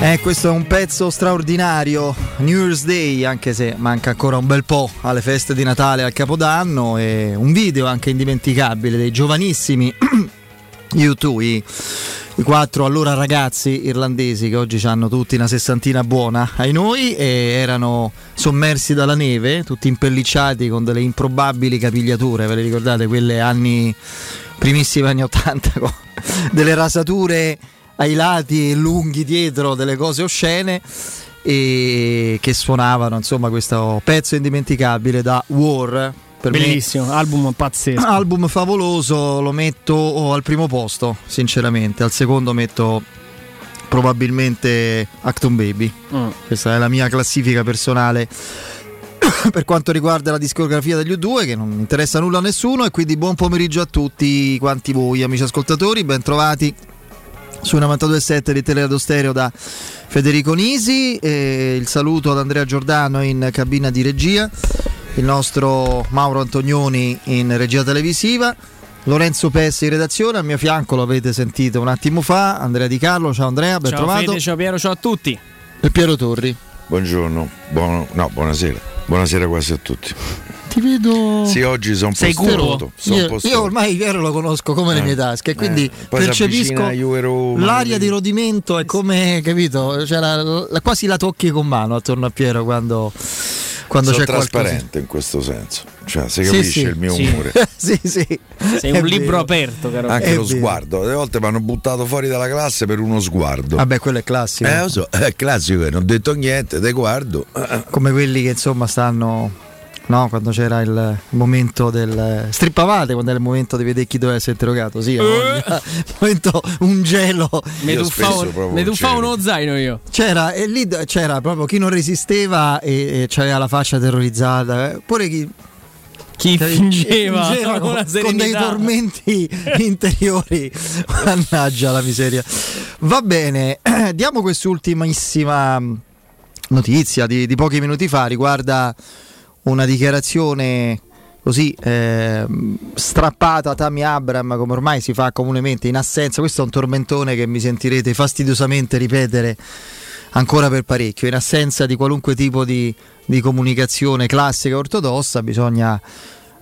Eh, questo è un pezzo straordinario, New Year's Day, anche se manca ancora un bel po' alle feste di Natale, al Capodanno, e un video anche indimenticabile dei giovanissimi U2, i, i quattro allora ragazzi irlandesi che oggi hanno tutti una sessantina buona ai noi e erano sommersi dalla neve, tutti impellicciati con delle improbabili capigliature, ve le ricordate? Quelle anni primissimi anni 80 con delle rasature ai lati e lunghi dietro delle cose oscene e che suonavano insomma questo pezzo indimenticabile da War per Bellissimo, me, album pazzesco. Album favoloso, lo metto al primo posto, sinceramente. Al secondo metto probabilmente Acton Baby. Mm. Questa è la mia classifica personale per quanto riguarda la discografia degli U2 che non interessa nulla a nessuno e quindi buon pomeriggio a tutti quanti voi amici ascoltatori, ben trovati su 92.7 di Teleradio Stereo da Federico Nisi e il saluto ad Andrea Giordano in cabina di regia il nostro Mauro Antonioni in regia televisiva Lorenzo Pessi in redazione, al mio fianco lo avete sentito un attimo fa, Andrea Di Carlo, ciao Andrea, ben ciao trovato. Fede, ciao Piero, ciao a tutti. E Piero Torri. Buongiorno, buono, no, buonasera, buonasera quasi a tutti. Ti vedo. Sì, oggi sono Sei posto. Io, io, ormai Piero lo conosco come eh, le mie tasche, quindi eh, percepisco l'aria di rodimento è come, capito? Cioè la, la, quasi la tocchi con mano attorno a Piero quando quando Sono c'è trasparente qualcosa. in questo senso, cioè si capisce sì, sì, il mio sì. umore. sì, sì. Sei un libro aperto, caro. Anche è lo vero. sguardo, delle volte mi hanno buttato fuori dalla classe per uno sguardo. Vabbè, quello è classico. Eh, lo so, è classico, non ho detto niente, te guardo. Come quelli che insomma stanno no? quando c'era il momento del strippavate quando era il momento di vedere chi doveva essere interrogato sì, eh. momento un gelo mi tuffavo uno zaino io c'era e lì c'era proprio chi non resisteva e, e aveva la faccia terrorizzata eh. pure chi chi fingeva, fingeva con, con, dei tormenti interiori. Mannaggia la miseria. Va bene, diamo quest'ultimissima notizia di, di pochi minuti fa riguarda una dichiarazione così eh, strappata a Tammy Abram come ormai si fa comunemente in assenza. Questo è un tormentone che mi sentirete fastidiosamente ripetere ancora per parecchio. In assenza di qualunque tipo di, di comunicazione classica ortodossa bisogna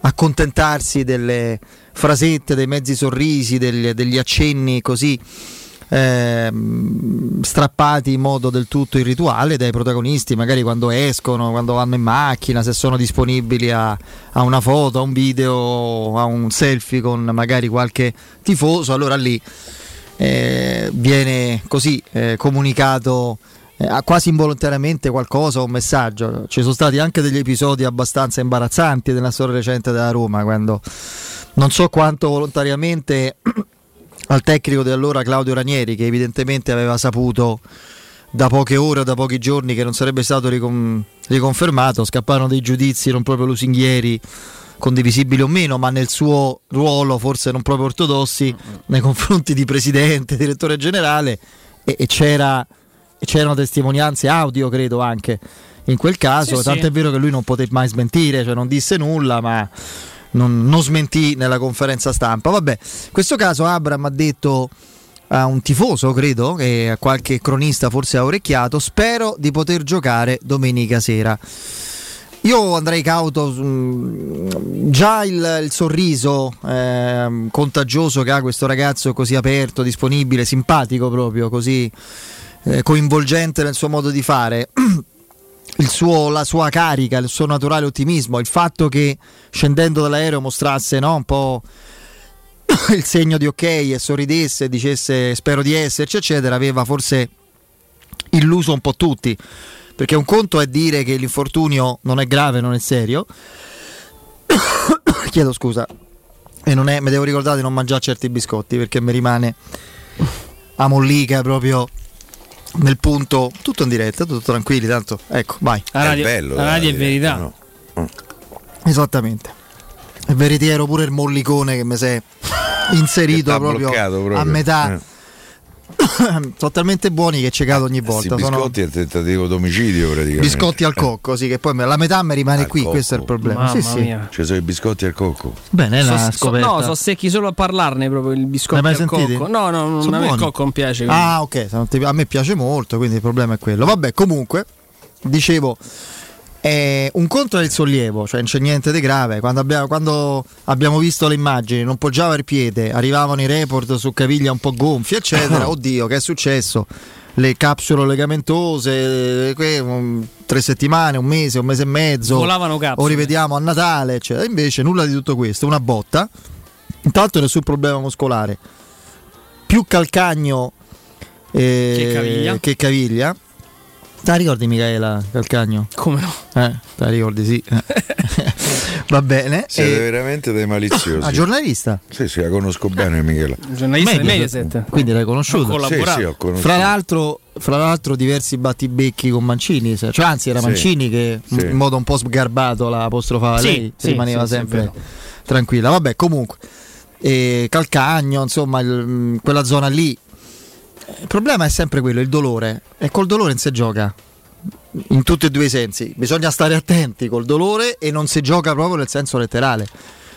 accontentarsi delle frasette dei mezzi sorrisi degli, degli accenni così eh, strappati in modo del tutto irrituale dai protagonisti, magari quando escono, quando vanno in macchina, se sono disponibili a, a una foto, a un video, a un selfie con magari qualche tifoso, allora lì eh, viene così eh, comunicato eh, quasi involontariamente qualcosa, un messaggio. Ci sono stati anche degli episodi abbastanza imbarazzanti nella storia recente della Roma, quando non so quanto volontariamente al tecnico di allora Claudio Ranieri che evidentemente aveva saputo da poche ore da pochi giorni che non sarebbe stato ricon- riconfermato, scapparono dei giudizi non proprio lusinghieri condivisibili o meno, ma nel suo ruolo forse non proprio ortodossi nei confronti di presidente, direttore generale e, e c'era, c'erano testimonianze audio credo anche in quel caso, sì, tanto sì. è vero che lui non poté mai smentire, cioè non disse nulla, ma non, non smentì nella conferenza stampa. Vabbè, in questo caso Abram ha detto a un tifoso, credo, e a qualche cronista forse ha orecchiato, spero di poter giocare domenica sera. Io andrei cauto, già il, il sorriso eh, contagioso che ha questo ragazzo così aperto, disponibile, simpatico proprio, così eh, coinvolgente nel suo modo di fare. suo, la sua carica, il suo naturale ottimismo, il fatto che scendendo dall'aereo mostrasse no, un po' il segno di ok e sorridesse dicesse spero di esserci, eccetera, aveva forse illuso un po' tutti. Perché un conto è dire che l'infortunio non è grave, non è serio. Chiedo scusa. E non è, mi devo ricordare di non mangiare certi biscotti perché mi rimane a mollica proprio nel punto, tutto in diretta, tutto tranquilli, tanto ecco, vai. La radio, è, bello, la radio è verità. No. Mm. Esattamente. È veritiero pure il mollicone che mi si è inserito proprio, proprio, a metà. Eh. sono talmente buoni che ci cado ogni volta. Sì, biscotti sono... è tentativo d'omicidio praticamente. Biscotti al cocco, sì, che poi la metà mi rimane al qui, cocco. questo è il problema. Mamma sì, mia. Ci sono i biscotti al cocco. Bene, so, la scoperta. So, no, so secchi solo a parlarne proprio il biscotto al sentiti? cocco. No, no, non a me il cocco non piace. Quindi. Ah, ok, a me piace molto, quindi il problema è quello. Vabbè, comunque, dicevo eh, un conto è il sollievo, cioè non c'è niente di grave. Quando abbiamo, quando abbiamo, visto le immagini, non poggiava il piede, arrivavano i report su caviglia un po' gonfie, eccetera. Oddio, che è successo? Le capsule legamentose, tre settimane, un mese, un mese e mezzo. Volavano capsule. O rivediamo a Natale, eccetera. Invece nulla di tutto questo, una botta. Intanto nessun problema muscolare. Più calcagno eh, che caviglia. Che caviglia Te la ricordi Michaela Calcagno? Come no? Eh, te la ricordi, sì. Va bene. Siete e... veramente dei maliziosi. Ah, giornalista? Sì, sì, la conosco bene Michela. Giornalista di Mediaset. Quindi l'hai conosciuto? Sì, sì, ho conosciuto. Fra l'altro, fra l'altro diversi battibecchi con Mancini, cioè anzi era sì, Mancini che sì. in modo un po' sgarbato la apostrofava sì, lei, sì, rimaneva sempre tranquilla. Vabbè, comunque. E Calcagno, insomma, il, quella zona lì il problema è sempre quello, il dolore. E col dolore non si gioca. In tutti e due i sensi. Bisogna stare attenti col dolore e non si gioca proprio nel senso letterale.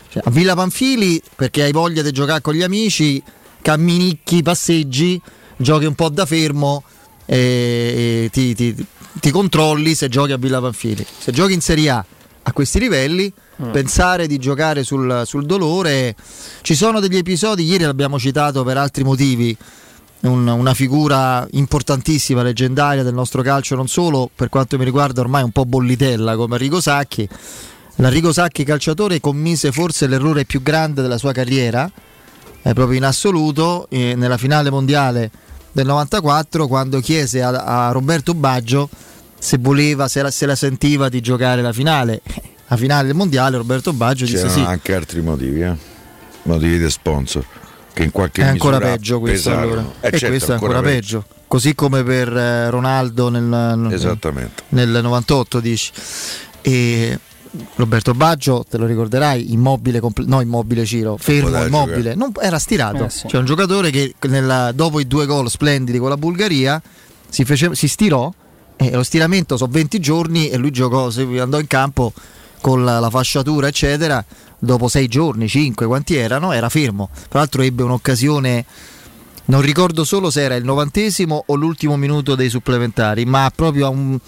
Cioè, a Villa Panfili, perché hai voglia di giocare con gli amici, camminicchi, passeggi, giochi un po' da fermo e, e ti, ti, ti, controlli se giochi a Villa Panfili. Se giochi in Serie A a questi livelli, mm. pensare di giocare sul, sul dolore. Ci sono degli episodi, ieri l'abbiamo citato per altri motivi un, una figura importantissima, leggendaria del nostro calcio, non solo per quanto mi riguarda ormai un po' bollitella come Arrigo Sacchi. L'Arrigo Sacchi calciatore commise forse l'errore più grande della sua carriera, eh, proprio in assoluto, eh, nella finale mondiale del 94 quando chiese a, a Roberto Baggio se voleva, se la, se la, sentiva di giocare la finale. La finale del mondiale Roberto Baggio C'erano disse sì. anche altri motivi, eh? motivi di sponsor che in qualche è ancora peggio questo allora. eh, e certo, questo è ancora, ancora peggio. peggio. così come per eh, Ronaldo nel, nel 98 dici e Roberto Baggio, te lo ricorderai, immobile, compl- no immobile Ciro, fermo, immobile, non, era stirato. Eh, sì. Cioè un giocatore che nella, dopo i due gol splendidi con la Bulgaria si, fece, si stirò e lo stiramento sono 20 giorni e lui giocò, andò in campo con la, la fasciatura eccetera dopo sei giorni, cinque, quanti erano, era fermo. Tra l'altro ebbe un'occasione, non ricordo solo se era il novantesimo o l'ultimo minuto dei supplementari, ma proprio a, un,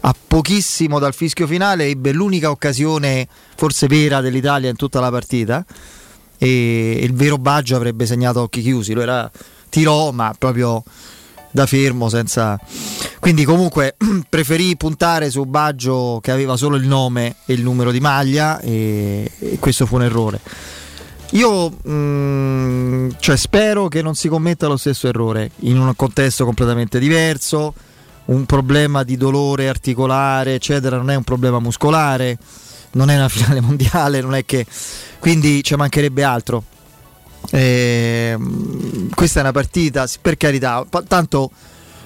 a pochissimo dal fischio finale ebbe l'unica occasione forse vera dell'Italia in tutta la partita e il vero Baggio avrebbe segnato occhi chiusi, lo era tirò ma proprio da fermo senza... Quindi comunque preferì puntare su Baggio che aveva solo il nome e il numero di maglia e, e questo fu un errore. Io mh, mm, cioè, spero che non si commetta lo stesso errore in un contesto completamente diverso, un problema di dolore articolare, eccetera, non è un problema muscolare, non è una finale mondiale, non è che... Quindi ci mancherebbe altro. Eh, questa è una partita, per carità, tanto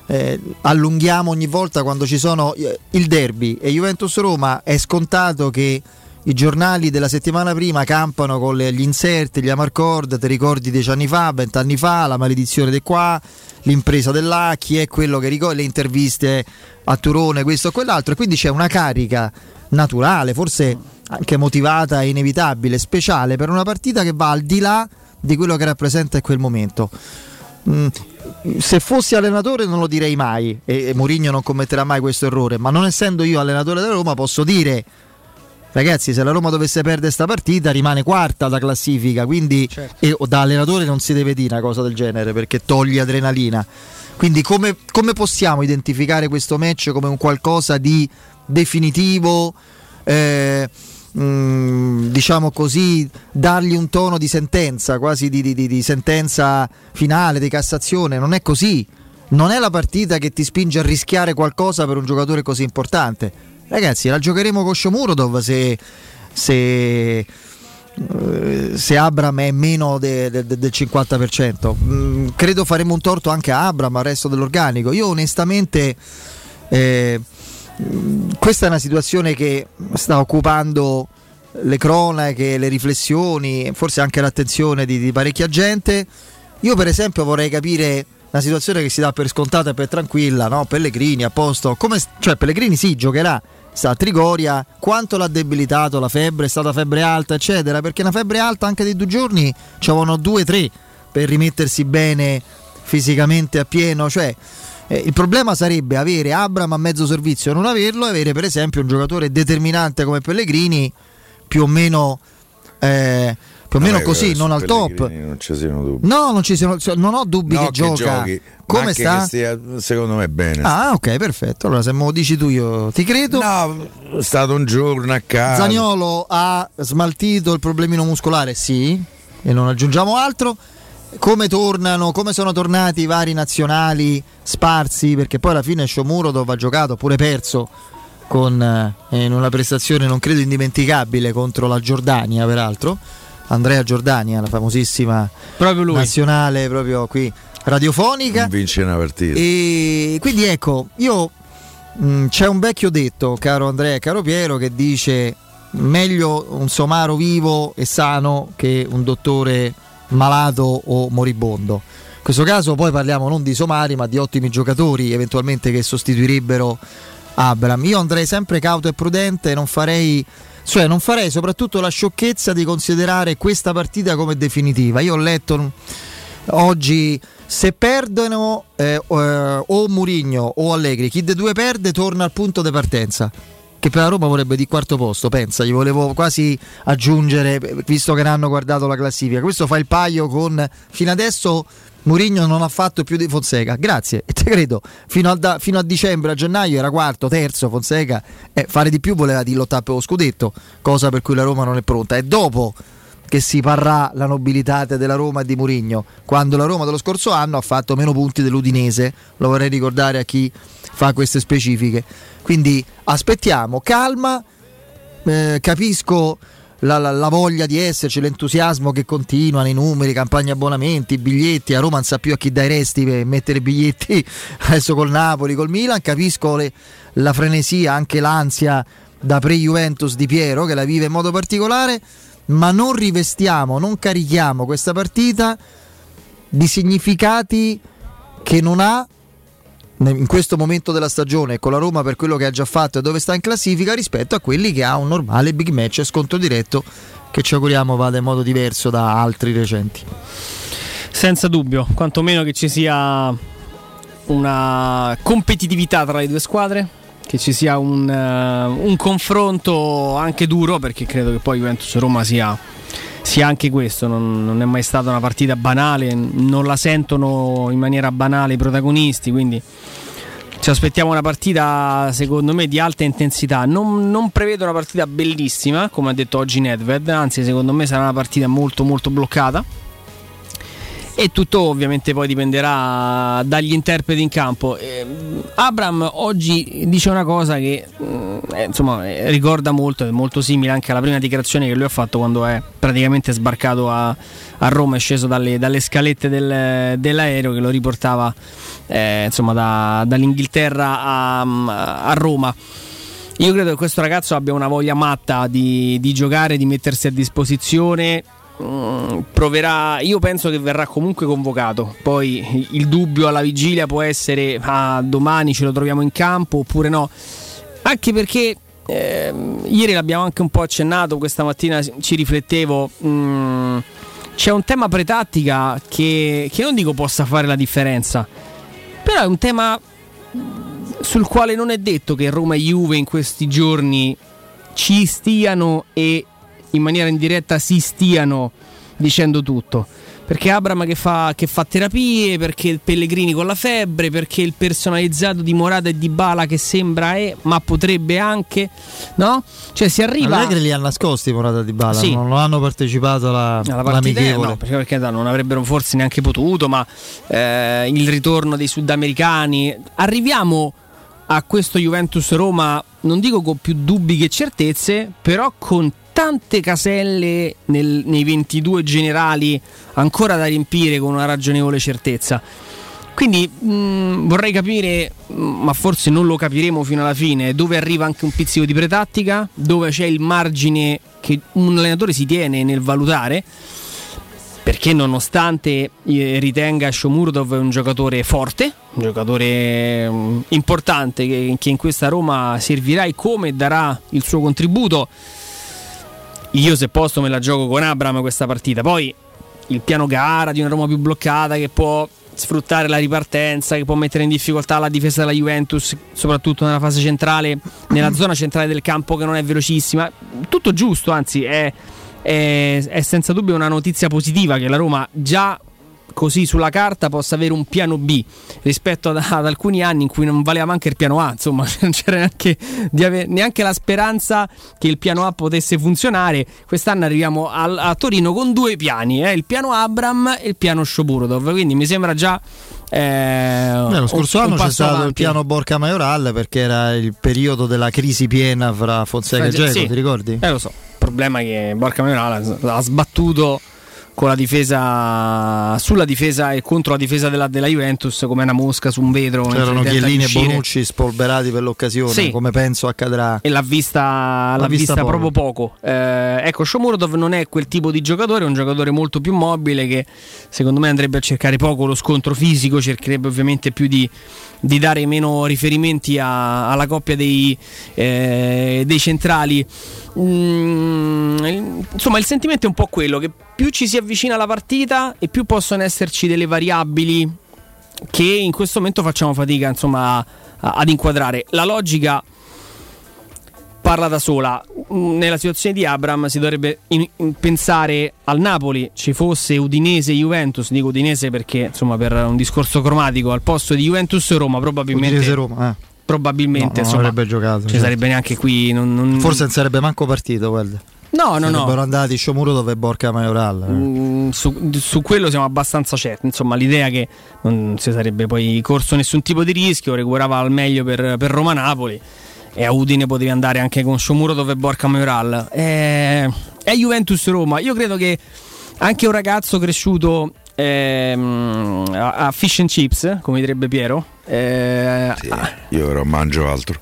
eh, allunghiamo ogni volta quando ci sono eh, il derby e Juventus Roma è scontato che i giornali della settimana prima campano con le, gli inserti, gli amarcord, ti ricordi dieci anni fa, vent'anni fa, la maledizione di qua, l'impresa dell'A, chi è quello che ricorda, le interviste a Turone, questo o quell'altro, e quindi c'è una carica naturale, forse anche motivata e inevitabile, speciale per una partita che va al di là di quello che rappresenta in quel momento. Mm, se fossi allenatore non lo direi mai e, e Mourinho non commetterà mai questo errore, ma non essendo io allenatore della Roma posso dire ragazzi se la Roma dovesse perdere questa partita rimane quarta da classifica, quindi certo. e, da allenatore non si deve dire una cosa del genere perché toglie adrenalina. Quindi come, come possiamo identificare questo match come un qualcosa di definitivo? Eh, Mm, diciamo così, dargli un tono di sentenza, quasi di, di, di, sentenza finale, di Cassazione. Non è così. Non è la partita che ti spinge a rischiare qualcosa per un giocatore così importante. Ragazzi, la giocheremo con Shomurodov se, se, eh, se Abram è meno de, de, de, del 50%. Mm, credo faremo un torto anche a Abram, al resto dell'organico. Io onestamente... Eh, questa è una situazione che sta occupando le cronache, le riflessioni, forse anche l'attenzione di, di parecchia gente. Io per esempio vorrei capire una situazione che si dà per scontata e per tranquilla, no? Pellegrini a posto, come, cioè Pellegrini sì, giocherà, sta a Trigoria, quanto l'ha debilitato la febbre, è stata febbre alta, eccetera, perché una febbre alta anche di due giorni ci avevano due, tre per rimettersi bene fisicamente a pieno, cioè eh, il problema sarebbe avere Abram a mezzo servizio e non averlo e avere per esempio un giocatore determinante come Pellegrini più o meno eh, più o meno così, non al top. Non ci siano dubbi. No, non, ci siano, non ho dubbi no, che, che gioca. Giochi, Come sta? Stia, secondo me bene. Ah, ok, perfetto. Allora, se me lo dici tu, io ti credo. No, è stato un giorno a casa. Zagnolo ha smaltito il problemino muscolare? Sì, e non aggiungiamo altro. Come tornano, come sono tornati i vari nazionali sparsi? Perché poi alla fine Shomurodov ha giocato, pure perso con eh, in una prestazione non credo indimenticabile contro la Giordania, peraltro Andrea Giordania, la famosissima proprio nazionale proprio qui radiofonica. Non vince una partita. E quindi ecco, io mh, mm, c'è un vecchio detto, caro Andrea e caro Piero, che dice meglio un somaro vivo e sano che un dottore malato o moribondo. In questo caso poi parliamo non di somari, ma di ottimi giocatori eventualmente che sostituirebbero Abram. Io andrei sempre cauto e prudente, non farei cioè non farei soprattutto la sciocchezza di considerare questa partita come definitiva. Io ho letto oggi se perdono eh, eh, o Murigno o Allegri, chi dei due perde torna al punto di partenza. Che per la Roma vorrebbe di quarto posto, pensa, gli volevo quasi aggiungere, visto che ne hanno guardato la classifica. Questo fa il paio con fino adesso Mourinho non ha fatto più di Fonseca. Grazie, e te credo, fino a, da, fino a, dicembre, a gennaio era quarto, terzo Fonseca, e fare di più voleva di lottare per lo scudetto, cosa per cui la Roma non è pronta. E dopo che si parrà la nobilità della Roma e di Mourinho, quando la Roma dello scorso anno ha fatto meno punti dell'Udinese, lo vorrei ricordare a chi fa queste specifiche. Quindi aspettiamo, calma, eh, capisco la, la, la, voglia di esserci, l'entusiasmo che continua, i numeri, campagne abbonamenti, biglietti. A Roma non sa più a chi dai resti per mettere biglietti adesso col Napoli, col Milan. Capisco le, la frenesia, anche l'ansia da pre-Juventus di Piero che la vive in modo particolare, ma non rivestiamo, non carichiamo questa partita di significati che non ha in questo momento della stagione con la Roma per quello che ha già fatto e dove sta in classifica rispetto a quelli che ha un normale big match e sconto diretto che ci auguriamo vada in modo diverso da altri recenti. Senza dubbio, quantomeno che ci sia una competitività tra le due squadre, che ci sia un, uh, un confronto anche duro perché credo che poi Juventus Roma sia sia anche questo, non, non, è mai stata una partita banale, non la sentono in maniera banale i protagonisti, quindi ci aspettiamo una partita secondo me di alta intensità. Non, non prevedo una partita bellissima, come ha detto oggi Nedved, anzi secondo me sarà una partita molto molto bloccata e tutto ovviamente poi dipenderà dagli interpreti in campo. Eh, Abram oggi dice una cosa che mm, eh, insomma eh, ricorda molto, è molto simile anche alla prima dichiarazione che lui ha fatto quando è praticamente sbarcato a, a Roma, è sceso dalle, dalle scalette del, dell'aereo che lo riportava eh, insomma da, dall'Inghilterra a, a Roma. Io credo che questo ragazzo abbia una voglia matta di, di giocare, di mettersi a disposizione proverà, io penso che verrà comunque convocato. Poi il dubbio alla vigilia può essere: ah, domani ce lo troviamo in campo oppure no. Anche perché eh, ieri l'abbiamo anche un po' accennato, questa mattina ci riflettevo. Mh, mm, c'è un tema pretattica che, che non dico possa fare la differenza, però è un tema sul quale non è detto che Roma e Juve in questi giorni ci stiano e in maniera indiretta si stiano dicendo tutto. Perché Abram che fa, che fa terapie, perché Pellegrini con la febbre, perché il personalizzato di Morata e di Bala che sembra è, ma potrebbe anche, no? Cioè si arriva. Allegri li ha nascosti Morata e di Bala, sì. non, hanno partecipato alla, alla all'amichevole. No, perché, perché non avrebbero forse neanche potuto, ma eh, il ritorno dei sudamericani. Arriviamo a questo Juventus Roma, non dico con più dubbi che certezze, però con tante caselle nel, nei 22 generali ancora da riempire con una ragionevole certezza. Quindi mh, mm, vorrei capire, ma forse non lo capiremo fino alla fine, dove arriva anche un pizzico di pretattica, dove c'è il margine che un allenatore si tiene nel valutare. Perché nonostante ritenga Shomurdov un giocatore forte, un giocatore mm, importante che in questa Roma servirà e come darà il suo contributo, io se posso me la gioco con Abram questa partita. Poi il piano gara di una Roma più bloccata che può sfruttare la ripartenza, che può mettere in difficoltà la difesa della Juventus, soprattutto nella fase centrale, nella zona centrale del campo che non è velocissima. Tutto giusto, anzi è è, è senza dubbio una notizia positiva che la Roma già così sulla carta possa avere un piano B rispetto ad, ad, alcuni anni in cui non valeva neanche il piano A, insomma, non c'era neanche, ave, neanche, la speranza che il piano A potesse funzionare. Quest'anno arriviamo a, a Torino con due piani, eh, il piano Abram e il piano Shoburodov, quindi mi sembra già eh, Beh, lo scorso un, anno un c'è stato avanti. il piano Borca Majoral perché era il periodo della crisi piena fra Fonseca e Geco, sì. ti ricordi? Eh lo so problema che Borca Maioral ha sbattuto con la difesa sulla difesa e contro la difesa della, della Juventus come una mosca su un vetro c'erano Chiellini e Bonucci spolverati per l'occasione sì. come penso accadrà. E l'ha vista, l'ha vista, vista proprio poco. Eh, ecco Shomurodov non è quel tipo di giocatore è un giocatore molto più mobile che secondo me andrebbe a cercare poco lo scontro fisico cercherebbe ovviamente più di, di dare meno riferimenti a, alla coppia dei, eh, dei centrali. Mm, insomma, il sentimento è un po' quello che più ci si avvicina alla partita e più possono esserci delle variabili che in questo momento facciamo fatica insomma, ad inquadrare. La logica parla da sola. Nella situazione di Abram si dovrebbe in, in pensare al Napoli, ci fosse Udinese Juventus, dico Udinese perché insomma per un discorso cromatico al posto di Juventus Roma probabilmente Udinese Roma, eh probabilmente no, non insomma, avrebbe giocato. Ci certo. sarebbe neanche qui. Non, non... Forse non sarebbe manco partito. Guarda. No, no, no. Sarebbero andati Sciomuro dove Borca Majoral. Eh. Mm, su, su, quello siamo abbastanza certi. Insomma, l'idea che non si sarebbe poi corso nessun tipo di rischio, recuperava al meglio per, per Roma Napoli. E a Udine potevi andare anche con Sciomuro dove Borca Majoral. È, è Juventus Roma. Io credo che anche un ragazzo cresciuto ehm, a, fish and chips, come direbbe Piero. Eh, sì, io però mangio altro.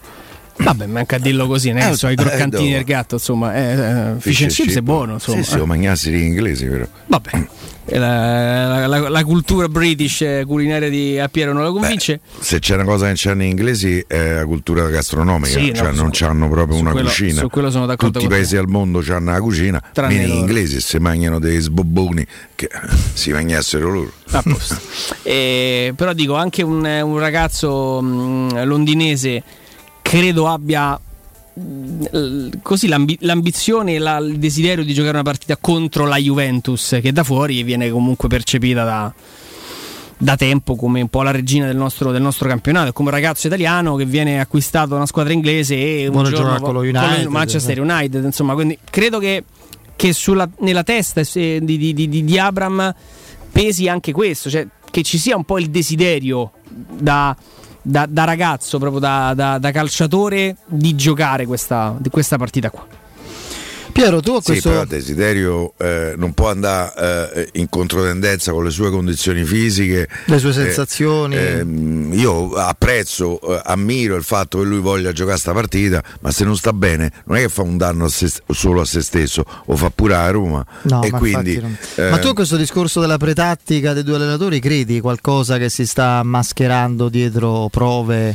Vabbè, manca a dirlo così, ne eh, so, i croccantini eh, del gatto, insomma, eh, eh fish, and chips è buono, insomma. Sì, sì, ho mangiassi in inglese, però. Vabbè. La, la, la, cultura british culinaria di a Piero non la convince. Beh, se c'è una cosa che c'hanno gli inglesi è la cultura gastronomica, sì, cioè no, non su, hanno proprio una quello, cucina. Su quello sono d'accordo. Tutti i paesi al mondo hanno la cucina, Tranne gli inglesi se mangiano dei sbobboni che si mangiassero loro. eh, però dico, anche un, un ragazzo mh, londinese credo abbia così l'ambi- l'ambizione e la, il desiderio di giocare una partita contro la Juventus che da fuori viene comunque percepita da, da tempo come un po' la regina del nostro, del nostro campionato. Come un ragazzo italiano che viene acquistato da una squadra inglese e un Buono giorno con lo United, con Manchester United insomma. Quindi credo che, che sulla, nella testa di, di, di, di Abram pesi anche questo cioè che ci sia un po' il desiderio da da, da ragazzo, proprio da, da, da, calciatore, di giocare questa, questa partita qua. Piero, tu a questo... Sì, però Desiderio eh, non può andare eh, in controtendenza con le sue condizioni fisiche. Le sue eh, sensazioni. Eh, io apprezzo, eh, ammiro il fatto che lui voglia giocare questa partita, ma se non sta bene non è che fa un danno a se, solo a se stesso, lo fa pure a Roma. No, ma, quindi, non... Eh, ma tu a questo discorso della pretattica dei due allenatori credi qualcosa che si sta mascherando dietro prove?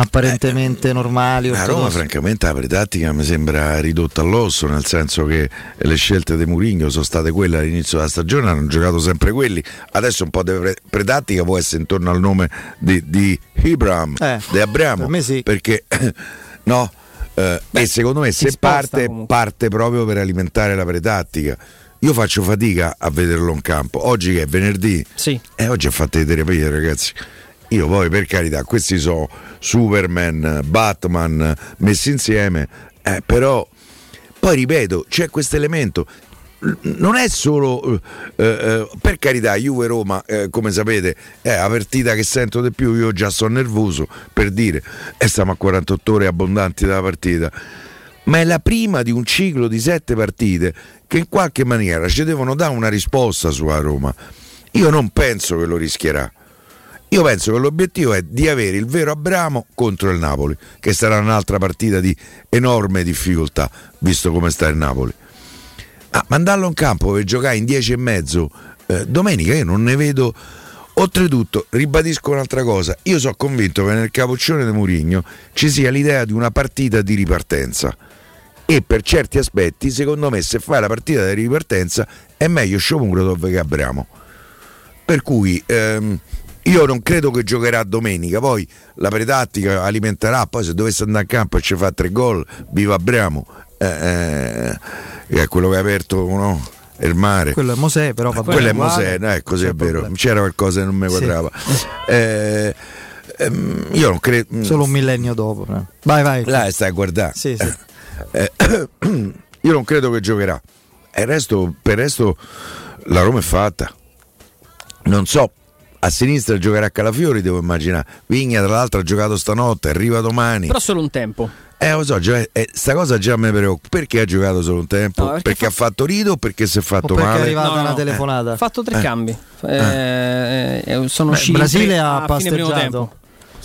Apparentemente eh, normali. A Roma, francamente, la pretattica mi sembra ridotta all'osso, nel senso che le scelte di Murigno sono state quelle all'inizio della stagione, hanno giocato sempre quelli. Adesso un po' di pre- pretattica può essere intorno al nome di, di Ibram, eh, di Abramo, per sì. perché no. Eh, Beh, e secondo me se parte, parte proprio per alimentare la pretattica. Io faccio fatica a vederlo in campo. Oggi che è venerdì, sì. eh, oggi ha fatto le terapie, ragazzi. Io poi per carità, questi sono Superman, Batman messi insieme, eh, però poi ripeto, c'è questo elemento. Non è solo eh, eh, per carità, Juve Roma, eh, come sapete, è la partita che sento di più. Io già sono nervoso per dire, e stiamo a 48 ore abbondanti dalla partita. Ma è la prima di un ciclo di sette partite che in qualche maniera ci devono dare una risposta sulla Roma. Io non penso che lo rischierà io penso che l'obiettivo è di avere il vero Abramo contro il Napoli, che sarà un'altra partita di enorme difficoltà, visto come sta il Napoli. Ah, mandarlo in campo per giocare in 10 e mezzo eh, domenica io non ne vedo. Oltretutto, ribadisco un'altra cosa, io sono convinto che nel capoccione di Murigno ci sia l'idea di una partita di ripartenza e per certi aspetti, secondo me, se fai la partita di ripartenza è meglio Shomurodov che Abramo. Per cui ehm, io non credo che giocherà domenica, poi la pretattica alimenterà, poi se dovesse andare in campo e ci fa tre gol, viva Abramo, eh, eh, è quello che ha aperto no? il mare. Quello è Mosè, però va Quello è Mosè, no, è così è vero, problema. c'era qualcosa che non mi Sì. quadrava. Eh, ehm, io non credo... Solo un millennio dopo. però. Vai, vai. Là stai a guardare. Sì, sì. Eh, io non credo che giocherà. E resto, per il resto la Roma è fatta. Non so, a sinistra giocherà Calafiori, devo immaginare. Vigna, tra l'altro, ha giocato stanotte, arriva domani. Però solo un tempo. Eh, lo so, già- eh, sta cosa già mi preoccupa. Perché ha giocato solo un tempo? No, perché perché ha fatto rito o perché si è O fatto perché è male? arrivata No, una no, telefonata. Ha fatto tre Eh. cambi. Eh, eh, sono usciti Brasile ha pasteggiato.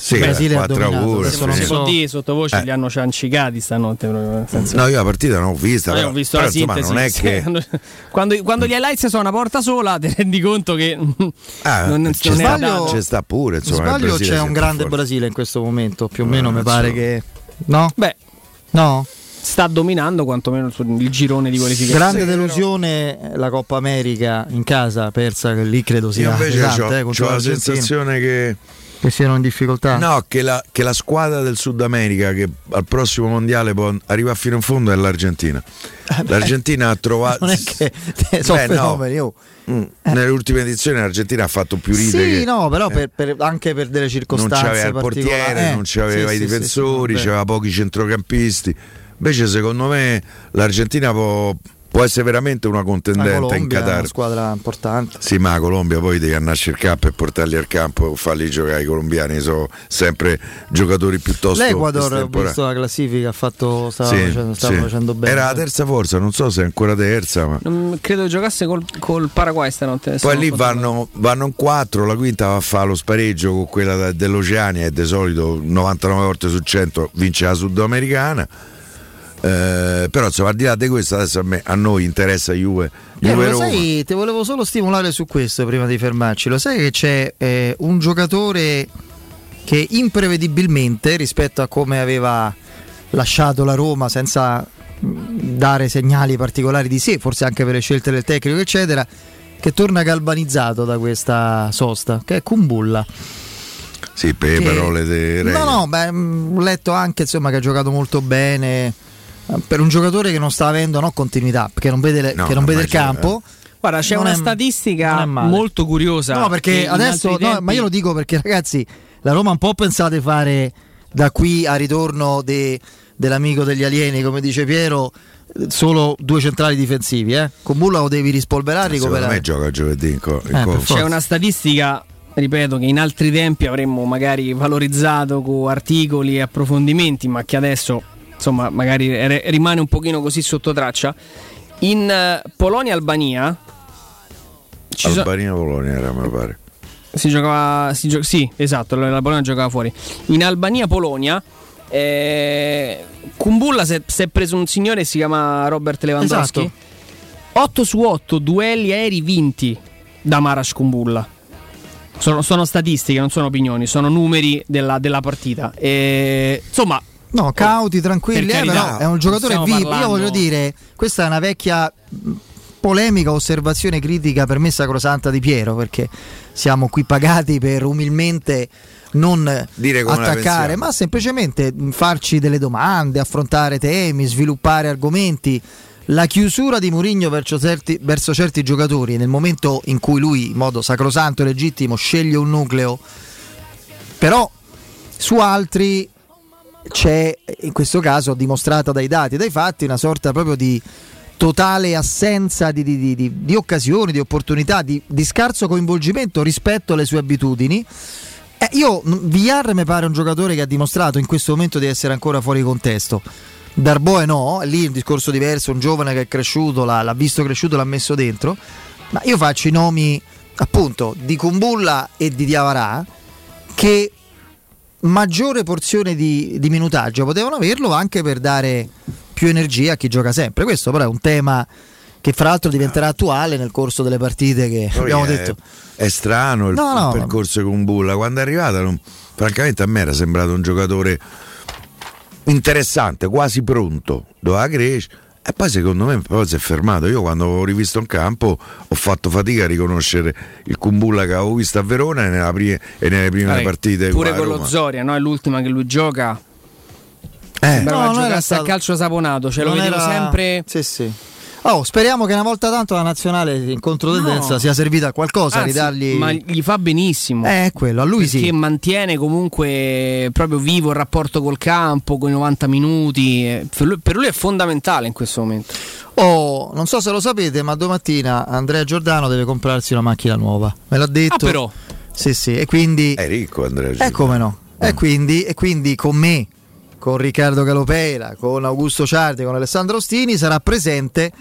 Sì, Brasile ha 4 dominato, auguri. adesso non sì. so- So di sottovoce Eh. li hanno ciancicati stanotte. proprio, No, io la partita non l'ho vista. Io però, ho visto però, la insomma, sintesi. non è che. quando, quando gli highlights sono una porta sola, ti rendi conto che Ah, non, non ci è sta- pure. Insomma, sbaglio c'è un grande forte. Brasile in questo momento, più o No, meno mi pare so. che... No? Beh, No? sta dominando quantomeno il, girone di qualificazione. Grande delusione la Coppa America in casa, persa che lì credo Io sia invece pesante, ho, eh, contro la sensazione che, che siano in difficoltà. no, che, la, che la squadra del Sud America che al prossimo mondiale può arrivare fino in fondo è l'Argentina. L'Argentina ha trovato. Non è che sono Beh, no. fenomeni. oh. Mm, Nelle ultime edizioni l'Argentina ha fatto più ride. Sì, che- no, però eh, per- per- anche per delle non circostanze c'aveva il portiere, Eh, non c'aveva sì, i sì, difensori, sì, c'aveva pochi centrocampisti. Invece, secondo me, l'Argentina può, può essere veramente una contendente in Colombia è una Qatar. squadra importante. Sì, ma la Colombia poi devi annarci il campo e portarli al campo, farli giocare. I colombiani sono sempre giocatori piuttosto. L'Ecuador, ho visto la classifica, ha fatto, stava, Sì, facendo, stava sì. facendo bene. Era la terza forza, non so se è ancora terza, ma. Non credo giocasse col, col Paraguay stanotte. Poi lì vanno, vanno in quattro, la quinta va a fare lo spareggio con quella dell'Oceania e di solito 99 volte su 100 vince la sudamericana. Eh, però insomma al di là di questo adesso a, me, a noi interessa Juve, Piero, Juve Roma. sai, ti volevo solo stimolare su questo prima di fermarci. Lo sai che c'è eh, un giocatore che imprevedibilmente rispetto a come aveva lasciato la Roma senza mh, dare segnali particolari di sé, forse anche per le scelte del tecnico, eccetera, che torna galvanizzato da questa sosta, che è Kumbulla. Sì, per le che- parole di No, no, beh, mh, ho letto anche insomma, che ha giocato molto bene. Eh, Per un giocatore che non sta avendo no, continuità, perché non vede, le- No, che non vede il campo. Guarda, c'è Non una è- statistica molto curiosa. No, perché adesso, tempi- ma io lo dico perché ragazzi, la Roma un po' pensate fare da qui a ritorno de- dell'amico degli alieni, come dice Piero, eh, solo due centrali difensivi, eh? Con Bulla lo devi rispolverare, Secondo ricoverare. me gioca giovedì in co- in Eh. C'è una statistica, ripeto, che in altri tempi avremmo magari valorizzato con articoli e approfondimenti, ma che adesso insomma magari re- rimane un pochino così sotto traccia. In eh, Polonia e Albania ci so- Albania Polonia era, me pare. si giocava si gio- sì, esatto, la Polonia giocava fuori. In Albania Polonia eh, Kumbulla si è, preso un signore che si chiama Robert Lewandowski. Esatto. 8 su 8 duelli aerei vinti da Marash Kumbulla. Sono, sono statistiche, non sono opinioni, sono numeri della, della partita. E, insomma, No, cauti, tranquilli, eh, però è un giocatore vivo. Io parlando- voglio dire, questa è una vecchia polemica, osservazione critica per me sacrosanta di Piero, perché siamo qui pagati per umilmente non Dire attaccare, ma semplicemente farci delle domande, affrontare temi, sviluppare argomenti. La chiusura di Mourinho verso certi, verso certi giocatori nel momento in cui lui, in modo sacrosanto e legittimo, sceglie un nucleo, però su altri c'è in questo caso dimostrata dai dati e dai fatti una sorta proprio di totale assenza di, di- di- di- occasioni, di opportunità, di, scarso coinvolgimento rispetto alle sue abitudini. Eh, io, mh, Villar mi pare un giocatore che ha dimostrato in questo momento di essere ancora fuori contesto. Darboe no, lì è un discorso diverso, un giovane che è cresciuto, l'ha, l'ha visto cresciuto, l'ha messo dentro. Ma io faccio i nomi appunto di Kumbulla e di Diavarà che maggiore porzione di, di minutaggio potevano averlo anche per dare più energia a chi gioca sempre. Questo però è un tema che fra l'altro diventerà attuale nel corso delle partite che Poi abbiamo è, detto. È strano il, No, no. il percorso con Bulla. Quando è arrivata, non- francamente, a me era sembrato un giocatore interessante, quasi pronto. Doveva crescere. E poi secondo me poi si è fermato. Io quando avevo rivisto in campo ho fatto fatica a riconoscere il Kumbulla che avevo visto a Verona e, nella pri- e nelle prime Vabbè, partite. Pure con lo. Zoria, no? È l'ultima che lui gioca. Eh, Sembrava No, non giocasse era a stato- calcio saponato, ce lo vedevo era- sempre. Sì, sì. Oh, speriamo che una volta tanto la nazionale in controtendenza No. sia servita a qualcosa, Anzi, ridargli. Ma gli fa benissimo. Eh, è quello, a lui perché sì. mantiene comunque proprio vivo il rapporto col campo, con i 90 minuti. eh, Per lui, per lui è fondamentale in questo momento. Oh, non so se lo sapete, ma domattina Andrea Giordano deve comprarsi una macchina nuova. Me l'ha detto. Ah, però. Sì, sì, e quindi. È ricco Andrea. Eh, come no? Mm. E quindi, e quindi con me, con Riccardo Calopeira, con Augusto Ciardi, con Alessandro Ostini sarà presente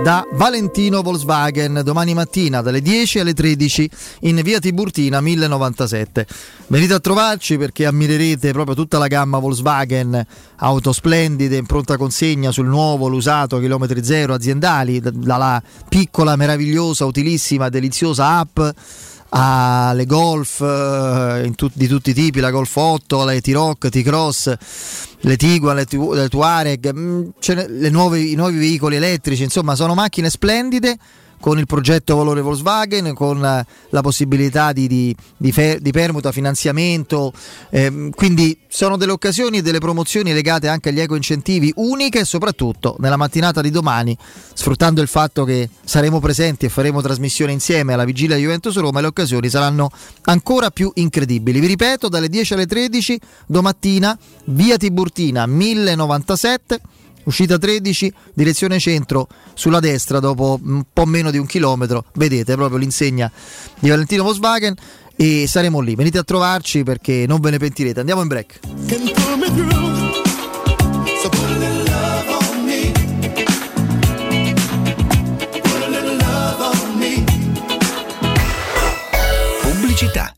da Valentino Volkswagen domani mattina dalle 10 alle 13 in via Tiburtina 1097. Venite a trovarci perché ammirerete proprio tutta la gamma Volkswagen, auto splendide in pronta consegna sul nuovo, l'usato, chilometri zero aziendali, dalla piccola, meravigliosa, utilissima, deliziosa app alle Golf eh, tut- di tutti i tipi, la Golf 8, le T-Rock, T-Cross, le Tiguan, le, Tu- le Tuareg, mm, le nuove- i nuovi veicoli elettrici, insomma sono macchine splendide con il progetto Valore Volkswagen, con eh, la possibilità di, di- di fe- di permuta, finanziamento, ehm, quindi sono delle occasioni e delle promozioni legate anche agli eco incentivi uniche e soprattutto nella mattinata di domani, sfruttando il fatto che saremo presenti e faremo trasmissione insieme alla vigilia Juventus Roma, le occasioni saranno ancora più incredibili. Vi ripeto, dalle 10 alle 13 domattina, via Tiburtina 1097 uscita 13, direzione centro sulla destra dopo un po' meno di un chilometro, vedete proprio l'insegna di Valentino Volkswagen e saremo lì, venite a trovarci perché non ve ne pentirete, andiamo in break. Pubblicità.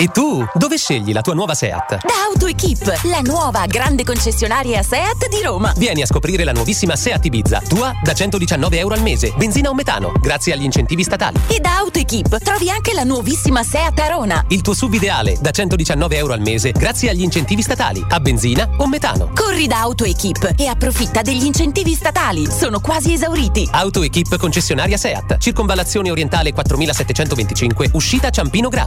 E tu, dove scegli la tua nuova Seat? Da AutoEquip, la nuova grande concessionaria Seat di Roma. Vieni a scoprire la nuovissima Seat Ibiza, tua da 119 euro al mese, benzina o metano, grazie agli incentivi statali. E da AutoEquip trovi anche la nuovissima Seat Arona. Il tuo sub ideale da 119 euro al mese, grazie agli incentivi statali, a benzina o metano. Corri da AutoEquip e approfitta degli incentivi statali. Sono quasi esauriti. AutoEquip concessionaria Seat, circonvallazione orientale 4725, uscita Ciampino Gra.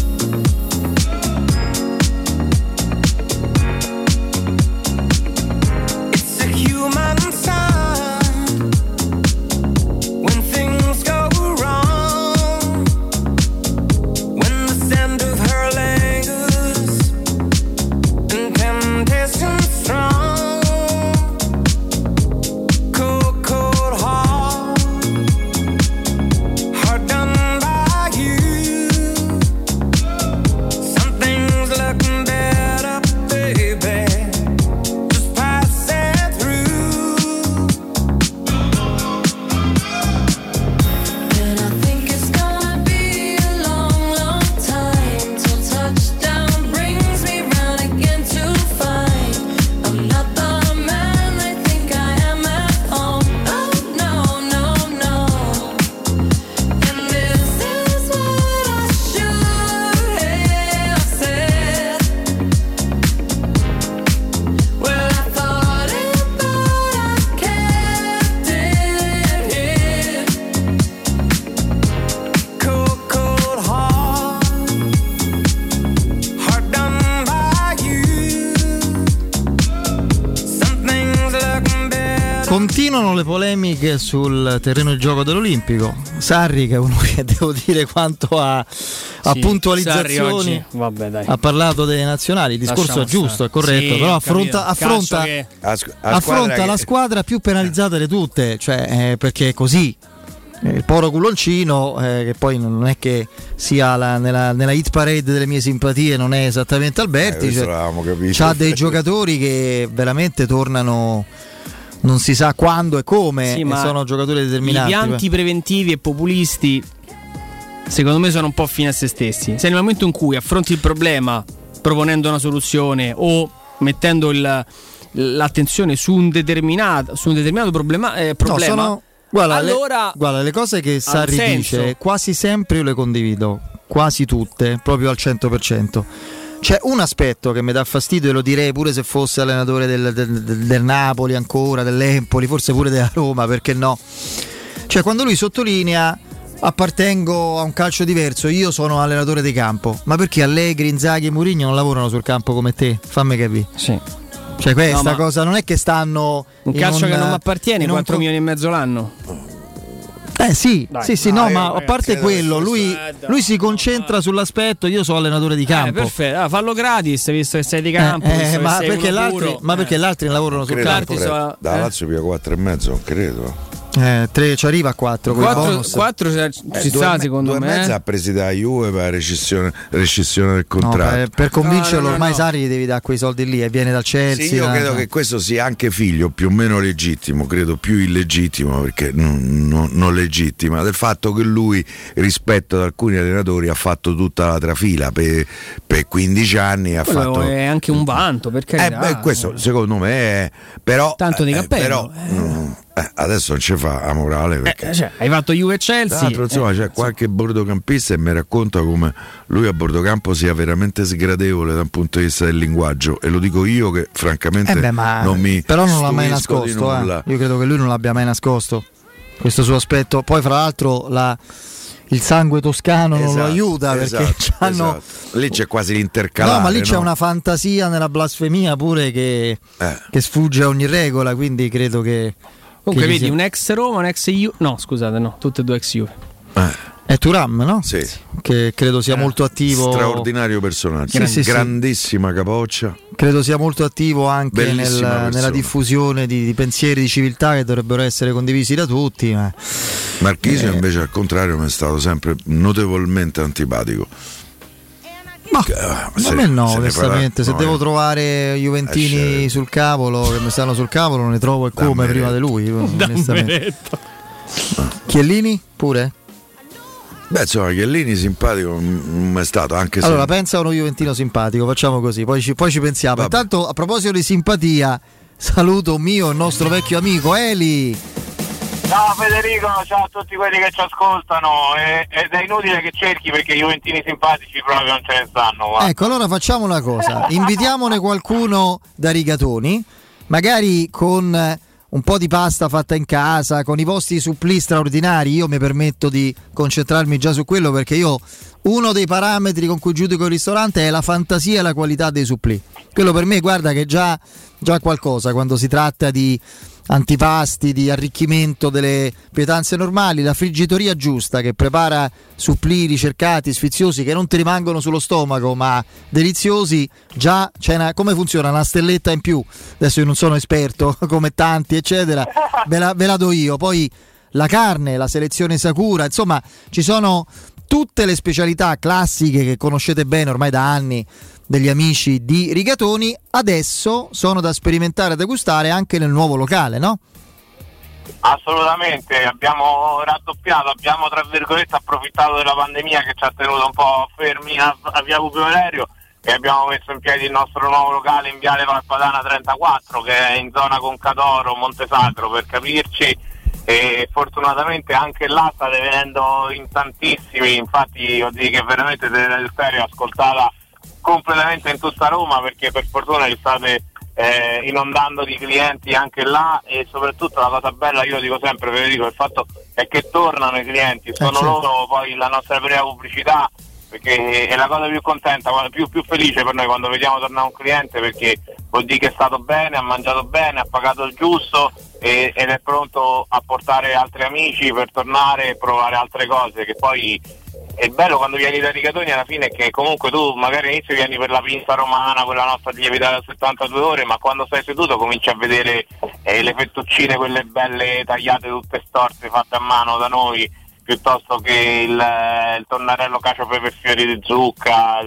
Le polemiche sul terreno di gioco dell'Olimpico. Sarri, che è uno che devo dire quanto a, a Sì, puntualizzazioni, vabbè, dai. ha parlato dei nazionali. Il discorso Lasciamo è giusto, stare. è corretto, Sì, però affronta, affronta, che- affronta squadra la squadra più penalizzata di tutte, cioè, eh, perché è così. Eh, Il poro culoncino, eh, che poi non è che sia la- nella, nella hit parade delle mie simpatie, non è esattamente Eh, Alberti. questo cioè, c'ha dei giocatori che veramente tornano non si sa quando e come, Sì, e ma sono giocatori I determinati. pianti preventivi e populisti, secondo me, sono un po' fine a se stessi. Se nel momento in cui affronti il problema proponendo una soluzione o mettendo il- l'attenzione su un determinato, su un determinato problema, eh, No, problema sono- guarda, allora le, guarda, le cose che Sarri senso. dice quasi sempre io le condivido, quasi tutte, proprio al 100%. C'è un aspetto che mi dà fastidio e lo direi pure se fosse allenatore del, del- del- del Napoli ancora, dell'Empoli, forse pure della Roma, perché no? Cioè quando lui sottolinea appartengo a un calcio diverso, io sono allenatore di campo, ma perché Allegri, Inzaghi e Mourinho non lavorano sul campo come te? Fammi capire. Sì. Cioè questa No, cosa non è che stanno un calcio che non mi appartiene, in un 4 co- milioni e mezzo l'anno. Eh sì, Dai, sì, sì, dai, no, ma a parte quello, lui, lui si concentra sull'aspetto, io sono allenatore di Eh, campo. perfetto, Ah, fallo gratis visto che sei di campo. Eh, che ma, perché uno l'altri, puro. ma perché gli altri lavorano sul campo? che so- da eh. Lazio via 4 e mezzo, non credo. Eh, tre, ci arriva a 4 con il 4, bonus. 4 ci Eh, sta me- secondo me. mezza eh. ha presi da Juve per rescissione, rescissione del No, contratto. per, per convincerlo No, no, no, ormai no. Sari gli devi dare quei soldi lì e viene dal Chelsea. Sì, io da- credo che questo sia anche figlio più o meno legittimo, credo più illegittimo perché non, non- non legittima, del fatto che lui rispetto ad alcuni allenatori ha fatto tutta la trafila per, per 15 anni. Ha Quello fatto, è anche un vanto, per Eh, beh, questo secondo me è però, Tanto di eh, cappello, però, mm, eh, adesso non ci fa a morale perché Eh, cioè, hai fatto Juve e Chelsea. insomma, eh, c'è qualche bordocampista e mi racconta come lui a bordocampo sia veramente sgradevole dal punto di vista del linguaggio. E lo dico io che francamente Eh beh, non mi. però non l'ha mai nascosto. eh. Io credo che lui non l'abbia mai nascosto questo suo aspetto. Poi, fra l'altro, la- il sangue toscano non lo Esatto, aiuta perché esatto, esatto. Lì c'è quasi l'intercalare. No, ma lì c'è no? una fantasia nella blasfemia pure che, Eh. che sfugge a ogni regola. Quindi credo che. Comunque, vedi sia- un ex Roma, un ex Juve. No, scusate, no, tutte e due ex Juve. È Turam, no? Sì. Che credo sia molto attivo. Straordinario personaggio, Sì, sì, sì. grandissima capoccia. Credo sia molto attivo anche nel- nella diffusione di, di pensieri di civiltà che dovrebbero essere condivisi da tutti. Ma Marchisio Eh. invece al contrario mi è stato sempre notevolmente antipatico. Ma eh, a me no, se ne onestamente. Se no, devo eh. trovare Juventini Eh, sul cavolo, che mi stanno sul cavolo, ne trovo e come prima di lui. onestamente. Chiellini pure? Beh, insomma, Chiellini simpatico non è stato anche se Allora, pensa a uno Juventino simpatico, facciamo così, poi ci, poi ci pensiamo. Vabbè. Intanto, a proposito di simpatia, saluto mio, il nostro vecchio amico Eli. Ciao Federico, ciao a tutti quelli che ci ascoltano e- ed è inutile che cerchi perché i Juventini simpatici proprio non ce ne stanno. guarda. Ecco, allora facciamo una cosa: invitiamone qualcuno da rigatoni, magari con un po' di pasta fatta in casa, con i vostri supplì straordinari. Io mi permetto di concentrarmi già su quello perché io uno dei parametri con cui giudico il ristorante è la fantasia e la qualità dei supplì. Quello per me, guarda, che è già, già qualcosa quando si tratta di antipasti, di arricchimento delle pietanze normali, la friggitoria giusta che prepara supplì ricercati, sfiziosi, che non ti rimangono sullo stomaco ma deliziosi, già c'è una, come funziona una stelletta in più. Adesso io non sono esperto come tanti, eccetera, ve la, ve la do io. Poi la carne, la selezione Sakura, insomma, ci sono tutte le specialità classiche che conoscete bene ormai da anni degli amici di Rigatoni, adesso sono da sperimentare e da gustare anche nel nuovo locale, no? Assolutamente, abbiamo raddoppiato, abbiamo tra virgolette approfittato della pandemia che ci ha tenuto un po' fermi a, a Via Publio Valerio e abbiamo messo in piedi il nostro nuovo locale in Viale Valpadana 34 che è in zona Concadoro, Montesacro per capirci e fortunatamente anche là state venendo in tantissimi, infatti io dico che veramente del serio ascoltata completamente in tutta Roma perché per fortuna li state eh, inondando di clienti anche là e soprattutto la cosa bella, io lo dico sempre Federico, il fatto è che tornano i clienti, sono certo. loro poi la nostra prima pubblicità perché è la cosa più contenta, più, più felice per noi quando vediamo tornare un cliente perché vuol dire che è stato bene, ha mangiato bene, ha pagato il giusto e- ed è pronto a portare altri amici per tornare e provare altre cose che poi è bello quando vieni da Rigatoni alla fine è che comunque tu magari all'inizio vieni per la pinza romana, quella nostra di lievitare a 72 ore, ma quando stai seduto cominci a vedere eh, le fettuccine, quelle belle tagliate tutte storte fatte a mano da noi, piuttosto che il, eh, il tonnarello cacio pepe fiori di zucca,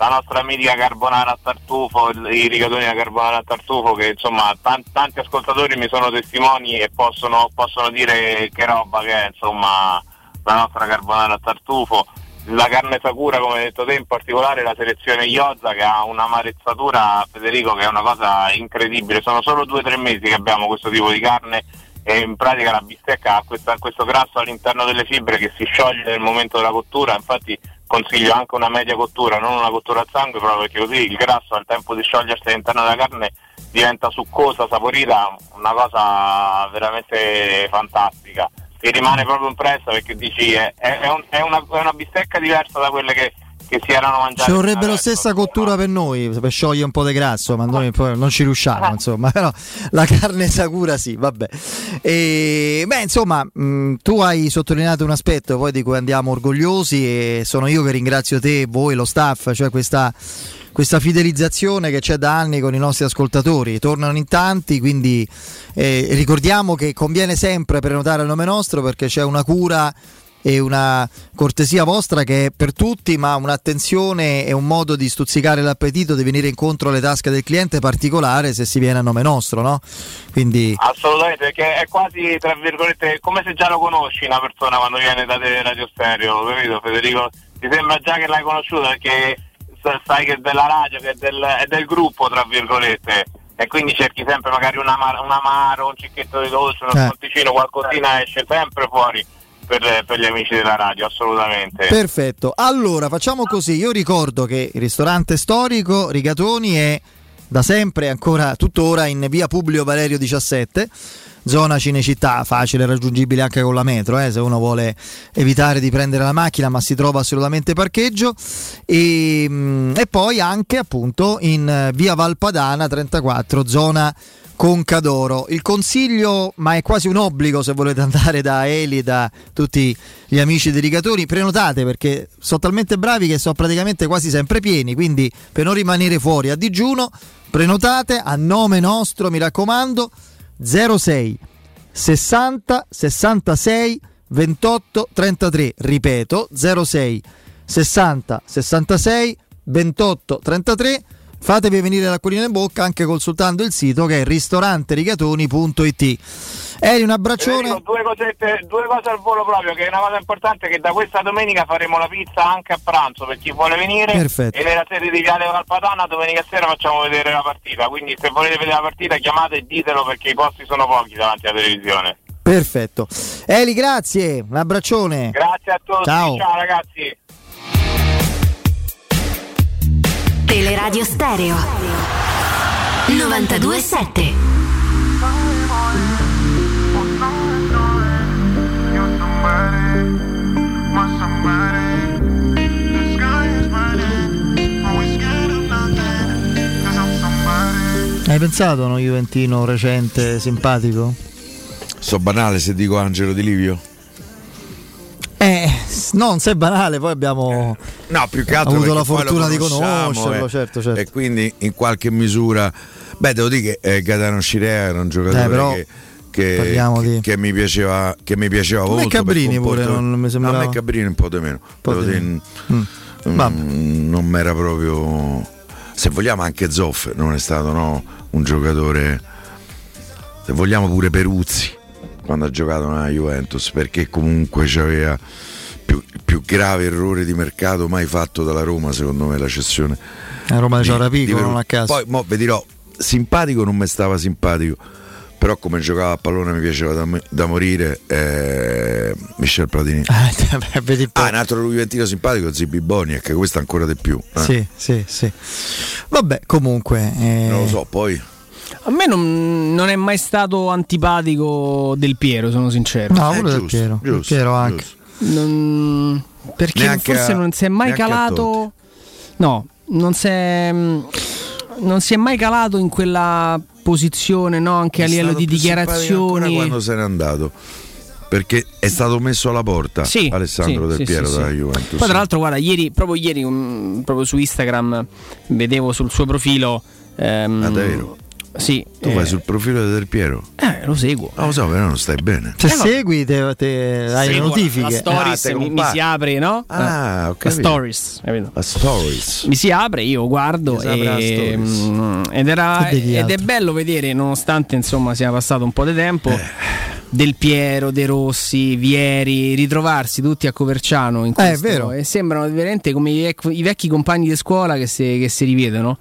la nostra mitica carbonara a tartufo, i rigatoni a carbonara a tartufo che insomma tan- tanti ascoltatori mi sono testimoni e possono, possono dire che roba che è insomma la nostra carbonara a tartufo. La carne Sakura, come hai detto te, in particolare la selezione Iozza che ha un'amarezzatura, Federico, che è una cosa incredibile. Sono solo due o tre mesi che abbiamo questo tipo di carne e in pratica la bistecca ha questa- questo grasso all'interno delle fibre che si scioglie nel momento della cottura, infatti consiglio anche una media cottura, non una cottura a sangue, proprio perché così il grasso al tempo di sciogliersi all'interno della carne diventa succosa, saporita, una cosa veramente fantastica. Ti rimane proprio impressa perché dici è, è- è un- è una, è una bistecca diversa da quelle che che si erano mangiati. Ci vorrebbe la stessa cottura per noi, per sciogliere un po' di grasso, ma noi non ci riusciamo, insomma, però la carne sacura sì, vabbè. E, beh, insomma, mh, tu hai sottolineato un aspetto poi di cui andiamo orgogliosi e sono io che ringrazio te, voi, lo staff, cioè questa, questa fidelizzazione che c'è da anni con i nostri ascoltatori. Tornano in tanti, quindi eh, ricordiamo che conviene sempre prenotare il nome nostro perché c'è una cura e una cortesia vostra che è per tutti, ma un'attenzione e un modo di stuzzicare l'appetito, di venire incontro alle tasche del cliente particolare se si viene a nome nostro, no? Quindi Assolutamente, perché è quasi, tra virgolette, come se già lo conosci una persona quando viene da radio stereo, capito Federico? Ti sembra già che l'hai conosciuto perché sai che è della radio, che è del, è del gruppo, tra virgolette. E quindi cerchi sempre magari un, amaro, un amaro, un cicchetto di dolce, uno Eh. sconticino, qualcosina esce sempre fuori per, per gli amici della radio, assolutamente. Perfetto. Allora facciamo così. Io ricordo che il ristorante storico Rigatoni è da sempre, ancora tuttora, in via Publio Valerio 17. Zona Cinecittà, facile raggiungibile anche con la metro, eh, se uno vuole evitare di prendere la macchina, ma si trova assolutamente parcheggio. E, mm, e poi anche appunto in eh, via Valpadana 34, zona Concadoro. Il consiglio, ma è quasi un obbligo se volete andare da Eli e da tutti gli amici dedicatori, prenotate perché sono talmente bravi che sono praticamente quasi sempre pieni, quindi per non rimanere fuori a digiuno, prenotate a nome nostro, mi raccomando, 06 60 66 28 33, ripeto, 06 60 66 28 33 fatevi venire l'acquolina in bocca anche consultando il sito che è ristoranterigatoni.it Eri un abbraccione due, cosette, due cose al volo proprio, che è una cosa importante che da questa domenica faremo la pizza anche a pranzo per chi vuole venire Perfetto. e nella sede di Viale Valpadana domenica sera facciamo vedere la partita, quindi se volete vedere la partita chiamate e ditelo perché i posti sono pochi davanti alla televisione. perfetto Eli grazie un abbraccione Grazie a tutti, Ciao. ciao ragazzi. Teleradio Stereo 927 hai pensato a uno Juventino recente simpatico? So banale se dico Angelo Di Livio. Eh, non se è banale, poi abbiamo No, più che altro avuto la fortuna di conoscerlo, eh, certo, certo. E quindi in qualche misura, beh, devo dire che eh, Gaetano Scirea era un giocatore Eh, però che, che- che- di- che mi piaceva, che mi piaceva molto. per Cabrini pure non mi No, sembrava- a me Cabrini un po' di meno. po' di dire, meno. mm, mm, non mi era proprio. Se vogliamo anche Zoff non è stato no, un giocatore. Se vogliamo pure Peruzzi quando ha giocato nella Juventus, perché comunque c'aveva più, il più grave errore di mercato mai fatto dalla Roma, secondo me, la cessione. a Roma c'era Pico, non a caso. Poi mo, vi dirò, simpatico non mi stava simpatico, però come giocava a pallone mi piaceva da, da morire eh, Michel Platini. Eh. Ah, un altro Juventino simpatico, Zibi Boniek, questo ancora di più. eh. Sì, sì, sì. Vabbè, comunque. eh, Non lo so, poi A me non, non è mai stato antipatico del Piero, sono sincero. No, Eh, quello del giusto, Piero. Del giusto, Piero anche. Non- perché Neanche forse a- non si è mai a calato. No, non si è, non si è mai calato in quella posizione, no? anche a è livello stato di dichiarazioni. quando se n'è andato. Perché è stato messo alla porta Sì, Alessandro sì, Del Piero sì, dalla sì. Juventus. Poi tra l'altro guarda, ieri, proprio ieri, proprio su Instagram, vedevo sul suo profilo... ehm, Ah, davvero? Sì. tu eh, vai sul profilo di Del Piero? eh, lo seguo. Non lo so, però non stai bene. Se Eh, segui, te, te- hai le notifiche. La stories Ah, mi, mi si apre, no? Ah, ho La stories, capito? La stories. Mi si apre, io guardo e, stories. mm, ed, era, ed è bello vedere, nonostante insomma sia passato un po' di tempo, Eh. Del Piero, De Rossi, Vieri, ritrovarsi tutti a Coverciano in Eh, è questo, vero. e sembrano veramente come i, vec- i vecchi compagni di scuola che si, che si rivedono.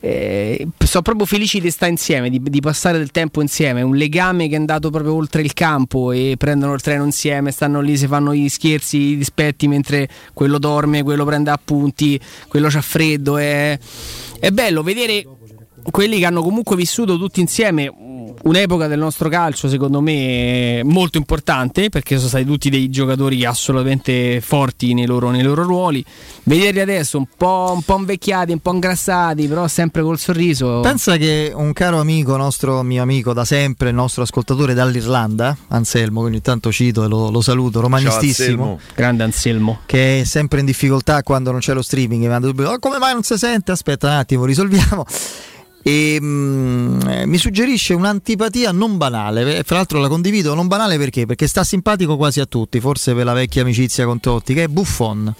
Eh, sono proprio felici di stare insieme, di, di passare del tempo insieme, un legame che è andato proprio oltre il campo e prendono il treno insieme, stanno lì, si fanno gli scherzi, i dispetti mentre quello dorme, quello prende appunti, quello c'ha freddo. È, è bello vedere quelli che hanno comunque vissuto tutti insieme un'epoca del nostro calcio, secondo me, molto importante perché sono stati tutti dei giocatori assolutamente forti nei loro, nei loro ruoli. Vederli adesso un po', un po' invecchiati, un po' ingrassati, però sempre col sorriso. Pensa che un caro amico, nostro mio amico da sempre, il nostro ascoltatore dall'Irlanda, Anselmo, che ogni tanto cito e lo, lo saluto, romanistissimo, Anselmo. Grande Anselmo. che è sempre in difficoltà quando non c'è lo streaming, mi manda subito, "Oh, come mai non si sente? Aspetta un attimo, risolviamo. E mm, eh, mi suggerisce un'antipatia non banale, eh, fra l'altro la condivido, non banale perché? Perché sta simpatico quasi a tutti, forse per la vecchia amicizia con Totti, che è Buffon.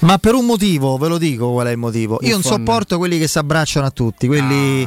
Ma per un motivo, ve lo dico qual è il motivo. Io non Buffon. sopporto quelli che si abbracciano a tutti, quelli...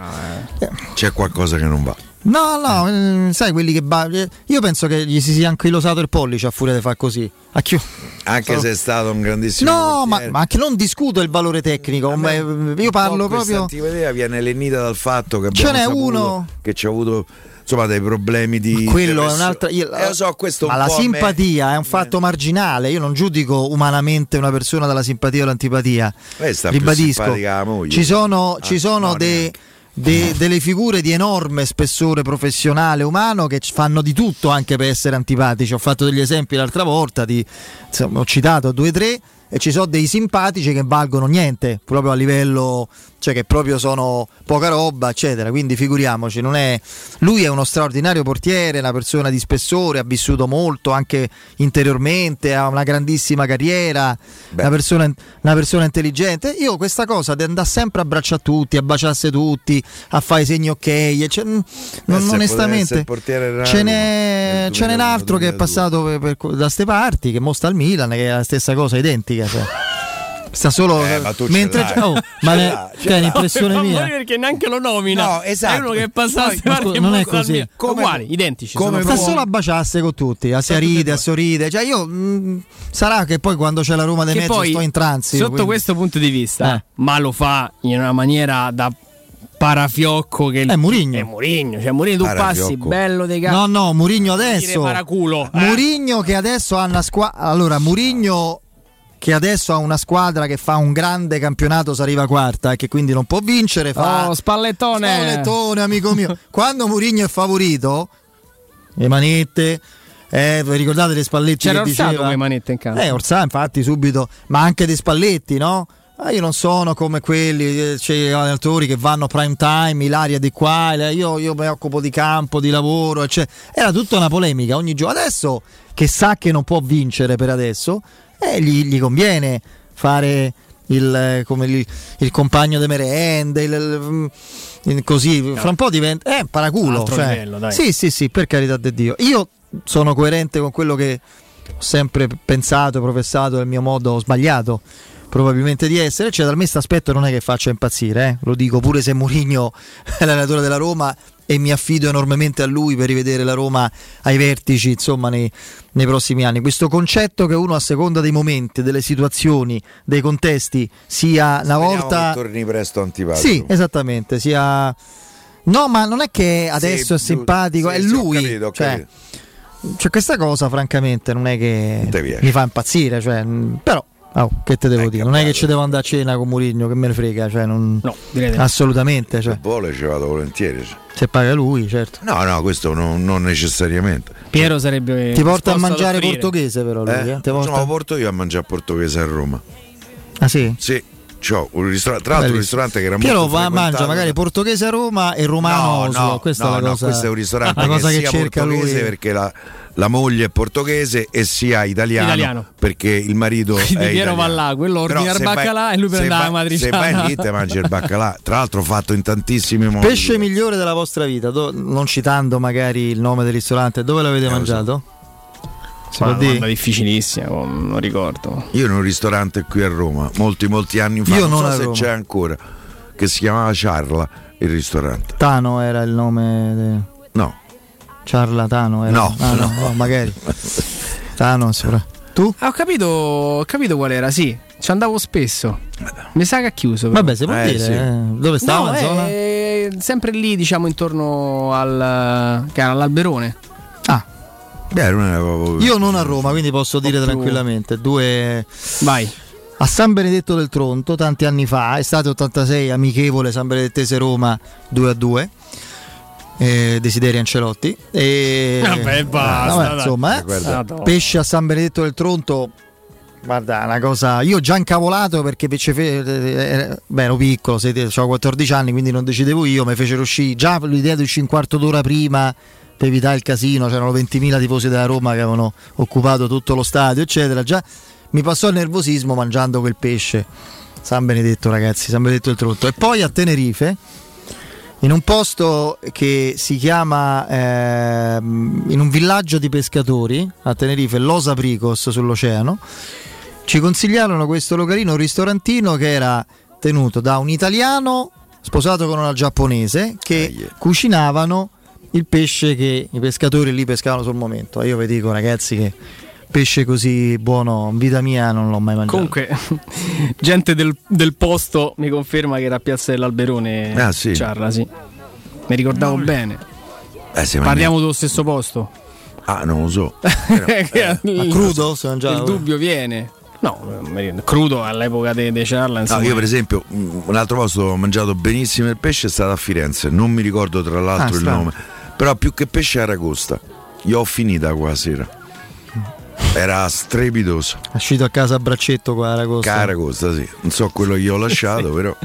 C'è qualcosa che non va. No, no, eh, sai quelli che... ba- eh, Io penso che gli si sia anchilosato il pollice a furia di far così. A chi- Anche Solo- se è stato un grandissimo. No, ma, ma anche non discuto il valore tecnico, ma, eh, io parlo proprio... Questa viene lenita dal fatto che Ce n'è uno- che ci ha avuto insomma dei problemi di. Quello è depressione. un'altra. io- Eh, lo so, ma la po' a me- simpatia è un fatto marginale. Io non giudico umanamente una persona dalla simpatia o l'antipatia. Eh, sta Ribadisco. la. Ci sono, Ah, ci sono no, de- de- delle figure di enorme spessore professionale umano che fanno di tutto anche per essere antipatici. Ho fatto degli esempi l'altra volta, di, insomma, ho citato due o tre. E ci sono dei simpatici che valgono niente, proprio a livello, cioè che proprio sono poca roba, eccetera. Quindi figuriamoci, non è, lui è uno straordinario portiere, una persona di spessore, ha vissuto molto anche interiormente, ha una grandissima carriera, una persona, una persona intelligente. Io questa cosa di andare sempre a abbracciare tutti, a baciarsi tutti, a fare i segni ok, mm, non, potesse onestamente della ce n'è, ce n'è un altro che è 2002. passato per- per- da ste parti, che mostra al Milan, che è la stessa cosa, identica. cioè. Sta solo Eh, ma tu ce mentre l'hai. oh, Ce ma ne- l'ha, ce che è l'ha. un'impressione Ma mia. perché neanche lo nomina. No, esatto. È uno che passa a Ma non è così. Uguali, identici. come Sta solo a baciarsi con tutti, a si ride, a sorride. Cioè, io mh, sarà che poi quando c'è la Roma Che mezzo poi, sto in transito. Sotto quindi- questo punto di vista, Eh. ma lo fa in una maniera da parafiocco che È Murigno. È Murigno, cioè Murigno tu passi Parafiocco. bello dei No, no, Murigno adesso. paraculo. eh. Murigno che adesso ha una squadra. Allora, Murigno che adesso ha una squadra che fa un grande campionato, si arriva quarta e che quindi non può vincere. Fa Oh, spallettone. Spallettone, amico mio. Quando Murigno è favorito, le manette. Eh, vi ricordate le spalletti C'era che Orsato diceva? con le manette in campo. Eh, Orsà, infatti, subito, ma anche dei Spalletti, no? Ah, io non sono come quelli, c'è gli allenatori che vanno prime time, Ilaria di qua, io, io mi occupo di campo, di lavoro, eccetera. Era tutta una polemica ogni giorno. Adesso che sa che non può vincere per adesso, eh, gli, gli conviene fare il, come il, il compagno de merende, il- il- il- così, fra un po' diventa... Eh, paraculo. Altro cioè. livello, dai. Sì, sì, sì, per carità di Dio. Io sono coerente con quello che ho sempre pensato professato del mio modo sbagliato probabilmente di essere cioè dal me questo aspetto non è che faccia impazzire eh. lo dico pure se Mourinho è l'allenatore della Roma e mi affido enormemente a lui per rivedere la Roma ai vertici insomma nei, nei prossimi anni questo concetto che uno a seconda dei momenti delle situazioni dei contesti sia una volta che torni presto antipatico. sì esattamente sia no ma non è che adesso è giusto. simpatico Sì, è sì, ho lui capito, ho cioè, capito. cioè, questa cosa, francamente, non è che mi fa impazzire. Cioè, però, oh, che te devo dire? Non è che ci devo andare a cena con Murigno, che me ne frega. Cioè, non- No, no. assolutamente. Cioè, Se vuole ci vado volentieri. se paga lui, certo. No, no, questo non, non necessariamente. Piero sarebbe Ti porta a mangiare portoghese, però. Lui, Eh? eh? Ti porta- No, lo porto io a mangiare portoghese a Roma. Ah, sì? Sì, c'ho un ristorante, tra l'altro un ristorante che era Piero molto va a frequentato mangia magari portoghese a Roma e romano No, a Oslo. no, questa no, è la no, cosa, questo è un ristorante la cosa che, che, sia cerca lui. perché la, la moglie è portoghese e sia italiano, Italiano. perché il marito Quindi è Piero italiano. va là, quello ordina il baccalà e lui prende la matriciana. Se vai lì te mangi il baccalà, tra l'altro fatto in tantissimi modi. Pesce migliore della vostra vita, do- non citando magari il nome del ristorante, dove l'avete Eh, mangiato? Si Una domanda difficilissima, non ricordo. Io in un ristorante qui a Roma, molti molti anni fa, Io non, non so se Roma. c'è ancora, che si chiamava Ciarla, il ristorante. Tano era il nome. de- Ciarlatano era. No, Ah, no, no. magari. Tano, sopra. Tu? Ah, ho capito, ho capito qual era, sì. Ci andavo spesso. Mi sa che ha chiuso. però. Vabbè, si può Eh, dire. sì. eh. Dove stava? No, zona? è sempre lì, diciamo, intorno al che era all'Alberone. Ah, beh, non era proprio- io non a Roma, quindi posso dire più- tranquillamente. Due. Vai. A San Benedetto del Tronto, tanti anni fa, estate 86, amichevole San Benedettese Roma 2 a 2. Eh, Desiderio Ancelotti. E, Vabbè, basta, vabbè, insomma, eh. Madonna. pesce a San Benedetto del Tronto. Guarda, una cosa. Io già incavolato perché fece, fe- eh, beh, ero piccolo, avevo 14 anni, quindi non decidevo io. Mi fecero uscire già l'idea di uscire un quarto d'ora prima per evitare il casino. C'erano 20.000 tifosi della Roma che avevano occupato tutto lo stadio, eccetera. Già mi passò il nervosismo mangiando quel pesce. San Benedetto, ragazzi, San Benedetto del Tronto. E poi a Tenerife, in un posto che si chiama ehm, in un villaggio di pescatori a Tenerife, Los Apricos sull'oceano. Ci consigliarono questo localino, un ristorantino che era tenuto da un italiano sposato con una giapponese che cucinavano il pesce che i pescatori lì pescavano sul momento. Io vi dico, ragazzi, che pesce così buono in vita mia non l'ho mai mangiato. Comunque, gente del, del posto mi conferma che era a Piazza dell'Alberone Ah, sì. Ciarla, sì. Mi ricordavo bene. Eh, se Parliamo dello stesso posto. Ah, non lo so. il, crudo? Se il dubbio viene. No, crudo all'epoca dei de Ciarla. No, io per esempio mm, un altro posto dove ho mangiato benissimo il pesce è stato a Firenze, non mi ricordo tra l'altro Ah, il strano. nome, però più che pesce era Aragosta. Io ho finita qua sera. Era strepitoso. È uscito a casa a braccetto qua a Aragosta. Caragosta, sì. Non so quello che io ho lasciato, però.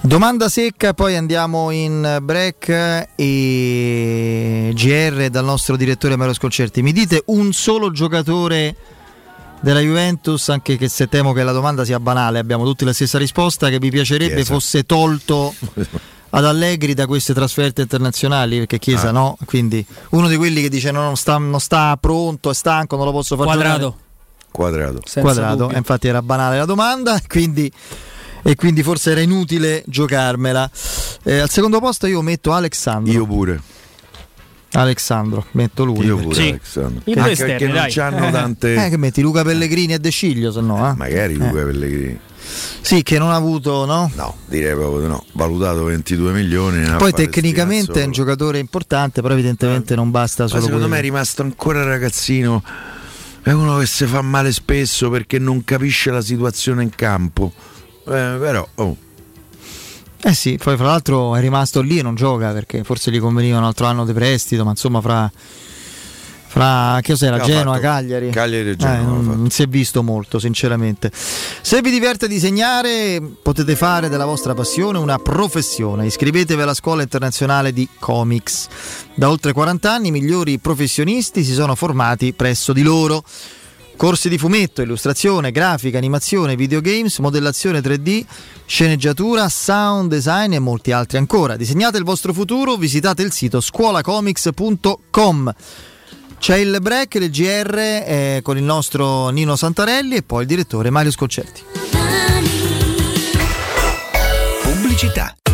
Domanda secca, poi andiamo in break e GR dal nostro direttore Mario Sconcerti. Mi dite un solo giocatore della Juventus, anche che se temo che la domanda sia banale, abbiamo tutti la stessa risposta, che vi piacerebbe Chiesa. fosse tolto ad Allegri da queste trasferte internazionali, perché Chiesa Ah. no, quindi uno di quelli che dice no, non, sta, non sta pronto, è stanco, non lo posso fare Quadrato. Quadrato. quadrato. Infatti era banale la domanda, quindi, e quindi forse era inutile giocarmela. Eh, al secondo posto io metto Alexandro. Io pure. Alexandro, metto lui. Io pure, Alexandro. I due Anche esterni, perché non c'hanno tante. Eh, che metti Luca Pellegrini e De Ciglio, se no. eh? Magari Luca Pellegrini. Sì, che non ha avuto, no? No, direi proprio di no. Valutato 22 milioni. Poi tecnicamente è un giocatore importante, però evidentemente non basta Ma solo secondo me è quello. rimasto ancora ragazzino. È uno che si fa male spesso perché non capisce la situazione in campo. Eh, però, oh, Eh sì, poi fra l'altro è rimasto lì e non gioca perché forse gli conveniva un altro anno di prestito, ma insomma fra, fra che cos'era? Fatto Cagliari. Cagliari e Eh, Genova, non, si è visto molto, sinceramente. Se vi diverte disegnare, potete fare della vostra passione una professione. Iscrivetevi alla scuola internazionale di comics. Da oltre 40 anni i migliori professionisti si sono formati presso di loro. Corsi di fumetto, illustrazione, grafica, animazione, videogames, modellazione 3D, sceneggiatura, sound design e molti altri ancora. Disegnate il vostro futuro, visitate il sito scuolacomics.com. C'è il break del GR eh, con il nostro Nino Santarelli e poi il direttore Mario Sconcerti. Pubblicità.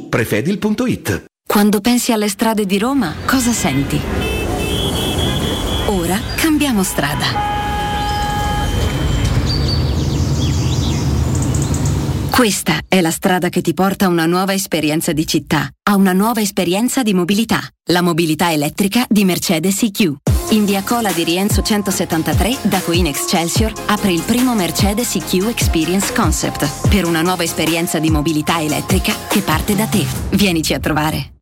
prefedil.it. Quando pensi alle strade di Roma, cosa senti? Ora cambiamo strada. Questa è la strada che ti porta a una nuova esperienza di città, a una nuova esperienza di mobilità, la mobilità elettrica di Mercedes EQ. In via Cola di Rienzo 173 da Queen Excelsior apre il primo Mercedes EQ Experience Concept per una nuova esperienza di mobilità elettrica che parte da te. Vienici a trovare.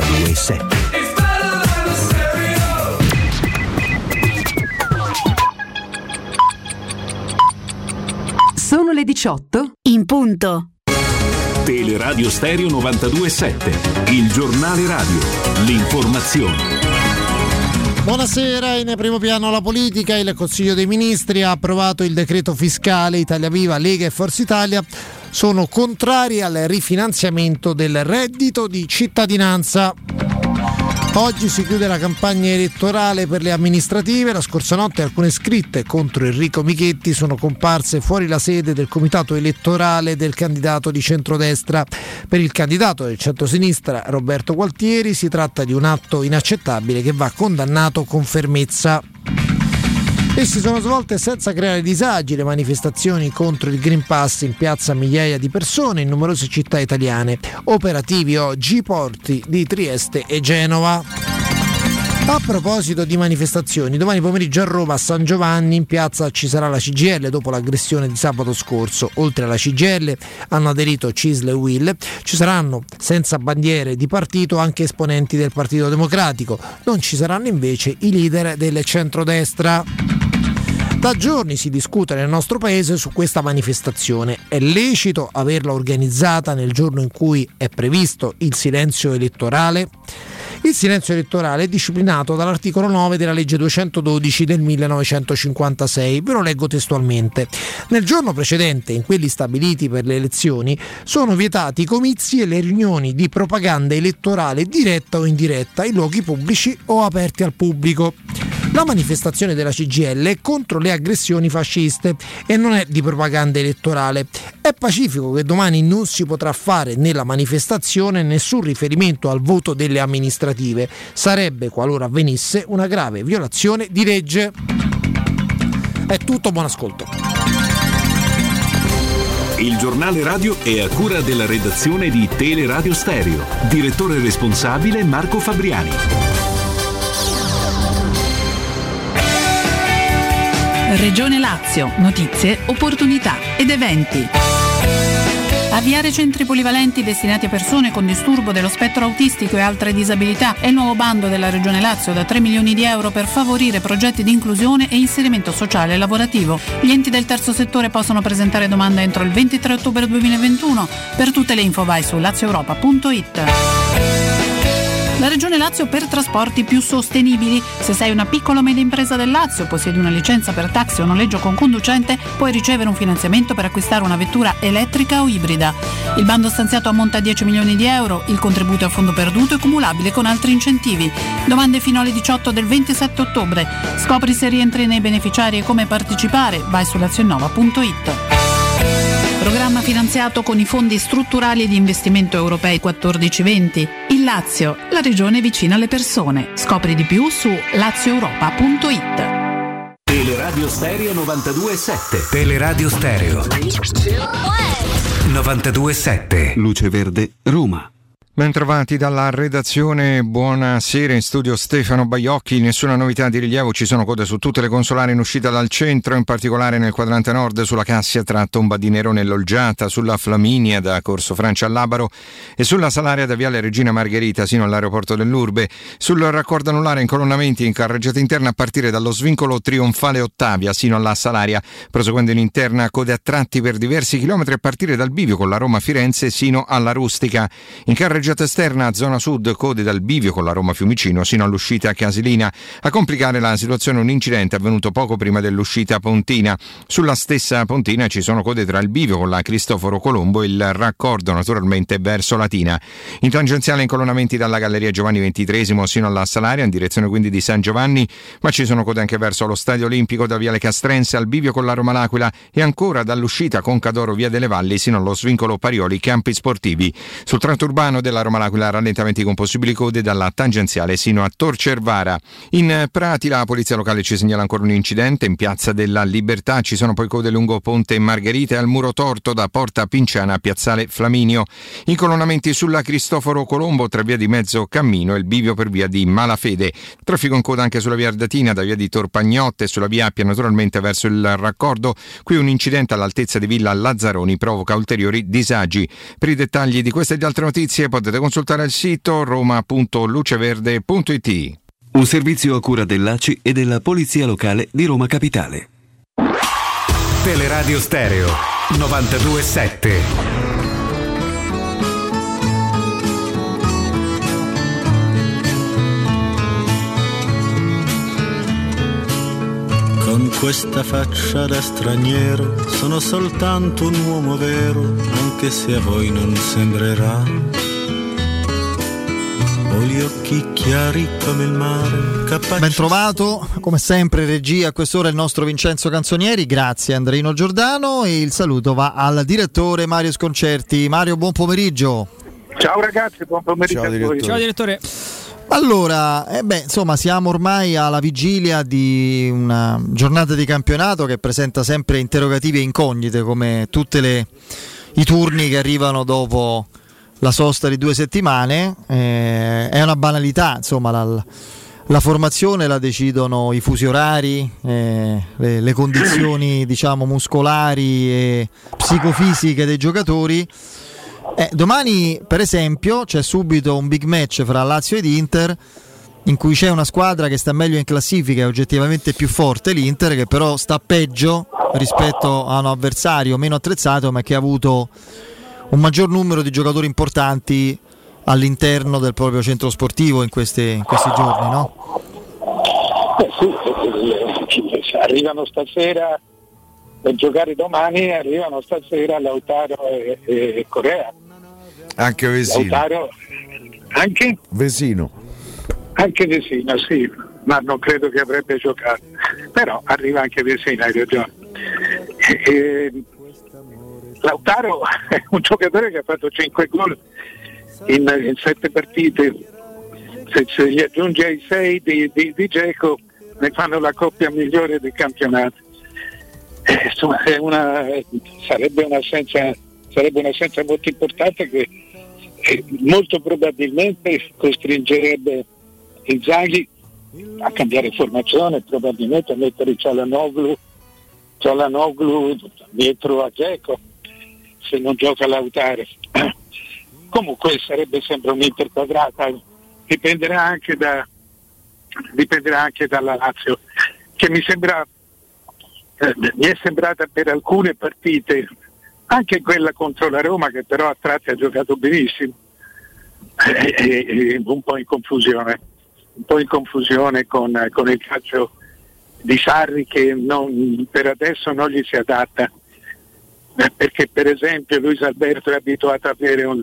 92.7 Sono le 18 in punto. Teleradio Stereo 92.7, il giornale radio, l'informazione. Buonasera, in primo piano la politica, il Consiglio dei Ministri ha approvato il decreto fiscale Italia Viva, Lega e Forza Italia sono contrari al rifinanziamento del reddito di cittadinanza. Oggi si chiude la campagna elettorale per le amministrative. La scorsa notte alcune scritte contro Enrico Michetti sono comparse fuori la sede del comitato elettorale del candidato di centrodestra. Per il candidato del centrosinistra Roberto Gualtieri si tratta di un atto inaccettabile che va condannato con fermezza. E si sono svolte senza creare disagi le manifestazioni contro il Green Pass in piazza migliaia di persone in numerose città italiane. Operativi oggi i porti di Trieste e Genova. A proposito di manifestazioni, domani pomeriggio a Roma a San Giovanni in piazza ci sarà la CGL dopo l'aggressione di sabato scorso. Oltre alla CGL hanno aderito Cisle e Will. Ci saranno senza bandiere di partito anche esponenti del Partito Democratico. Non ci saranno invece i leader del centrodestra. Da giorni si discute nel nostro paese su questa manifestazione. È lecito averla organizzata nel giorno in cui è previsto il silenzio elettorale? Il silenzio elettorale è disciplinato dall'articolo 9 della legge 212 del 1956. Ve lo leggo testualmente. Nel giorno precedente, in quelli stabiliti per le elezioni, sono vietati i comizi e le riunioni di propaganda elettorale diretta o indiretta in luoghi pubblici o aperti al pubblico. La manifestazione della CGL è contro le aggressioni fasciste e non è di propaganda elettorale. È pacifico che domani non si potrà fare nella manifestazione nessun riferimento al voto delle amministrative. Sarebbe, qualora avvenisse, una grave violazione di legge. È tutto, buon ascolto. Il giornale radio è a cura della redazione di Teleradio Stereo. Direttore responsabile Marco Fabriani. Regione Lazio, notizie, opportunità ed eventi. Avviare centri polivalenti destinati a persone con disturbo dello spettro autistico e altre disabilità è il nuovo bando della Regione Lazio da 3 milioni di euro per favorire progetti di inclusione e inserimento sociale e lavorativo. Gli enti del terzo settore possono presentare domanda entro il 23 ottobre 2021. Per tutte le info vai su lazioeuropa.it. La Regione Lazio per trasporti più sostenibili. Se sei una piccola o media impresa del Lazio, possiedi una licenza per taxi o noleggio con conducente, puoi ricevere un finanziamento per acquistare una vettura elettrica o ibrida. Il bando stanziato ammonta a 10 milioni di euro, il contributo a fondo perduto è cumulabile con altri incentivi. Domande fino alle 18 del 27 ottobre. Scopri se rientri nei beneficiari e come partecipare. Vai su lazionnova.it. Programma finanziato con i fondi strutturali di investimento europei 14-20. Il Lazio, la regione vicina alle persone. Scopri di più su lazioeuropa.it. Teleradio Stereo 92.7. Teleradio Stereo 92.7. Luce Verde, Roma. Bentrovati dalla redazione, buonasera in studio Stefano Baiocchi, nessuna novità di rilievo, ci sono code su tutte le consolari in uscita dal centro, in particolare nel quadrante nord sulla Cassia tra Tomba di Nero nell'Olgiata, sulla Flaminia da Corso Francia a Labaro e sulla Salaria da Viale Regina Margherita sino all'aeroporto dell'Urbe, sul raccordo anulare in colonnamenti in carreggiata interna a partire dallo svincolo trionfale Ottavia sino alla Salaria, proseguendo in interna code a tratti per diversi chilometri a partire dal bivio con la Roma Firenze sino alla Rustica, in carreggiata esterna zona sud code dal bivio con la Roma Fiumicino sino all'uscita a Casilina. A complicare la situazione un incidente avvenuto poco prima dell'uscita Pontina. Sulla stessa Pontina ci sono code tra il bivio con la Cristoforo Colombo e il raccordo naturalmente verso Latina. In tangenziale incolonnamenti dalla Galleria Giovanni XXIII sino alla Salaria in direzione quindi di San Giovanni, ma ci sono code anche verso lo Stadio Olimpico da Viale Castrense al bivio con la Roma L'Aquila e ancora dall'uscita con Cadoro Via delle Valli sino allo svincolo Parioli Campi Sportivi. Sul tratto urbano della Roma L'Aquila rallentamenti con possibili code dalla tangenziale sino a Torcervara. In Prati la polizia locale ci segnala ancora un incidente in piazza della Libertà, ci sono poi code lungo Ponte Margherita e al muro torto da Porta Pinciana a piazzale Flaminio. Incolonnamenti sulla Cristoforo Colombo tra via di Mezzo Cammino e il bivio per via di Malafede. Traffico in coda anche sulla via Ardatina da via di Torpagnotte e sulla via Appia naturalmente verso il raccordo. Qui un incidente all'altezza di Villa Lazzaroni provoca ulteriori disagi. Per i dettagli di queste e di altre notizie potete consultare il sito roma.luceverde.it. Un servizio a cura dell'ACI e della Polizia Locale di Roma Capitale. Teleradio Stereo 92.7. Con questa faccia da straniero sono soltanto un uomo vero, anche se a voi non sembrerà. Ho gli occhi chiari come il mare, capaci Ben trovato, come sempre regia a quest'ora il nostro Vincenzo Canzonieri, grazie Andreino Giordano e il saluto va al direttore Mario Sconcerti. Mario, buon pomeriggio. Ciao ragazzi, buon pomeriggio a voi. Ciao direttore. Allora, eh beh, insomma, siamo ormai alla vigilia di una giornata di campionato che presenta sempre interrogativi e incognite come tutti i turni che arrivano dopo la sosta di due settimane. Eh, è una banalità, insomma, la, la formazione la decidono i fusi orari, eh, le, le condizioni diciamo muscolari e psicofisiche dei giocatori. Eh, domani, per esempio, c'è subito un big match fra Lazio ed Inter in cui c'è una squadra che sta meglio in classifica, è oggettivamente più forte l'Inter, che però sta peggio rispetto a un avversario meno attrezzato, ma che ha avuto un maggior numero di giocatori importanti all'interno del proprio centro sportivo in, queste, in questi giorni, no? Beh, sì, arrivano stasera per giocare domani, arrivano stasera Lautaro e, e Corea. Anche Vesino. Lautaro, anche? Vesino. Anche Vesino, sì, ma non credo che avrebbe giocato. Però arriva anche Vesino, hai ragione. E, Lautaro è un giocatore che ha fatto 5 gol in, in 7 partite. Se, se gli aggiungi ai 6 di, di, di Geco ne fanno la coppia migliore del campionato. Eh, insomma, una, sarebbe, un'assenza, sarebbe un'assenza molto importante che eh, molto probabilmente costringerebbe Inzaghi a cambiare formazione, probabilmente a mettere Cialanoglu, Cialanoglu dietro a Geco se non gioca Lautaro. Comunque sarebbe sempre un'interquadrata, dipenderà anche, da, dipenderà anche dalla Lazio, che mi, sembra, eh, mi è sembrata per alcune partite, anche quella contro la Roma che però a tratti ha giocato benissimo, eh, eh, un po' in confusione, un po' in confusione con, con il calcio di Sarri che non, per adesso non gli si adatta perché per esempio Luis Alberto è abituato ad avere un,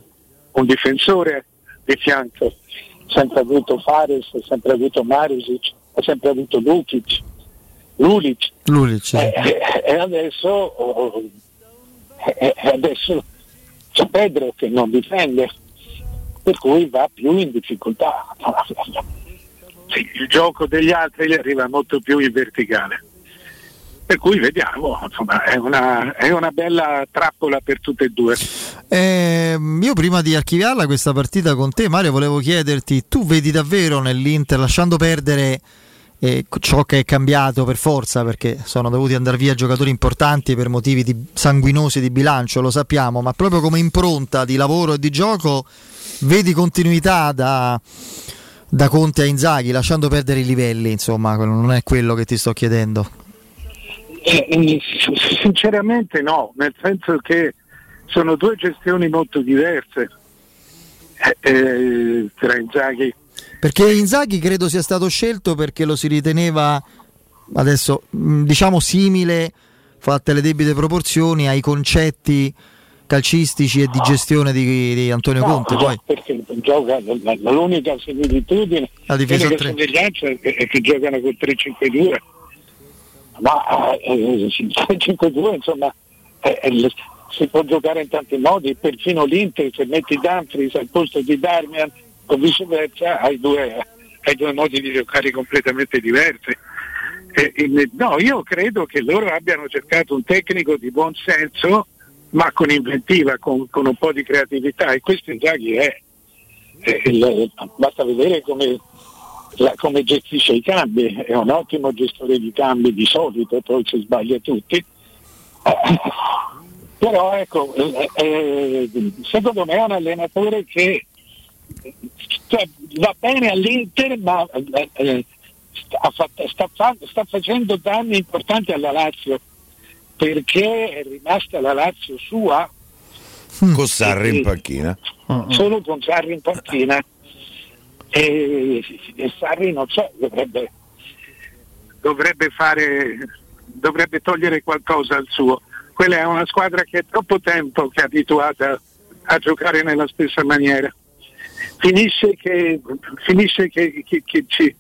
un difensore di fianco, ha sempre avuto Fares, ha sempre avuto Marisic, ha sempre avuto Lukic, Lulic. Lulic e, e, adesso, oh, e adesso c'è Pedro che non difende, per cui va più in difficoltà. Sì, il gioco degli altri gli arriva molto più in verticale. Per cui vediamo, insomma, è una, è una bella trappola per tutte e due. Eh, io prima di archiviarla questa partita con te, Mario, volevo chiederti, tu vedi davvero nell'Inter, lasciando perdere eh, ciò che è cambiato per forza, perché sono dovuti andare via giocatori importanti per motivi di, sanguinosi di bilancio, lo sappiamo, ma proprio come impronta di lavoro e di gioco, vedi continuità da, da Conte a Inzaghi, lasciando perdere i livelli, insomma, non è quello che ti sto chiedendo. Sinceramente no, nel senso che sono due gestioni molto diverse eh, eh, tra Inzaghi. Perché Inzaghi credo sia stato scelto perché lo si riteneva adesso diciamo simile, fatte le debite proporzioni, ai concetti calcistici e di gestione di, di Antonio no, Conte. Poi. Perché gioca, l'unica similitudine, la difesa è che giocano con 3-5-2 ma eh, 5-2 insomma eh, eh, si può giocare in tanti modi, perfino l'Inter se metti Dumfries al posto di Darmian o viceversa hai due, hai due modi di giocare completamente diversi. Eh, no, io credo che loro abbiano cercato un tecnico di buon senso ma con inventiva, con, con un po' di creatività e questo Inzaghi è. Il, basta vedere come la, come gestisce i cambi, è un ottimo gestore di cambi di solito, poi si sbaglia tutti. però ecco, eh, eh, secondo me è un allenatore che cioè, va bene all'Inter ma eh, eh sta, sta, sta, facendo danni importanti alla Lazio perché è rimasta la Lazio sua. Con Sarri in panchina. Solo con Sarri in panchina e, e Sarri non so, dovrebbe, dovrebbe, fare, dovrebbe togliere qualcosa al suo. Quella è una squadra che è troppo tempo che è abituata a giocare nella stessa maniera. Finisce che, finisce che, che, che ci,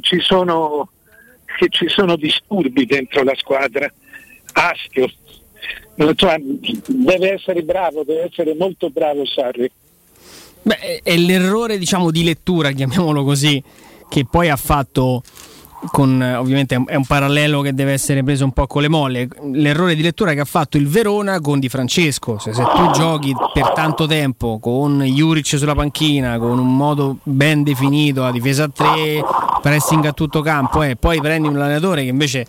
ci sono, che ci sono disturbi dentro la squadra, aschio. Cioè, deve essere bravo, deve essere molto bravo Sarri. Beh, è l'errore diciamo di lettura, chiamiamolo così, che poi ha fatto con ovviamente è un parallelo che deve essere preso un po' con le molle. L'errore di lettura che ha fatto il Verona con Di Francesco. Se, se tu giochi per tanto tempo con Juric sulla panchina, con un modo ben definito, a difesa a 3, pressing a tutto campo, e eh, poi prendi un allenatore che invece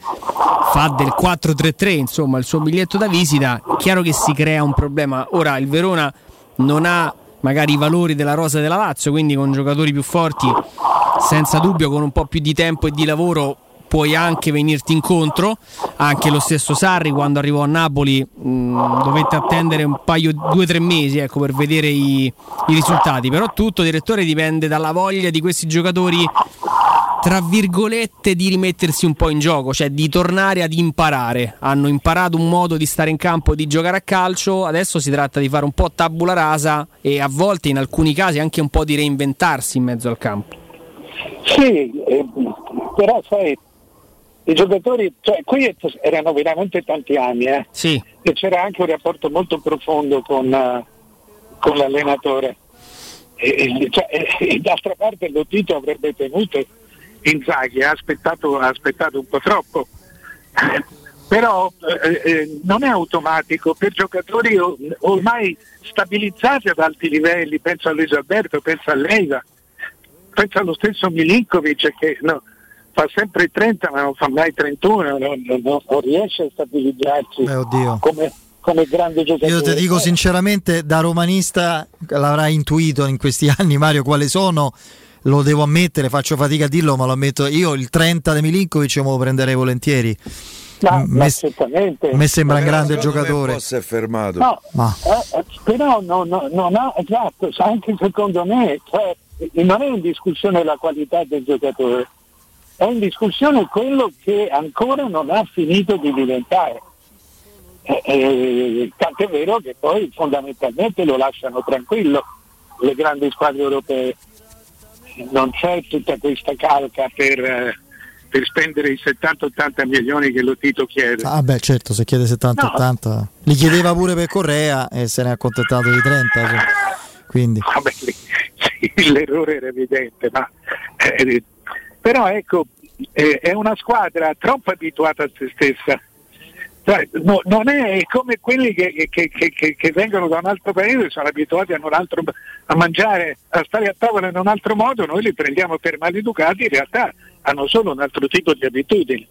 fa del 4-3-3, insomma, il suo biglietto da visita, chiaro che si crea un problema. Ora il Verona non ha magari i valori della rosa della Lazio, quindi con giocatori più forti, senza dubbio con un po' più di tempo e di lavoro puoi anche venirti incontro. Anche lo stesso Sarri quando arrivò a Napoli mh, dovette attendere un paio, due o tre mesi ecco, per vedere i, i risultati. Però tutto, direttore, dipende dalla voglia di questi giocatori tra virgolette di rimettersi un po' in gioco, cioè di tornare ad imparare. Hanno imparato un modo di stare in campo, di giocare a calcio, adesso si tratta di fare un po' tabula rasa e a volte in alcuni casi anche un po' di reinventarsi in mezzo al campo. Sì, eh, però sai, i giocatori, cioè qui erano veramente tanti anni eh, sì. e c'era anche un rapporto molto profondo con, uh, con l'allenatore. E, e, cioè, e, d'altra parte Lotito avrebbe tenuto Inzaghi, ha aspettato, ha aspettato un po' troppo. Però eh, eh, non è automatico per giocatori ormai stabilizzati ad alti livelli, penso a Luis Alberto, penso a Leiva, penso allo stesso Milinkovic che no, fa sempre 30 ma non fa mai 31, non, non, non riesce a stabilizzarsi Beh, come, come grande giocatore. Io ti dico sinceramente, da romanista l'avrai intuito in questi anni Mario quali sono lo devo ammettere, faccio fatica a dirlo, ma lo ammetto io il 30 di Milinkovic me lo prenderei volentieri. Ma, me, assolutamente. me sembra un grande giocatore. si è fermato. No, Ma- eh, eh, però no, no, non ha, esatto, anche secondo me cioè, non è in discussione la qualità del giocatore, è in discussione quello che ancora non ha finito di diventare. Eh, eh, tant'è vero che poi fondamentalmente lo lasciano tranquillo le grandi squadre europee. Non c'è tutta questa calca per, eh, per spendere i 70-80 milioni che lo Tito chiede. Ah beh certo, se chiede 70-80 li chiedeva pure per Correa e se ne è accontentato di 30. cioè. Quindi Vabbè, l'errore era evidente, ma eh, però ecco, eh, è una squadra troppo abituata a se stessa. Cioè, no- non è come quelli che, che- che- che- vengono da un altro paese, sono abituati a, un altro- a mangiare, a stare a tavola in un altro modo, noi li prendiamo per maleducati, in realtà hanno solo un altro tipo di abitudini.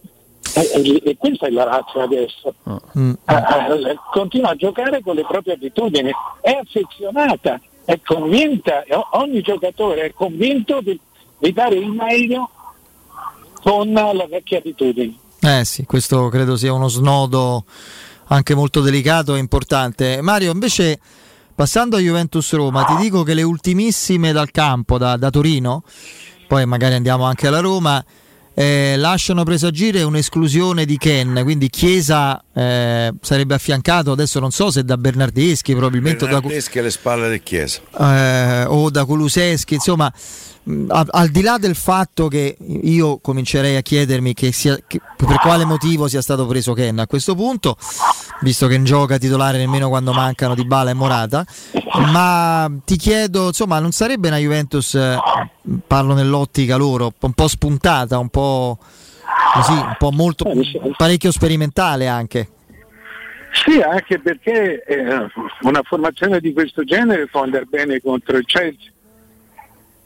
E, e- e questa è la razza adesso. mm, Ah, ah, continua a giocare con le proprie abitudini, è affezionata, è convinta, ogni giocatore è convinto di, di dare il meglio con le vecchie abitudini. eh sì, questo credo sia uno snodo anche molto delicato e importante. Mario, invece passando a Juventus Roma, ti dico che le ultimissime dal campo da, da Torino, poi magari andiamo anche alla Roma. Eh, lasciano presagire un'esclusione di Ken, quindi Chiesa eh, sarebbe affiancato adesso non so se da Bernardeschi, probabilmente o da, Bernardeschi alle spalle del Chiesa. eh, o da Kuluseschi, insomma, mh, a- al di là del fatto che io comincerei a chiedermi che sia- che- per quale motivo sia stato preso Ken a questo punto, visto che non gioca titolare nemmeno quando mancano Di Bala e Morata, ma ti chiedo, insomma, non sarebbe una Juventus, eh, parlo nell'ottica loro, un po' spuntata, un po' così, un po' molto parecchio sperimentale anche. Sì, anche perché eh, una formazione di questo genere può andare bene contro il Chelsea.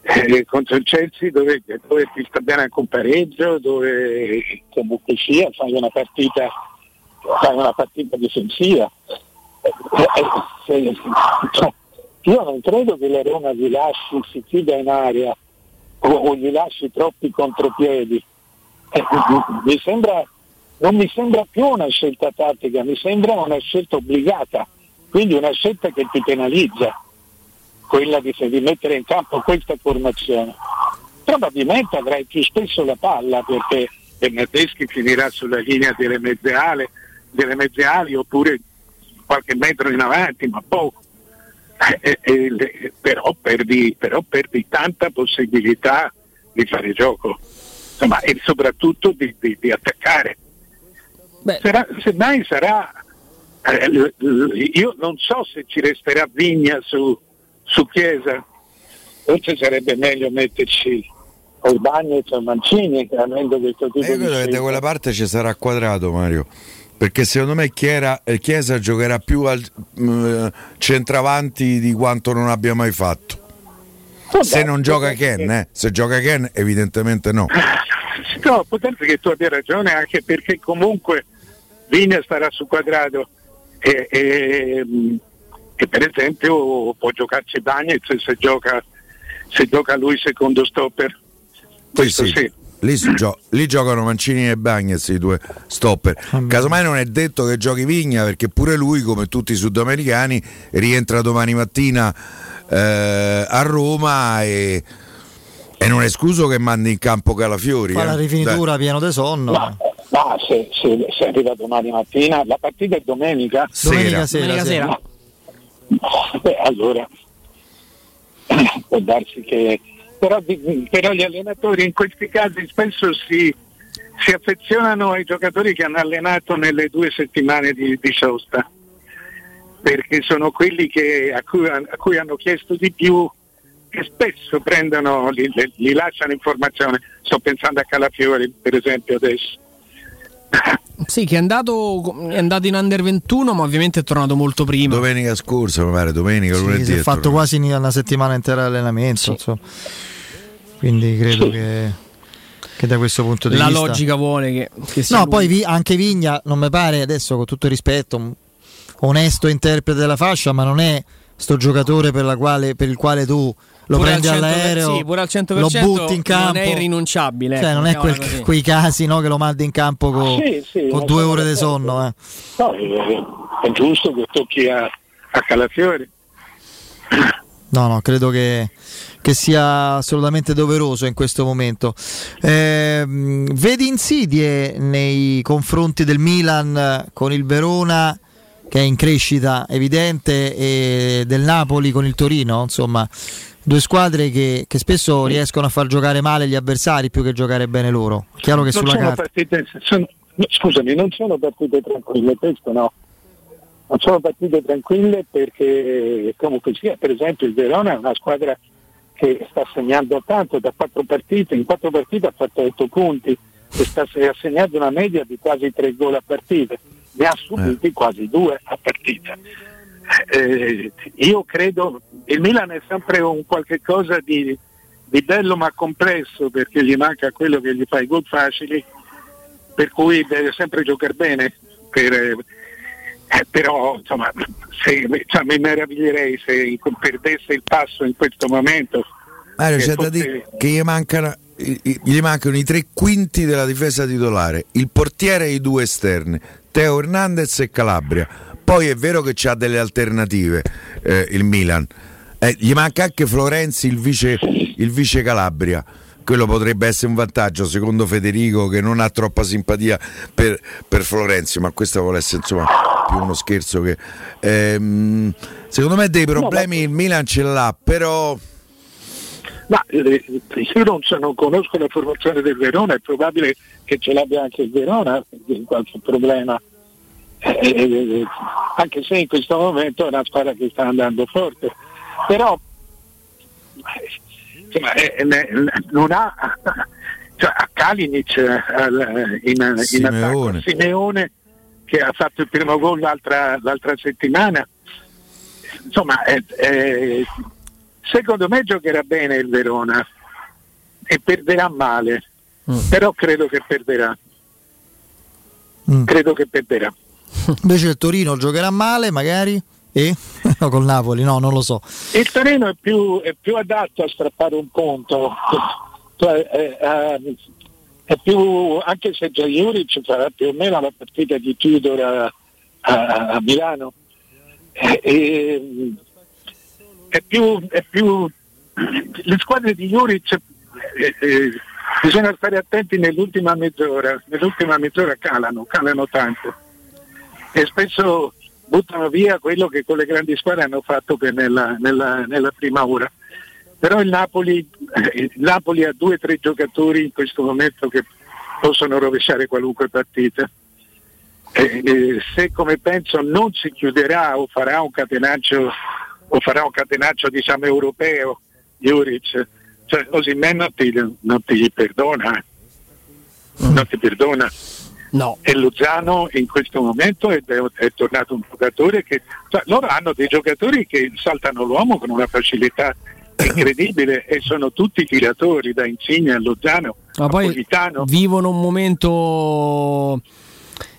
Eh, contro il Chelsea dove, dove ti sta bene anche un pareggio, dove comunque sia fai una partita, fai una partita difensiva. Eh, eh, cioè, io non credo che la Roma gli lasci, si chiuda in area o, o gli lasci troppi contropiedi. Eh, mi sembra, non mi sembra più una scelta tattica, mi sembra una scelta obbligata, quindi una scelta che ti penalizza, quella di, di mettere in campo questa formazione. Probabilmente avrai più spesso la palla perché Bernardeschi finirà sulla linea delle mezze ali, delle mezze ali oppure qualche metro in avanti, ma poco. Eh, eh, le- però, perdi, però perdi tanta possibilità di fare gioco insomma, e soprattutto di, di- di attaccare. Sarà- semmai sarà, eh, io non so se ci resterà Vigna su, su Chiesa, forse sarebbe meglio metterci Bagnez o Mancini avendo questo tipo E io di credo che da quella parte ci sarà quadrato Mario. Perché secondo me Chiera- eh, Chiesa giocherà più al mm, centravanti di quanto non abbia mai fatto. Se non gioca Ken, eh. se gioca Ken evidentemente no. No, può darsi che tu abbia ragione anche perché comunque Vigna starà su quadrato e, e, mh, e per esempio può giocarci Bagnez se gioca, se gioca lui secondo stopper. Questo sì. lì, si gio- lì giocano Mancini e Bagnez i due stopper. Casomai non è detto che giochi Vigna perché pure lui, come tutti i sudamericani, rientra domani mattina eh, a Roma e, e non è escluso che mandi in campo Calafiori. Fa eh. la rifinitura pieno di sonno. Ma, ma se, se, se arriva domani mattina, la partita è domenica. Domenica sera, Domenica sì. sera. Beh, allora può darsi che però, però gli allenatori in questi casi spesso si, si affezionano ai giocatori che hanno allenato nelle due settimane di, di sosta perché sono quelli che- a, cui, a cui hanno chiesto di più che spesso prendono, li- li lasciano informazione sto pensando a Calafiori per esempio adesso Sì, che è andato, è andato in under 21, ma ovviamente è tornato molto prima. Domenica scorsa, mi pare, domenica, Sì, lunedì. si è è fatto tornato. quasi una settimana intera di allenamento. insomma. Quindi credo che, che da questo punto di La vista. logica vuole che, che sia No, lui. poi Vi- anche Vigna non mi pare adesso con tutto il rispetto onesto interprete della fascia, ma non è sto giocatore per, la quale- per il quale tu lo Pure al prendi 100%, all'aereo, sì, pure al 100% lo butti in campo. non è irrinunciabile. Cioè, non è quel- così. quei casi no, che lo mandi in campo con, Sì, sì, con due ore di sonno. eh. No, è, è giusto che tocchi a, a Calafiori No, no, credo che, che sia assolutamente doveroso in questo momento. Ehm, vedi insidie nei confronti del Milan con il Verona, che è in crescita evidente, e del Napoli con il Torino, insomma, due squadre che, che spesso riescono a far giocare male gli avversari più che giocare bene loro. Chiaro che non sulla sono carta. partite, sono- no, scusami, non sono partite tranquille, questo no. Non sono partite tranquille perché comunque sia, per esempio il Verona è una squadra che sta segnando tanto da quattro partite, in quattro partite ha fatto 8 punti e sta se- ha segnato una media di quasi 3 gol a partita, ne ha subiti quasi due a partita. Eh, io credo il Milan è sempre un qualche cosa di, di bello ma complesso perché gli manca quello che gli fa i gol facili per cui deve sempre giocare bene per, eh, però insomma se, cioè, mi meraviglierei se perdesse il passo in questo momento Mario, c'è da dire che gli mancano, gli mancano i tre quinti della difesa titolare, il portiere e i due esterni, Teo Hernandez e Calabria. Poi è vero che c'ha delle alternative eh, il Milan. Eh, gli manca anche Florenzi, il vice, il vice Calabria. Quello potrebbe essere un vantaggio secondo Federico che non ha troppa simpatia per, per Florenzi, ma questo vuole essere insomma più uno scherzo che... ehm, secondo me dei problemi il Milan ce l'ha, però... Ma eh, io non, so- non conosco la formazione del Verona, è probabile che ce l'abbia anche il Verona, qualche problema. Eh, eh, anche se in questo momento è una squadra che sta andando forte. Però eh, insomma, eh, non ha cioè, a Kalinic eh, al- in, in attacco, Simeone. Simeone che ha fatto il primo gol l'altra, l'altra settimana. Insomma, eh, eh, secondo me giocherà bene il Verona e perderà male, però credo che perderà. Credo che perderà. Invece il Torino giocherà male, magari? E? No, col Napoli, no, non lo so. Il Torino è più, è più adatto a strappare un punto, cioè, eh, eh, è più, anche se già Juric farà più o meno la partita di Tudor a, a- a Milano, è più, è più le squadre di Juric eh, eh, bisogna stare attenti nell'ultima mezz'ora, nell'ultima mezz'ora calano, calano tanto e spesso buttano via quello che con le grandi squadre hanno fatto nella, nella- nella prima ora. Però il Napoli, eh, il Napoli ha due o tre giocatori in questo momento che possono rovesciare qualunque partita. E, e se come penso non si chiuderà o farà un catenaccio farà un catenaccio diciamo europeo Juric, cioè non ti, non ti perdona, eh. non ti perdona. No. E Lozano in questo momento è, è tornato un giocatore che cioè, loro hanno dei giocatori che saltano l'uomo con una facilità incredibile e sono tutti tiratori da Insigne a Lozano Ma poi Politano. vivono un momento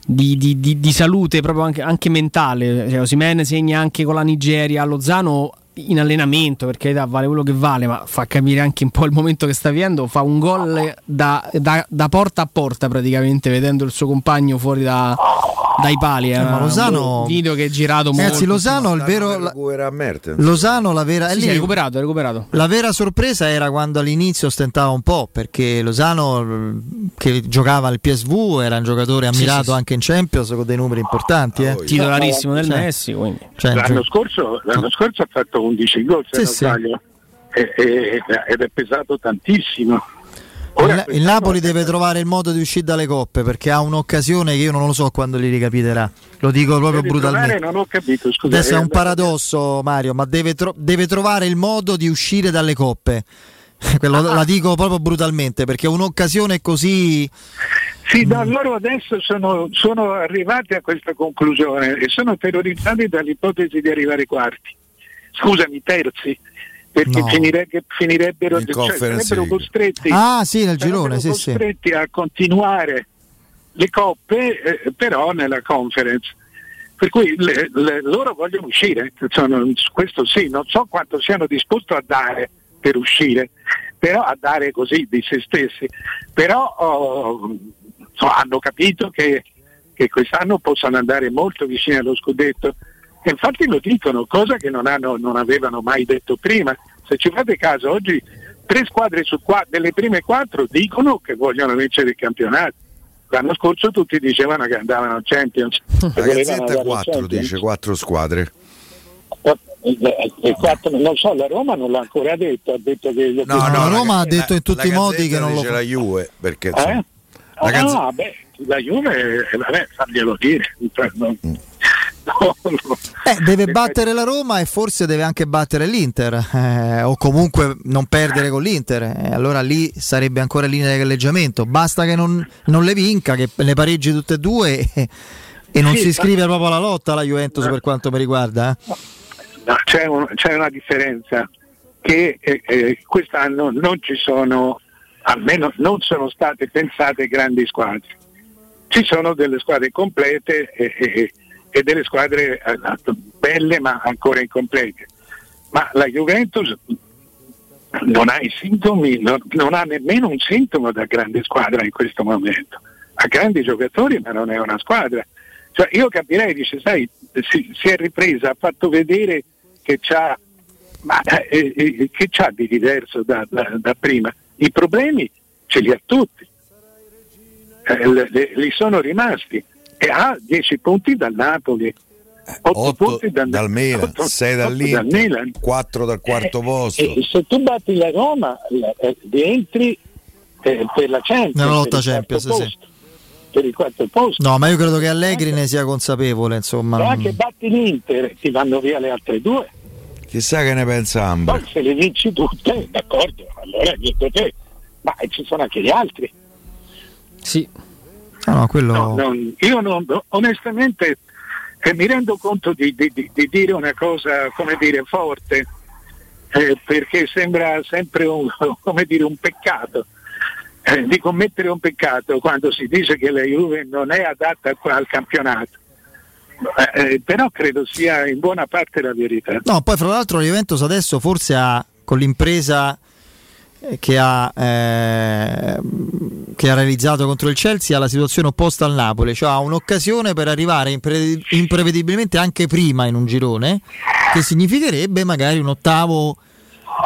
di, di- di- di salute proprio anche, anche mentale. Cioè, Osimhen segna anche con la Nigeria. Lozano in allenamento, perché da vale quello che vale, ma fa capire anche un po' il momento che sta vivendo. Fa un gol da, da- da porta a porta praticamente, vedendo il suo compagno fuori da- dai pali. Era ma Lozano- un video che è girato molto. Ragazzi, Losano, il vero, la-. Losano, la vera, è Sì, lì- sì, è recuperato, è recuperato. La vera sorpresa era quando all'inizio stentava un po', perché Losano, eh, che giocava al PSV, era un giocatore ammirato sì, sì. anche in Champions con dei numeri importanti. Eh. Titolarissimo del Cioè, Messi, cioè, l'anno, scorso, l'anno scorso ha fatto 11 gol se Sì, non sbaglio ed è pesato tantissimo. il, il Napoli deve trovare il modo di uscire dalle coppe perché ha un'occasione che io non lo so quando li ricapiterà. Lo dico proprio trovare- brutalmente. non ho capito, scusa. Adesso è un eh, paradosso, Mario, ma deve, tro- deve trovare il modo di uscire dalle coppe. Quello la dico proprio brutalmente perché un'occasione così. Sì, no, loro adesso sono, sono arrivati a questa conclusione e sono terrorizzati dall'ipotesi di arrivare quarti. Scusami, terzi, perché No. finire- finirebbero, In cioè, sarebbero costretti, Ah, sì, nel girone, sì, sì. costretti a continuare le coppe, eh, però nella conference. Per cui le- le- loro vogliono uscire, sono- questo sì, non so quanto siano disposti a dare per uscire, però a dare così di se stessi. Però oh, so, hanno capito che, che quest'anno possono andare molto vicini allo scudetto. E infatti lo dicono, cosa che non, hanno- non avevano mai detto prima. Se ci fate caso, oggi tre squadre su qua, delle prime quattro dicono che vogliono vincere il campionato. L'anno scorso tutti dicevano che andavano al Champions. La che volevano Gazzetta andare al 4 Champions. dice 4 squadre. Eh, eh, eh, quattro- non so, la Roma non l'ha ancora detto, ha detto che No, la Roma ha detto in tutti i la modi che non lo fa. la Juve perché Eh? la Ah, Gazze- beh, la Juve, vabbè, farglielo dire. Non- no, no. Eh, deve battere la Roma e forse deve anche battere l'Inter, eh, o comunque non perdere con l'Inter. eh, allora lì sarebbe ancora in linea di galleggiamento. Basta che non, non le vinca, che le pareggi tutte e due e, e non Sì, si ma- iscrive proprio alla lotta la Juventus per quanto mi riguarda. eh. C'è, un- c'è una differenza che eh, eh, quest'anno non ci sono, almeno non sono state pensate grandi squadre. Ci sono delle squadre complete e, e- e delle squadre eh, belle ma ancora incomplete. Ma la Juventus non ha i sintomi, non, non ha nemmeno un sintomo da grande squadra in questo momento. Ha grandi giocatori ma non è una squadra. Cioè, io capirei, dice, sai, si, si è ripresa, ha fatto vedere che c'ha, ma, eh, eh, che c'ha di diverso da, da- da prima. I problemi ce li ha tutti, Eh, li sono rimasti e ha 10 punti dal Napoli, 8 8 punti dal, dal Milan, otto- 6 otto dall'Inter, dal Milan. 4 dal quarto posto. E se tu batti la Roma, eh, rientri eh, per la Champions, Nella lotta per il Champions, quarto sì. posto, per il quarto posto. No, ma io credo che Allegri ne sia consapevole, insomma. Non- anche batti l'Inter, ti vanno via le altre due. Chissà che ne pensa Ambra. Poi se le vinci tutte, d'accordo, allora niente te. Ma ci sono anche gli altri. Sì. Ah, no, quello... No, non- io non, onestamente eh, mi rendo conto di, di- di- di dire una cosa, come dire, forte, eh, perché sembra sempre un, come dire, un peccato. eh, di commettere un peccato quando si dice che la Juve non è adatta al campionato. Eh, eh, però credo sia in buona parte la verità. No, poi fra l'altro la Juventus adesso forse ha con l'impresa che ha, eh, che ha realizzato contro il Chelsea ha la situazione opposta al Napoli, cioè ha un'occasione per arrivare impre- imprevedibilmente anche prima in un girone, che significherebbe magari un ottavo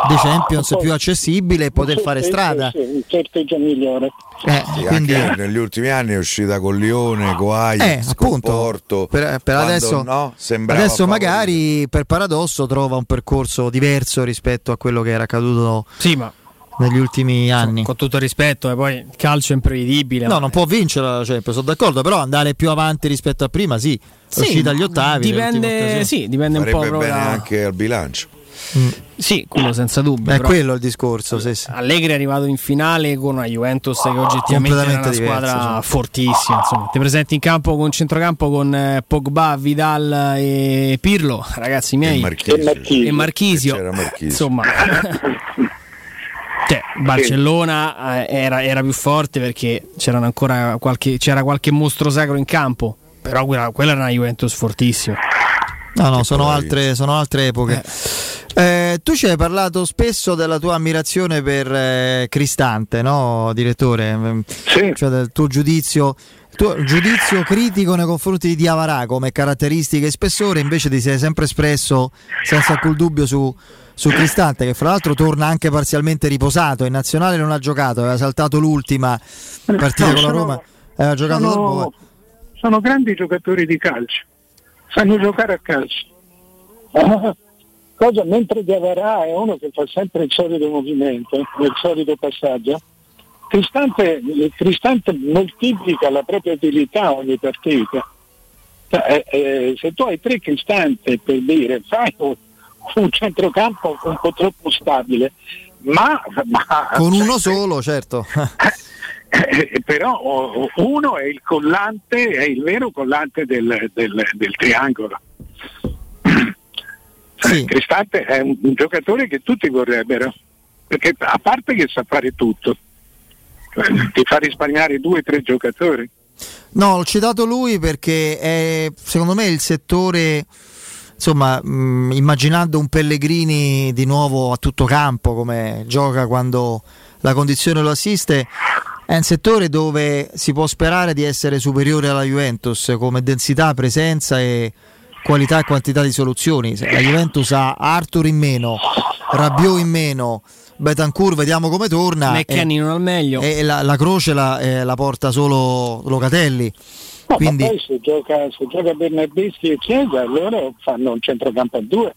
dei Champions più accessibile e poter fare strada. Sì, un sorteggio migliore. Eh, Sì, quindi- anche negli ultimi anni è uscita con Lione, Ajax, Eh, appunto, Porto. per, per adesso, no, adesso magari per paradosso trova un percorso diverso rispetto a quello che era accaduto Sì, ma negli ultimi anni. con tutto il rispetto, e poi il calcio è imprevedibile. No, ma- non può vincere la Champions, sono d'accordo, però andare più avanti rispetto a prima, sì. Sì, uscita agli ottavi. Dipende, sì, dipende un po' bene da- anche al bilancio. Sì, quello senza dubbio. È però quello il discorso, sì, sì. Allegri è arrivato in finale con una Juventus che oggettivamente era una squadra diversa, fortissima. Insomma, ti presenti in campo con centrocampo con eh, Pogba, Vidal e Pirlo, ragazzi miei. E Marchisio. E Marchisio. E Marchisio. E c'era Marchisio. Insomma, cioè, Barcellona eh, era, era più forte perché c'erano ancora qualche, c'era qualche mostro sacro in campo. Però quella, quella era una Juventus fortissima. No, no, sono altre, sono altre epoche. Eh, tu ci hai parlato spesso della tua ammirazione per eh, Cristante, no, direttore? Cioè del tuo giudizio, tuo giudizio critico nei confronti di Diavarà come caratteristiche e spessore, invece ti sei sempre espresso senza alcun dubbio su, su Cristante, che fra l'altro torna anche parzialmente riposato. In nazionale non ha giocato, aveva saltato l'ultima partita No, con la sono- Roma. Aveva giocato dopo. sono, sono grandi giocatori di calcio, sanno giocare a calcio. Ah, Cosa, mentre Diavarà è uno che fa sempre il solito movimento, il solito passaggio, Cristante, Cristante moltiplica la propria utilità ogni partita. Cioè, eh, eh, se tu hai tre Cristante per dire fai un, centrocampo un po' troppo stabile, ma, ma Con uno solo, certo. eh, però uno è il collante, è il vero collante del, del- del triangolo. Cioè, Cristante è un, un giocatore che tutti vorrebbero, perché a parte che sa fare tutto, ti fa risparmiare due o tre giocatori. No, ho citato lui perché è secondo me il settore, insomma, mh, immaginando un Pellegrini di nuovo a tutto campo come gioca quando la condizione lo assiste, è un settore dove si può sperare di essere superiore alla Juventus come densità, presenza e qualità e quantità di soluzioni. La Juventus ha Arthur in meno, Rabiot in meno, Betancourt vediamo come torna. E- non al meglio. e la, la croce la, eh, la porta solo Locatelli. No, Quindi Ma poi se gioca, se gioca Bernardeschi e Chiesa, loro fanno un centrocampo a due.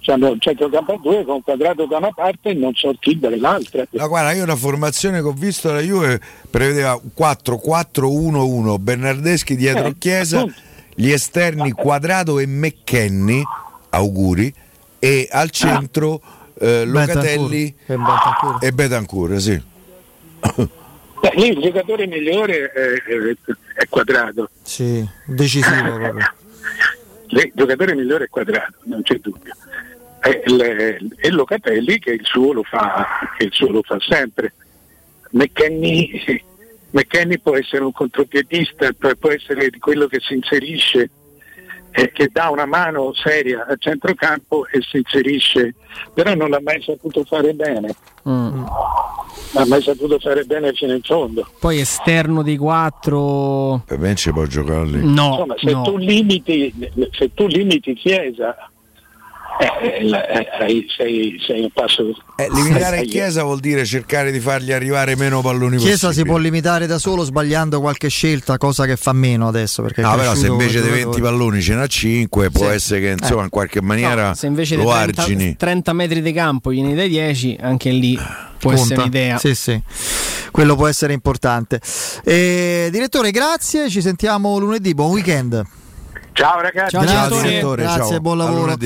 Fanno un centrocampo a due con quadrato da una parte e non so chi dall'altra. No, guarda, io la formazione che ho visto la Juve prevedeva 4-4-1-1, Bernardeschi dietro Eh, Chiesa, appunto. gli esterni Quadrado e McKenny, auguri, e al centro eh, Locatelli Betancourt. e Betancourt, sì. Beh, lì il giocatore migliore è, è- quadrato. sì, decisivo proprio. Il giocatore migliore è quadrato, non c'è dubbio. E, il- e Locatelli che il suo lo fa, che il suo lo fa sempre. McKenny, McKenny può essere un contropiedista, può essere quello che si inserisce, eh, che dà una mano seria a centrocampo e si inserisce, però non l'ha mai saputo fare bene, Mm. non l'ha mai saputo fare bene fino in fondo. Poi esterno dei quattro. Per me ci può giocare lì. No, Insomma, se, no. Tu limiti, se tu limiti Chiesa, eh, eh, sei, sei un passo. Eh, limitare sei- Chiesa vuol dire cercare di fargli arrivare meno palloni Chiesa possibili. si può limitare da solo sbagliando qualche scelta, cosa che fa meno adesso. Perché No, però se invece di 20 giocatore. palloni ce n'ha 5, può Sì. essere che insomma Eh. in qualche maniera No, se invece lo dei 30, argini. 30 metri di campo vieni dai 10, anche lì può Conta. essere un'idea. Sì, sì, quello può essere importante. Eh, direttore, grazie. Ci sentiamo lunedì. Buon weekend. Ciao ragazzi. Ciao, grazie, direttore. direttore, grazie, ciao. buon A lavoro.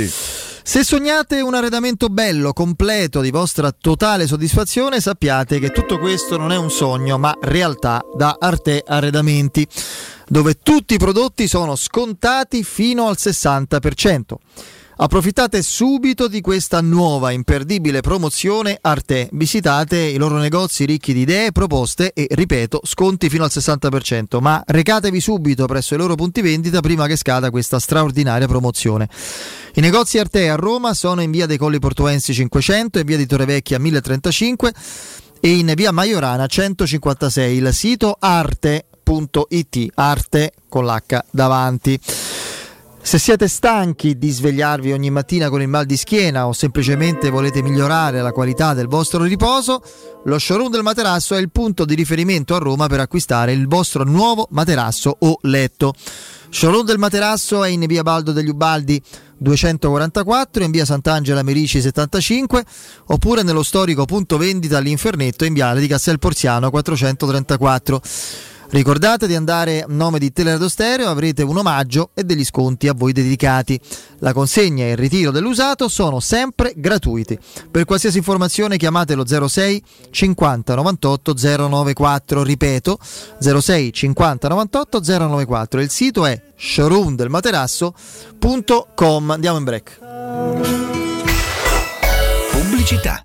Se sognate un arredamento bello, completo, di vostra totale soddisfazione, sappiate che tutto questo non è un sogno, ma realtà da Arte Arredamenti, dove tutti i prodotti sono scontati fino al 60%. Approfittate subito di questa nuova imperdibile promozione Arte. Visitate i loro negozi ricchi di idee, proposte e, ripeto, sconti fino al 60%. Ma recatevi subito presso i loro punti vendita prima che scada questa straordinaria promozione. I negozi Arte a Roma sono in via dei Colli Portuensi 500 e via di Torrevecchia 1035 e in via Maiorana 156. Il sito arte.it, arte con l'H davanti. Se siete stanchi di svegliarvi ogni mattina con il mal di schiena o semplicemente volete migliorare la qualità del vostro riposo, lo showroom del materasso è il punto di riferimento a Roma per acquistare il vostro nuovo materasso o letto. Showroom del materasso è in via Baldo degli Ubaldi 244, in via Sant'Angela Merici 75 oppure nello storico punto vendita all'Infernetto in viale di Castel Porziano 434. Ricordate di andare a nome di Teleradio Stereo, avrete un omaggio e degli sconti a voi dedicati. La consegna e il ritiro dell'usato sono sempre gratuiti. Per qualsiasi informazione chiamate lo 06 50 98 094, ripeto 06 50 98 094. Il sito è showroomdelmaterasso.com. Andiamo in break. Pubblicità.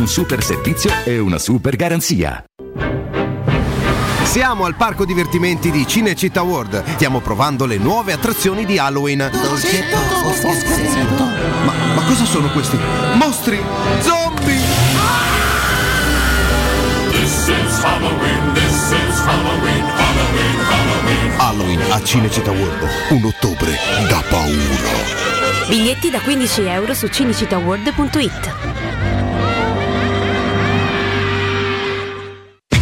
un super servizio e una super garanzia. Siamo al parco divertimenti di Cinecittà World. Stiamo provando le nuove attrazioni di Halloween. Ma, ma cosa sono questi? Mostri! Zombie! This is Halloween, this is Halloween, Halloween, Halloween. Halloween a Cinecittà World. Un ottobre da paura. Biglietti da 15 euro su cinecittàworld.it.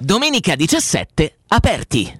Domenica 17, aperti.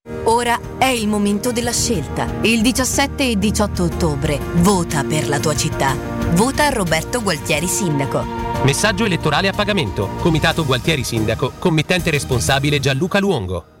Ora è il momento della scelta. Il 17 e 18 ottobre vota per la tua città. Vota Roberto Gualtieri Sindaco. Messaggio elettorale a pagamento. Comitato Gualtieri Sindaco. Committente responsabile Gianluca Luongo.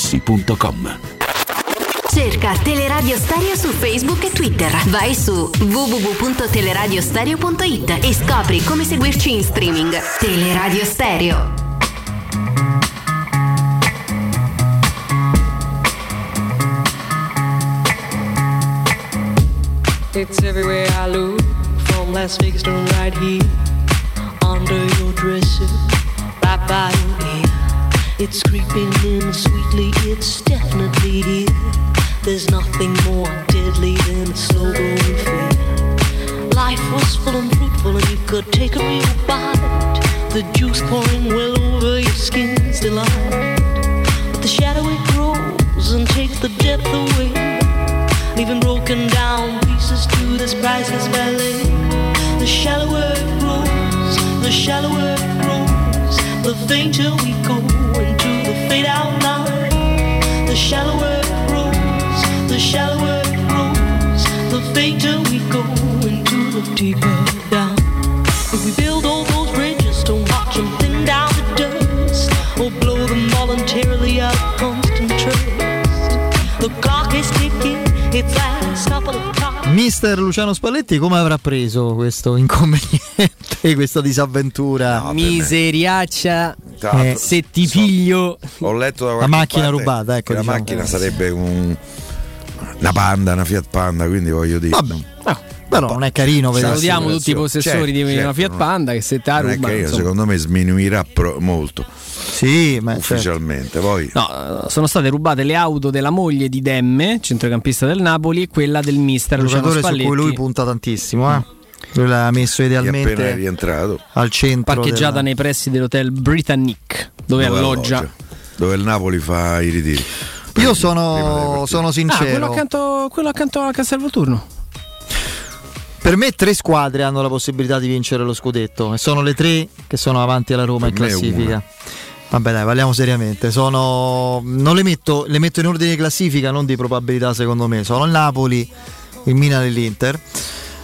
artigianamaterassi.com. Cerca Teleradio Stereo su Facebook e Twitter. Vai su www.teleradiostereo.it e scopri come seguirci in streaming. Teleradio Stereo. It's everywhere I look, from Las Vegas to right here, under your dresser, right by your ear. It's creeping in sweetly, it's definitely here. There's nothing more deadly than a slow growing fear. Life was full and fruitful, and you could take a real bite. The juice pouring well over your skin's delight. But the shadow it grows and takes the depth away, leaving broken down pieces to this priceless ballet. The shallower it grows, the shallower it grows, the fainter we go into the fade out line. The shallower it grows, the shallower it grows, the fainter we go into the deeper down. If we build all those bridges, don't watch them thin down to dust, or blow them voluntarily out of constant trust. The clock is ticking, its last couple of. Mister Luciano Spalletti come avrà preso questo inconveniente, questa disavventura? Miseriaccia. Eh, se ti piglio. Ho letto da La macchina parte rubata, ecco, La diciamo. macchina sarebbe un- una Panda, una Fiat Panda, quindi voglio dire. Però non è carino vedere. Salutiamo tutti i possessori di una Fiat Panda che se te la Non è rubano, carino, secondo me sminuirà pro- molto. Sì, ma ufficialmente. Poi No, sono state rubate le auto della moglie di Demme, centrocampista del Napoli, e quella del mister un Luciano giocatore su cui lui punta tantissimo. Eh? Lui l'ha messo è appena idealmente rientrato. al centro. parcheggiata della- nei pressi dell'hotel Britannic, dove, alloggia. Dove il Napoli fa i ritiri. Io sono, sono Ah, quello sincero. accanto, quello accanto a Castelvolturno. Per me tre squadre hanno la possibilità di vincere lo scudetto e sono le tre che sono avanti alla Roma in Per è classifica. Vabbè dai, parliamo seriamente. Sono... Non le metto, le metto in ordine di classifica, non di probabilità secondo me. Sono il Napoli, il Milan e l'Inter.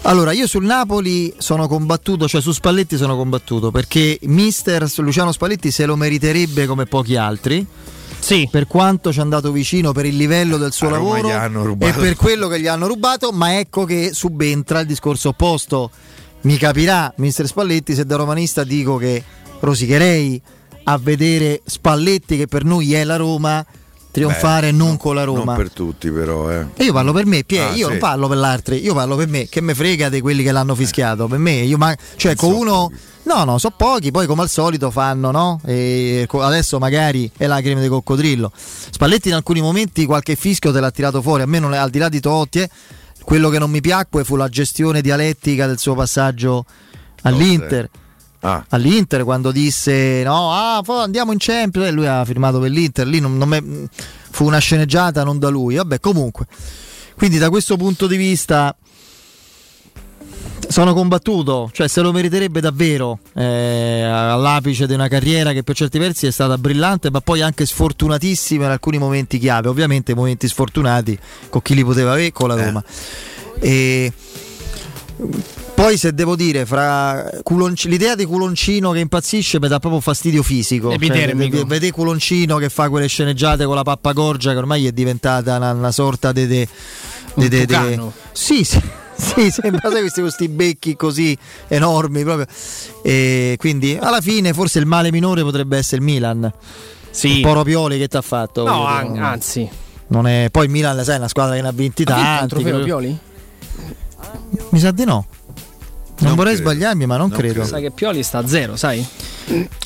Allora, io sul Napoli sono combattuto, cioè su Spalletti sono combattuto perché mister Luciano Spalletti se lo meriterebbe come pochi altri. Sì. Per quanto ci è andato vicino per il livello del suo lavoro e per quello che gli hanno rubato, ma ecco che subentra il discorso opposto. Mi capirà, mister Spalletti, se da romanista dico che rosicherei a vedere Spalletti, che per noi è la Roma, trionfare Beh, non con la Roma. Non per tutti, però. Eh. Io parlo per me, Pie, Ah, io sì. non parlo per l'altri, io parlo per me, che me frega di quelli che l'hanno fischiato, per me, io ma- cioè con uno, no no, so pochi, poi come al solito fanno, no? E adesso magari è lacrime di coccodrillo. Spalletti in alcuni momenti qualche fischio te l'ha tirato fuori, a me non è, al di là di Totti, eh, quello che non mi piacque fu la gestione dialettica del suo passaggio all'Inter. Ah. All'Inter quando disse no, ah, andiamo in Champions e lui ha firmato per l'Inter, lì non- non me- fu una sceneggiata non da lui, vabbè comunque. Quindi da questo punto di vista sono combattuto, cioè se lo meriterebbe davvero eh, all'apice di una carriera che per certi versi è stata brillante, ma poi anche sfortunatissima in alcuni momenti chiave. Ovviamente momenti sfortunati con chi li poteva avere con la Roma. E poi se devo dire, fra Culonci- l'idea di Culoncino che impazzisce mi dà proprio fastidio fisico. Cioè, Epidermico. vede- vede Culoncino che fa quelle sceneggiate con la pappagorgia che ormai è diventata una, una sorta di... De, de- de- de- sì, sì, sì, sembra sai, questi, questi becchi così enormi proprio. E quindi alla fine forse il male minore potrebbe essere il Milan. Sì. Il Poro Pioli che ti ha fatto. No, an- anzi. non è- poi il Milan, sai, è una squadra che ne ha vinti Ha vinto tanti. trofeo credo- Pioli? Mi sa di no. Non, vorrei credo. sbagliarmi, ma non, Non credo. Sai che Pioli sta a zero, sai?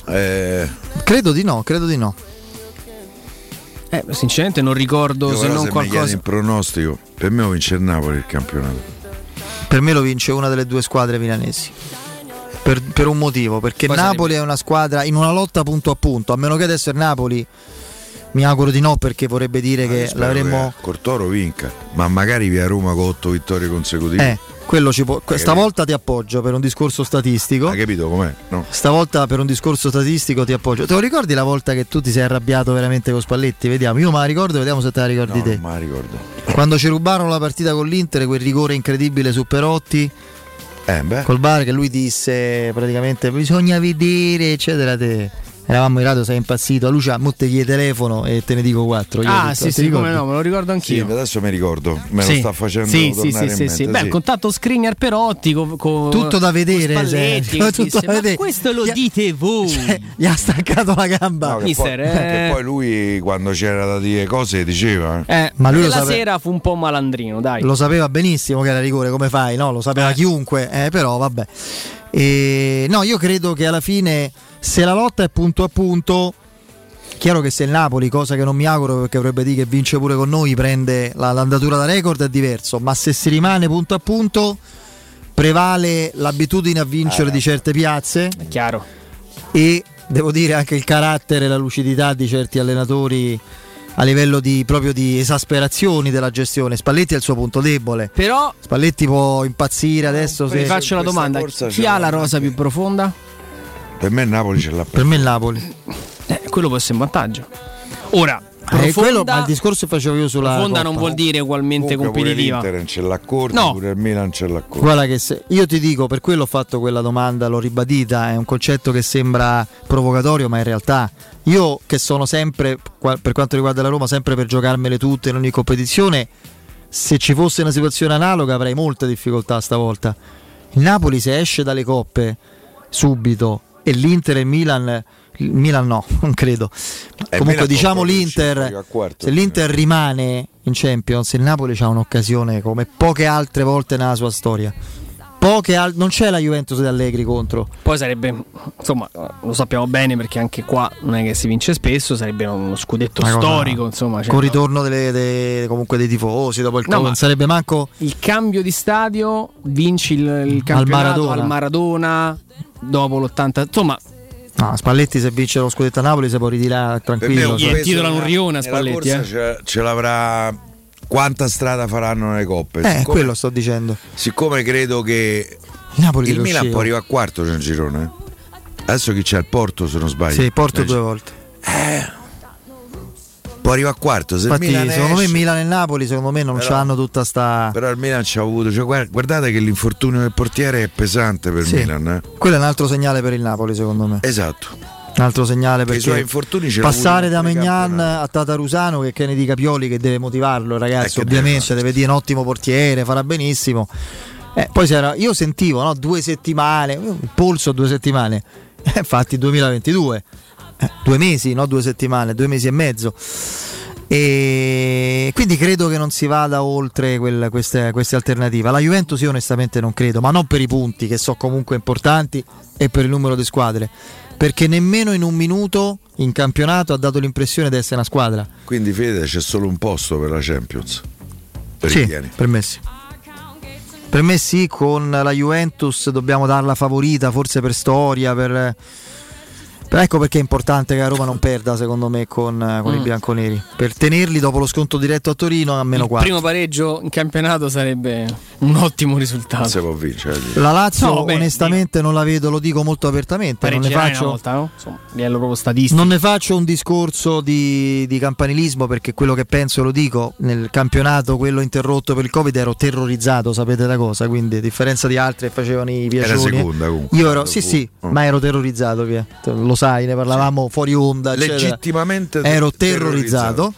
Eh, Credo di no, credo di no. Eh, sinceramente non ricordo io se non se qualcosa. il pronostico, per me lo vince il Napoli il campionato. Per me lo vince una delle due squadre milanesi. Per, per un motivo, perché Poi Napoli è una squadra in una lotta punto a punto, a meno che adesso il Napoli mi auguro di no perché vorrebbe dire che Spero l'avremmo... che Cortoro vinca, ma magari via Roma con otto vittorie consecutive. Eh, quello ci può... Stavolta ti appoggio per un discorso statistico. Hai capito com'è? No? Stavolta per un discorso statistico ti appoggio. Te lo ricordi la volta che tu ti sei arrabbiato veramente con Spalletti? Vediamo, io me la ricordo, vediamo se te la ricordi No, te. non me la ricordo. Quando ci rubarono la partita con l'Inter, quel rigore incredibile su Perotti. Eh, beh. Col bar che lui disse praticamente bisogna vedere, eccetera. Te. Eravamo in radio, sei impazzito. A Lucia, mo te gli telefono e te ne dico quattro. Io Ah, detto, sì, "Ti sì, ricordi?" come no, me lo ricordo Sì, anch'io. adesso mi ricordo, me Sì. lo sta facendo sì, sì, sì, in sì, sì. Beh, sì. il contatto Skriniar Perotti co- co- Tutto da vedere, con Spalletti, tutto disse, da "Ma vedere." questo lo dite voi. Gli ha staccato la gamba. No, che, Mister, poi, eh. che poi lui quando c'era da dire cose diceva. eh. Eh, Ma lui lo quella sape- sera fu un po' malandrino, dai. Lo sapeva benissimo che era rigore, come fai? No, lo sapeva chiunque, eh, però vabbè. E, no, io credo che alla fine, se la lotta è punto a punto, chiaro che se il Napoli, cosa che non mi auguro perché vorrebbe dire che vince pure con noi, prende la- l'andatura da record è diverso, ma se si rimane punto a punto, prevale l'abitudine a vincere di certe piazze È chiaro. e devo dire anche il carattere e la lucidità di certi allenatori a livello di, proprio di esasperazioni della gestione. Spalletti è il suo punto debole. Però Spalletti può impazzire adesso. vi Se... faccio una domanda: chi ha la rosa più profonda? Per me il Napoli ce l'ha Per me il Napoli. Eh, quello può essere un vantaggio. Ora, Eh, quello, profonda, ma il discorso che facevo io sulla. profonda Coppa. non vuol dire ugualmente Comunque pure competitiva. l'Inter non ce l'ha corta, No. pure il Milan ce l'ha corta. Guarda che se, io ti dico, per quello ho fatto quella domanda, l'ho ribadita, è un concetto che sembra provocatorio, ma in realtà io che sono sempre, per quanto riguarda la Roma, sempre per giocarmele tutte in ogni competizione, se ci fosse una situazione analoga avrei molte difficoltà stavolta. Il Napoli se esce dalle coppe subito e l'Inter e il Milan, il Milan no, non credo. Eh, Comunque Milan diciamo l'Inter, quarto. se l'Inter rimane in Champions, il Napoli ha un'occasione come poche altre volte nella sua storia. Poche al- non c'è la Juventus di Allegri contro. Poi sarebbe, insomma, lo sappiamo bene perché anche qua non è che si vince spesso, sarebbe uno scudetto cosa- storico, insomma. cioè, con ritorno delle- de- comunque dei tifosi dopo il No, ma- non sarebbe manco il cambio di stadio, vinci il, il campionato Maradona. al Maradona dopo l'80. Insomma, No, Spalletti se vince lo scudetto a Napoli si può ritirare tranquillo. un Gli peso titolo nella- Nurrione a nella Spalletti, eh. ce, ce l'avrà quanta strada faranno nelle coppe. Eh, siccome, quello sto dicendo. siccome credo che Il Napoli il Milan può arrivare a quarto c'è un girone. eh. Adesso chi c'è il Porto se non sbaglio. Sì, Porto Eh, due volte. Può arrivare a quarto. Se Infatti, Milan secondo me esce- Milan e Napoli, secondo me non Però- hanno tutta sta. Però il Milan ci ha avuto. cioè, guarda- guardate che l'infortunio del portiere è pesante per Sì. Milan. eh. Quello è un altro segnale per il Napoli, secondo me. Esatto. Un altro segnale Che i suoi perché ce passare da Megnan a Tatarusano che, che ne dica Pioli che deve motivarlo, ragazzi. Eh, ovviamente deve deve, dire un ottimo portiere, farà benissimo. Eh, poi c'era, io sentivo no, due settimane, il polso due settimane, Eh, infatti 2022, Eh, due mesi, no due settimane, due mesi e mezzo. E quindi credo che non si vada oltre quel- queste, queste alternative. Alla Juventus io onestamente non credo, ma non per i punti che sono comunque importanti e per il numero di squadre, perché nemmeno in un minuto in campionato ha dato l'impressione di essere una squadra. Quindi Fede c'è solo un posto per la Champions. Sì, Ritieni? per me sì. Per me sì, con la Juventus dobbiamo darla favorita, forse per storia, per... Però ecco perché è importante che la Roma non perda, secondo me, con, eh, con i Mm. bianconeri. Per tenerli dopo lo sconto diretto a Torino a meno il 4. primo pareggio in campionato sarebbe un ottimo risultato. Non si può vincere. La Lazio No, beh, onestamente non la vedo, lo dico molto apertamente. Non ne, faccio, volta, no? Insomma, non ne faccio un discorso di, di campanilismo perché quello che penso lo dico. Nel campionato, quello interrotto per il Covid, ero terrorizzato, sapete da cosa. Quindi, a differenza di altri che facevano i Era piacioni. seconda comunque. Io ero, sì, sì, oh. ma ero terrorizzato. Via. Lo sai, ne parlavamo fuori onda. Legittimamente ero terrorizzato. terrorizzato.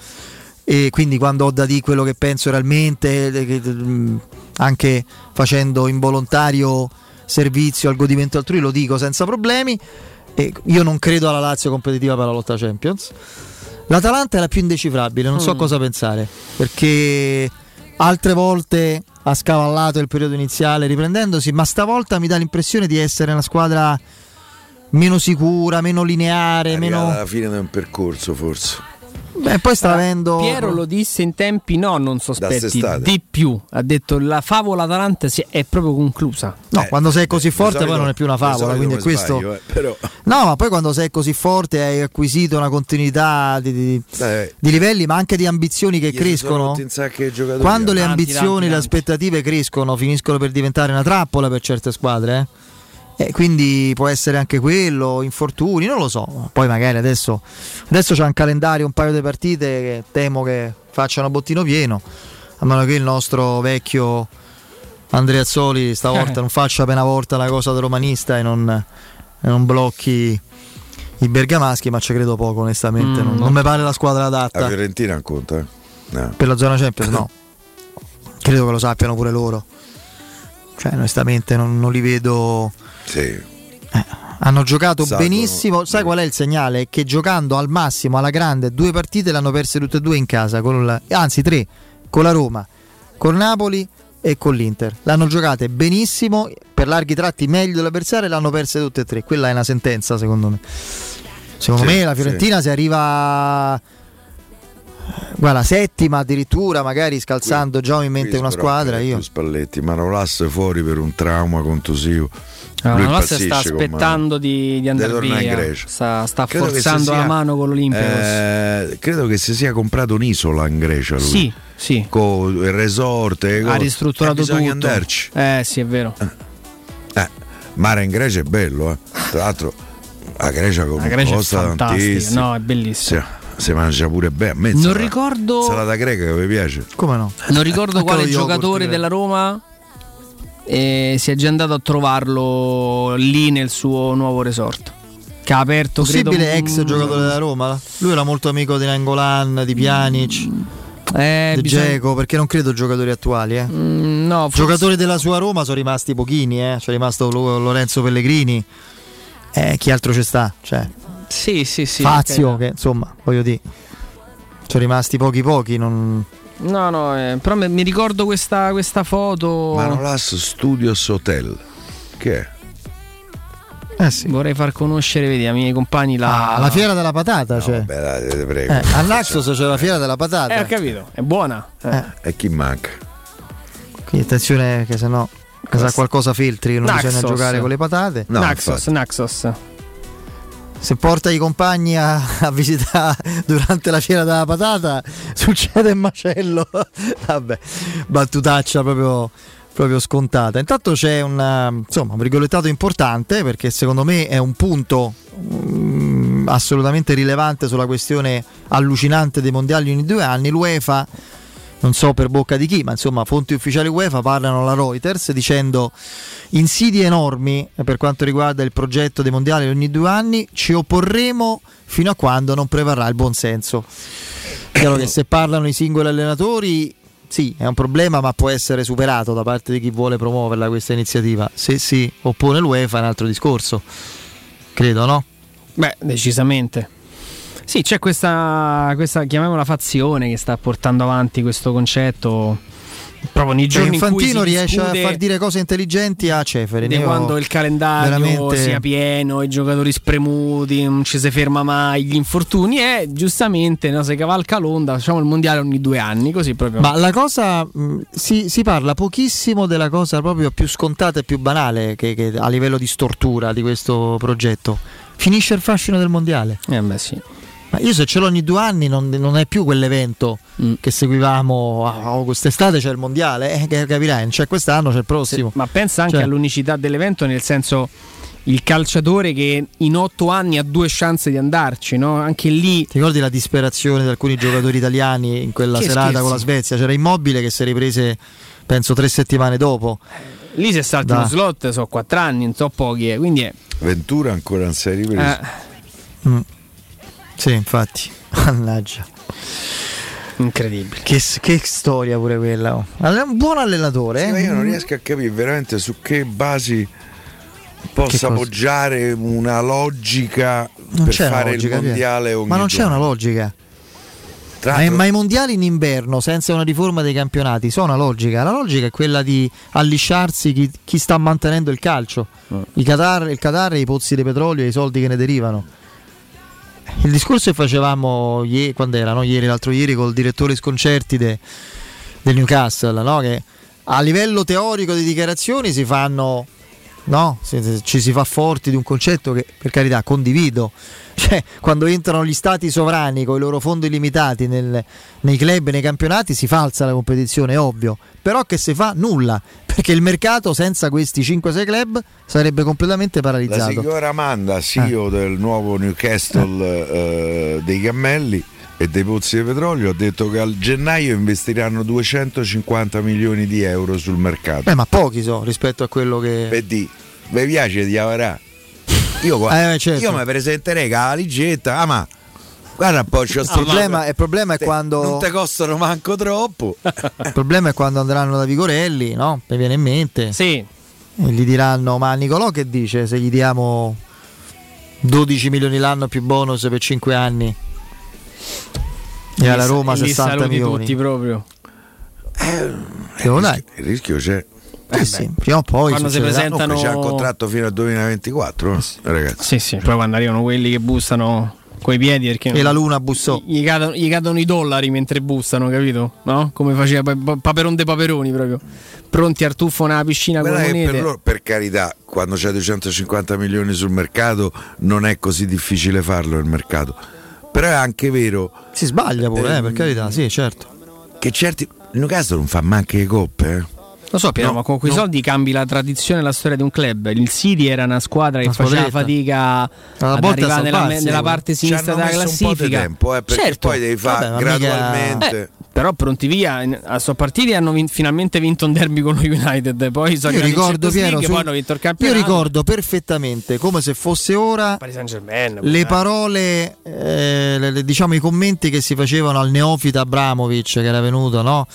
E quindi quando ho da dire quello che penso realmente, mm, anche facendo involontario servizio al godimento altrui, lo dico senza problemi. E io non credo alla Lazio competitiva per la lotta Champions. L'Atalanta è la più indecifrabile, non so Mm. cosa pensare, perché altre volte ha scavallato il periodo iniziale riprendendosi, ma stavolta mi dà l'impressione di essere una squadra meno sicura, meno lineare, meno... alla fine di un percorso forse. Beh, poi sta avendo. Piero lo disse in tempi no, non sospetti di più. Ha detto la favola Atalanta si- è proprio conclusa. No, quando sei così forte poi non è più una favola, quindi è questo. sbaglio, eh, però No, ma poi quando sei così forte hai acquisito una continuità di, di- Dai, di livelli, ma anche di ambizioni che crescono. Quando le ambizioni, tanti, le aspettative crescono, finiscono per diventare una trappola per certe squadre. eh. E quindi può essere anche quello, infortuni, non lo so. Poi magari adesso, adesso c'è un calendario, un paio di partite che temo che facciano bottino pieno. A meno che il nostro vecchio Andrea Zoli stavolta non faccia una volta la cosa da romanista e non, e non blocchi i bergamaschi, ma ci credo poco onestamente. Mm, non, no. non mi pare la squadra La adatta Fiorentina non conta. eh? No. per la zona Champions, no. Credo che lo sappiano pure loro. Cioè, onestamente non, non li vedo. Sì. Hanno giocato Salgono. benissimo. Sai qual è il segnale? Che giocando al massimo, alla grande, due partite le hanno perse tutte e due in casa. con la- anzi, tre con la Roma, con Napoli e con l'Inter. L'hanno giocate benissimo, per larghi tratti meglio dell'avversario, l'hanno perse tutte e tre. Quella è una sentenza, secondo me. Secondo Sì, me la Fiorentina si arriva. Guarda, settima addirittura, magari scalzando già in mente Qui una squadra. Io. Spalletti, Manolas fuori per un trauma contusivo. Nostra impazzisce sta aspettando di, di andare tornare in via. Grecia. Sta, sta forzando si la sia- mano con l'Olimpia. Eh, credo che si sia comprato un'isola in Grecia. Lui. Sì, sì. Con il resort, e ha cose. ristrutturato Eh, tutto. andarci. Eh sì, è vero. Eh, mare in Grecia è bello, eh. Tra l'altro la Grecia come La Grecia costa fantastica, tantissimo. no, è bellissimo. Si, si mangia pure bene. A me Non sala- ricordo- Salata greca che vi piace. Come no? Non ricordo Anche quale giocatore della Roma eh, si è già andato a trovarlo lì nel suo nuovo resort. Che ha aperto Possibile credo, ex un- giocatore della Roma? Lui era molto amico di Nangolan, di Pjanic, Eh, di bisogna- Dzeko, perché non credo giocatori attuali. Eh. Mm, no, forse- Giocatori della sua Roma sono rimasti pochini, eh. c'è rimasto Lo- Lorenzo Pellegrini. Eh, chi altro ci sta? Cioè, Sì, sì, sì. Fazio, ok. che insomma, voglio dire, sono rimasti pochi pochi. Non... No, no, eh, però me- mi ricordo questa, questa foto. Manolas Studios Hotel. Che è? Eh sì. Vorrei far conoscere, vedi, ai miei compagni la. Ah, la fiera della patata, cioè. Vabbè, dai, te prego. Eh, a Naxos c'è la fiera della patata. Eh, ho capito, è buona. Eh. E chi manca? Quindi attenzione che se no che sa qualcosa filtri, non Naxos. bisogna giocare con le patate. No, Naxos, infatti. Naxos. Se porta i compagni a, a visitare durante la fiera della patata, succede un macello. Vabbè, battutaccia proprio, proprio scontata. Intanto c'è una, insomma, un virgolettato importante perché secondo me è un punto mm, assolutamente rilevante sulla questione allucinante dei mondiali ogni due anni. L'UEFA non so per bocca di chi, ma insomma fonti ufficiali UEFA parlano alla Reuters dicendo insidie enormi per quanto riguarda il progetto dei mondiali ogni due anni, ci opporremo fino a quando non prevarrà il buonsenso. Chiaro che se parlano i singoli allenatori, sì, è un problema, ma può essere superato da parte di chi vuole promuoverla questa iniziativa. Se si oppone l'UEFA è un altro discorso, credo, no? Beh, decisamente. Sì, c'è questa, questa, chiamiamola fazione, che sta portando avanti questo concetto proprio nei Cioè, giorni cui Infantino riesce a far dire cose intelligenti a Ceferin. di quando il calendario veramente- sia pieno, i giocatori spremuti, non ci si ferma mai, gli infortuni e giustamente no, se cavalca l'onda, facciamo il mondiale ogni due anni, così proprio. Ma la cosa mh, si, si parla pochissimo della cosa proprio più scontata e più banale che, che a livello di stortura di questo progetto. Finisce il fascino del mondiale. Eh beh sì. Ma io se ce l'ho ogni due anni non, non è più quell'evento Mm. che seguivamo oh, quest'estate c'è il mondiale, eh, che capirai, c'è quest'anno, c'è il prossimo. Ma pensa anche Cioè- all'unicità dell'evento, nel senso il calciatore che in otto anni ha due chance di andarci, no? Anche lì. Ti ricordi la disperazione di alcuni giocatori italiani in quella Che serata scherzi. con la Svezia? C'era Immobile che si è riprese penso tre settimane dopo. Lì se salti Da. uno slot sono quattro anni, non so pochi, eh, quindi è. Ventura ancora non si è ripreso. eh, Mm. Sì, infatti. Mannaggia. incredibile. Che, che storia pure quella. oh. Un buon allenatore. Sì, eh? ma io non riesco a capire veramente su che basi possa cosa? appoggiare una logica Non per fare logica, il mondiale Ma non due c'è una logica. Tra Ma, ma i mondiali in inverno senza una riforma dei campionati sono una logica. La logica è quella di allisciarsi chi, chi sta mantenendo il calcio. Mm. I Qatar, il Qatar e i pozzi di petrolio e i soldi che ne derivano. Il discorso che facevamo ieri, quando era, no? ieri, l'altro ieri col direttore sconcerti de- del Newcastle, no? che a livello teorico di dichiarazioni si fanno, no? Ci si fa forti di un concetto che per carità condivido, cioè quando entrano gli stati sovrani con i loro fondi limitati nel- nei club e nei campionati si falsa la competizione, ovvio, però che si fa? Nulla, perché il mercato senza questi 5-6 club sarebbe completamente La paralizzato. signora Amanda, CEO del nuovo Newcastle eh, dei Cammelli e dei pozzi di petrolio, ha detto che al gennaio investiranno 250 milioni di euro sul mercato. Beh, ma pochi so rispetto a quello che... Per di, mi piace di avrà. Io, qua- Eh, certo. io mi presenterei con la valigetta, ah ma guarda un po' c'ho Il sto problema, il problema è Te- quando... non te costano manco troppo. Il problema è quando andranno da Vigorelli, no? Mi viene in mente. Sì. E gli diranno: Ma Nicolò che dice se gli diamo 12 milioni l'anno più bonus per 5 anni? E alla Roma E li 60 saluti milioni. tutti proprio. Devo dai. Il rischio c'è. Eh sì, prima o poi Quando si presentano- c'è un contratto fino al 2024, eh, ragazzi. Sì, sì, poi quando arrivano quelli che bussano coi piedi perché E la luna bussò. Gli cadono, gli cadono i dollari mentre bussano, capito? No? Come faceva Pa- Pa- Paperon de Paperoni proprio. Pronti al tuffo nella piscina con Guarda monete. per, loro, per carità, quando c'è 250 milioni sul mercato non è così difficile farlo il mercato. Però è anche vero Si sbaglia pure, eh, Ehm, per carità, sì, certo. che certi. Il Newcastle non fa manche le coppe. Eh. Lo so, Piero, No, ma con quei no. soldi cambi la tradizione e la storia di un club. Il City era una squadra che Una faceva fatica Alla ad arrivare a nella, nella eh. parte Ci sinistra della classifica. tempo, eh, perché certo. poi devi fare Vabbè, ma mica- gradualmente. Eh, però pronti via, a so partiti hanno vin- finalmente vinto un derby con lo United, poi sono Io ricordo, Piero, League, su- poi hanno vinto il io campionato. ricordo perfettamente come se fosse ora le parole, eh, le- le- diciamo i commenti che si facevano al neofita Abramovic che era venuto, no?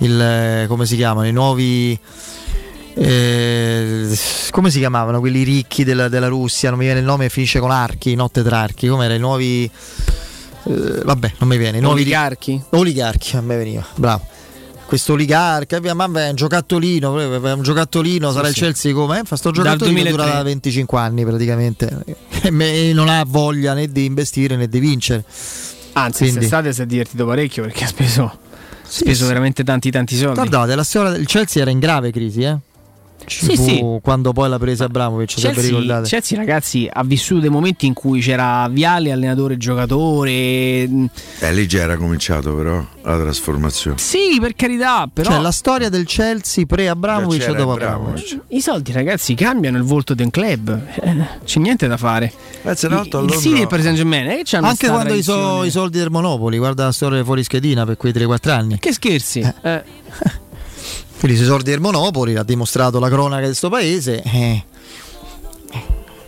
Il, eh, come si chiamano? I nuovi. eh, come si chiamavano quelli ricchi della, della Russia? Non mi viene il nome, finisce con archi, no tetrarchi. Come era? I nuovi. eh, vabbè, non mi viene. I nuovi Oligarchi? Oligarchi, a me veniva, bravo. Questo oligarca, ma è un giocattolino, è un giocattolino, sarà il sì. Chelsea come? Eh, Fa sto giocattolino 2003. dura 25 anni praticamente e non ha voglia né di investire né di vincere. Anzi, quest'estate si è divertito parecchio perché ha speso, speso veramente tanti tanti soldi. Guardate, la storia del Chelsea era in grave crisi, eh? Ci Sì, sì. quando poi l'ha presa Abramovic, se vi Chelsea, ricordate. Chelsea, ragazzi, ha vissuto dei momenti in cui c'era Viale, allenatore, giocatore. Eh, lì già era cominciato però la trasformazione. Sì, per carità, però Cioè la storia del Chelsea pre-Abramovic e dopo Abramovic. I soldi, ragazzi, cambiano il volto di un club. Eh, c'è niente da fare. Una volta a il City e il Paris Saint Germain, eh, c'hanno Anche quando i, so- i soldi del Monopoli, guarda la storia fuori schedina per quei 3-4 anni. Che scherzi. Eh. Quindi sui soldi del Monopoli l'ha dimostrato la cronaca di questo paese. Eh.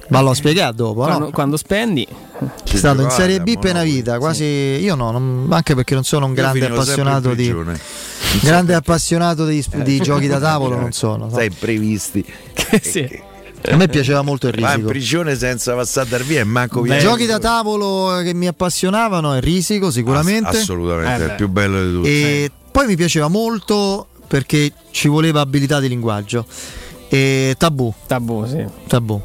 Vallo a spiegare dopo, Quando, no? quando spendi, È stato in Serie B per una vita, quasi io no, non- anche perché non sono un grande appassionato in di grande appassionato di, di giochi da tavolo, non sono. no. Sai, previsti. sì. A me piaceva molto il Va in risico. prigione senza passare da via e manco via. Giochi da tavolo che mi appassionavano, il risico sicuramente. Assolutamente, Eh è il più bello di tutti. E poi mi piaceva molto perché ci voleva abilità di linguaggio. E tabù, tabù, sì. tabù.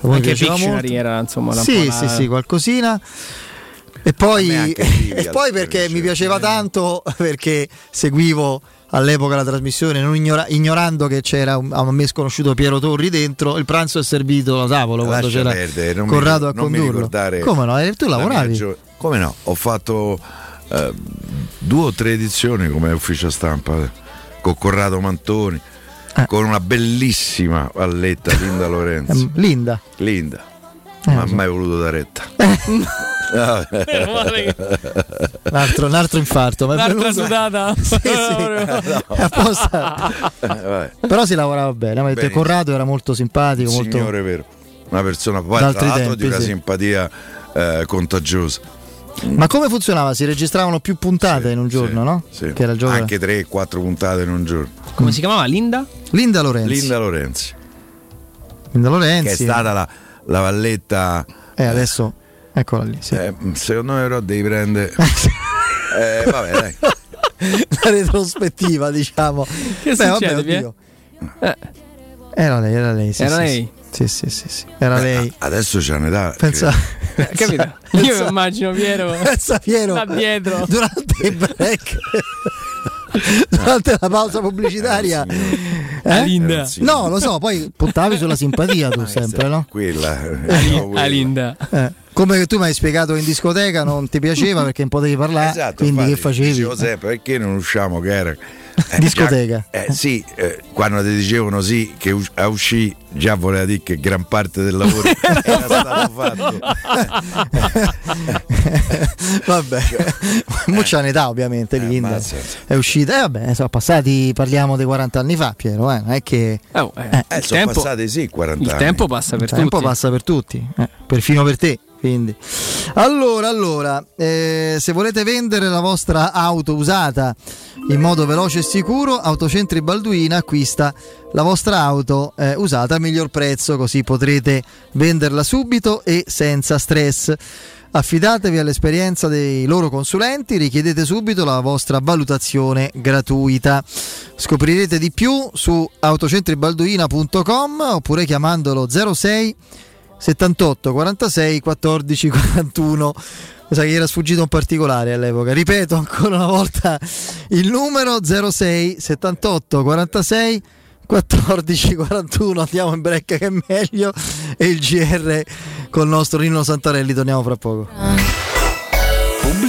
Mi Anche Pictionary era insomma la Sì, sì, sì, qualcosina. E poi, e poi perché mi piaceva tanto perché seguivo all'epoca la trasmissione non ignora- ignorando che c'era un, a me sconosciuto Piero Torri dentro il pranzo è servito a tavolo quando Lascia c'era perdere, non mi- Corrado a condurlo ricordare come no? Eh, tu la lavoravi gio- Come no? Ho fatto eh, due o tre edizioni come ufficio stampa eh, con Corrado Mantoni, Eh. con una bellissima valletta Linda Lorenzo. Ehm, Linda Linda, Eh, non ha so. mai voluto dare retta. Male un altro, un altro infarto ma è Un'altra venuto- sudata. Sì, sì. Apposta. Vabbè. però si lavorava bene Benissimo. Corrado era molto simpatico molto... Signore vero, una persona poi tra l'altro di tempi, una sì. simpatia eh, contagiosa. Ma come funzionava? si registravano più puntate in un giorno no? Sì. che era il gioco Anche 3-4 puntate in un giorno. Come si chiamava? Linda? Linda Lorenzi Linda Lorenzi, Linda che è Lorenzi stata la, la valletta. Eh, adesso eccola lì. Sì. eh, secondo me però devi prendere. eh, vabbè, dai. La retrospettiva, diciamo. Che Beh, succede, vabbè. Eh, Era lei, era lei. Sì, Era sì, lei? Sì. Sì, sì, sì. Era lei. Adesso c'è un'età. Pensa, Eh, capito? Io mi immagino Piero pensa Piero da dietro. durante il break. durante la pausa pubblicitaria. Eh? No, lo so, poi puntavi sulla simpatia tu sempre, no? Quella. Alinda. Eh, Come tu mi hai spiegato in discoteca non ti piaceva perché non potevi parlare, Esatto, quindi che infatti, facevi? Dicevo sempre, perché non usciamo che era... eh, Discoteca. già- eh, sì, eh, quando ti dicevano sì che a uscì già voleva dire che gran parte del lavoro era stato fatto. Vabbè, muccia un'età ovviamente Linda ammazza. è uscita, eh, vabbè, sono passati, parliamo dei 40 anni fa Piero, eh, non è che... Oh, eh, Eh, il sono tempo- passati sì 40 Il anni. tempo passa per Il tempo tutti. passa per tutti, eh, perfino per te. Quindi. Allora, allora eh, se volete vendere la vostra auto usata in modo veloce e sicuro, Autocentri Balduina acquista la vostra auto eh, usata a miglior prezzo, così potrete venderla subito e senza stress. Affidatevi all'esperienza dei loro consulenti, richiedete subito la vostra valutazione gratuita. Scoprirete di più su autocentribalduina.com oppure chiamandolo 06 78 46 14 41. Mi sa che era sfuggito un particolare all'epoca. Ripeto ancora una volta il numero 06 78 46 14 41. Andiamo in break che è meglio. E il GR col nostro Rino Santarelli. Torniamo fra poco.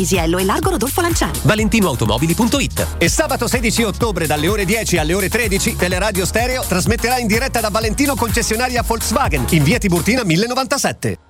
Paisiello e largo Rodolfo Lanciani. ValentinoAutomobili.it E sabato 16 ottobre dalle ore 10 alle ore 13 Teleradio Stereo trasmetterà in diretta da Valentino concessionaria Volkswagen in via Tiburtina 1097.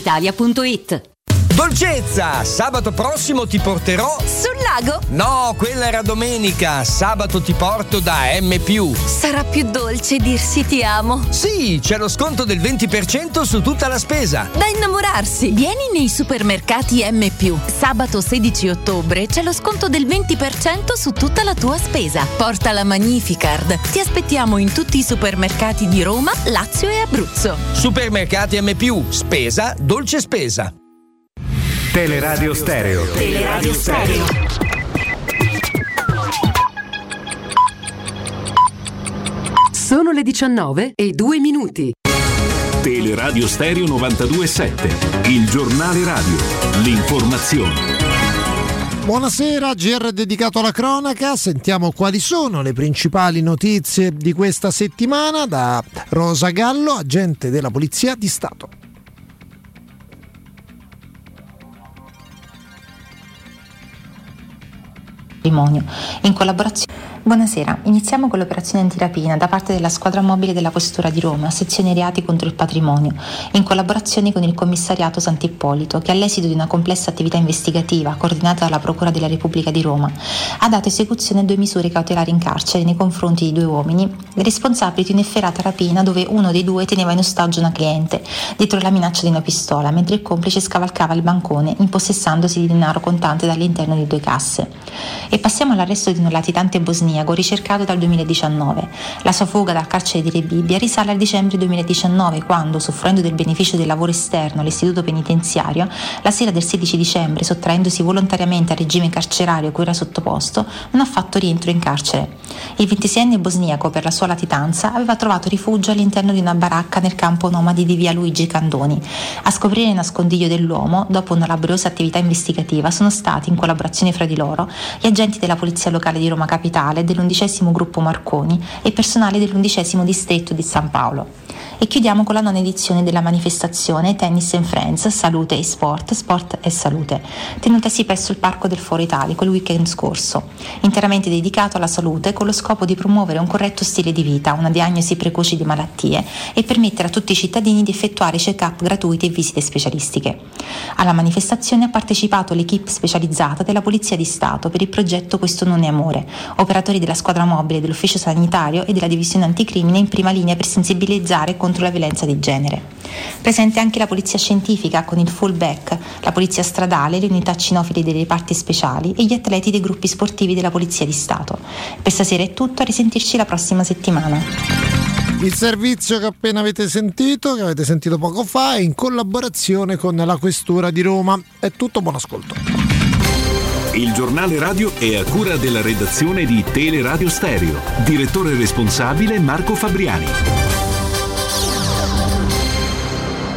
brispalitalia.it. Dolcezza! Sabato prossimo ti porterò. Sul lago? No, quella era domenica. Sabato ti porto da M. Sarà più dolce dirsi ti amo. Sì, c'è lo sconto del 20% su tutta la spesa. Da innamorarsi. Vieni nei supermercati M. Sabato 16 ottobre c'è lo sconto del 20% su tutta la tua spesa. Porta la Magnificard. Ti aspettiamo in tutti i supermercati di Roma, Lazio e Abruzzo. Supermercati M. Spesa, dolce spesa. Teleradio Stereo. Teleradio Stereo. Sono le 19 e 2 minuti. Teleradio Stereo 927. Il giornale radio. L'informazione. Buonasera, GR dedicato alla cronaca. Sentiamo quali sono le principali notizie di questa settimana da Rosa Gallo, agente della Polizia di Stato. Patrimonio in collaborazione Buonasera, iniziamo con l'operazione antirapina da parte della squadra mobile della Questura di Roma, sezione reati contro il patrimonio, in collaborazione con il commissariato Sant'Ippolito, che all'esito di una complessa attività investigativa coordinata dalla Procura della Repubblica di Roma, ha dato esecuzione a due misure cautelari in carcere nei confronti di due uomini, responsabili di un'efferata rapina dove uno dei due teneva in ostaggio una cliente, dietro la minaccia di una pistola, mentre il complice scavalcava il bancone, impossessandosi di denaro contante dall'interno di due casse. E passiamo all'arresto di un latitante bosniaco ricercato dal 2019. La sua fuga dal carcere di Rebibbia risale al dicembre 2019 quando, soffrendo del beneficio del lavoro esterno all'istituto penitenziario, la sera del 16 dicembre, sottraendosi volontariamente al regime carcerario cui era sottoposto, non ha fatto rientro in carcere. Il 26enne bosniaco, per la sua latitanza, aveva trovato rifugio all'interno di una baracca nel campo nomadi di via Luigi Candoni. A scoprire il nascondiglio dell'uomo, dopo una laboriosa attività investigativa, sono stati, in collaborazione fra di loro, gli agenti della Polizia Locale di Roma Capitale dell'undicesimo gruppo Marconi e personale dell'undicesimo distretto di San Paolo. E chiudiamo con la nona edizione della manifestazione Tennis and Friends, Salute e Sport, Sport e Salute, tenutasi presso il Parco del Foro Italico il weekend scorso, interamente dedicato alla salute con lo scopo di promuovere un corretto stile di vita, una diagnosi precoce di malattie e permettere a tutti i cittadini di effettuare check-up gratuiti e visite specialistiche. Alla manifestazione ha partecipato l'equipe specializzata della Polizia di Stato per il progetto Questo non è amore, operatori della squadra mobile dell'ufficio sanitario e della divisione anticrimine in prima linea per sensibilizzare contro la violenza di genere. Presente anche la polizia scientifica con il fullback, la polizia stradale, le unità cinofili dei reparti speciali e gli atleti dei gruppi sportivi della Polizia di Stato. Per stasera è tutto, a risentirci la prossima settimana. Il servizio che appena avete sentito, che avete sentito poco fa, è in collaborazione con la Questura di Roma. È tutto, buon ascolto. Il giornale radio è a cura della redazione di Teleradio Stereo. Direttore responsabile Marco Fabriani.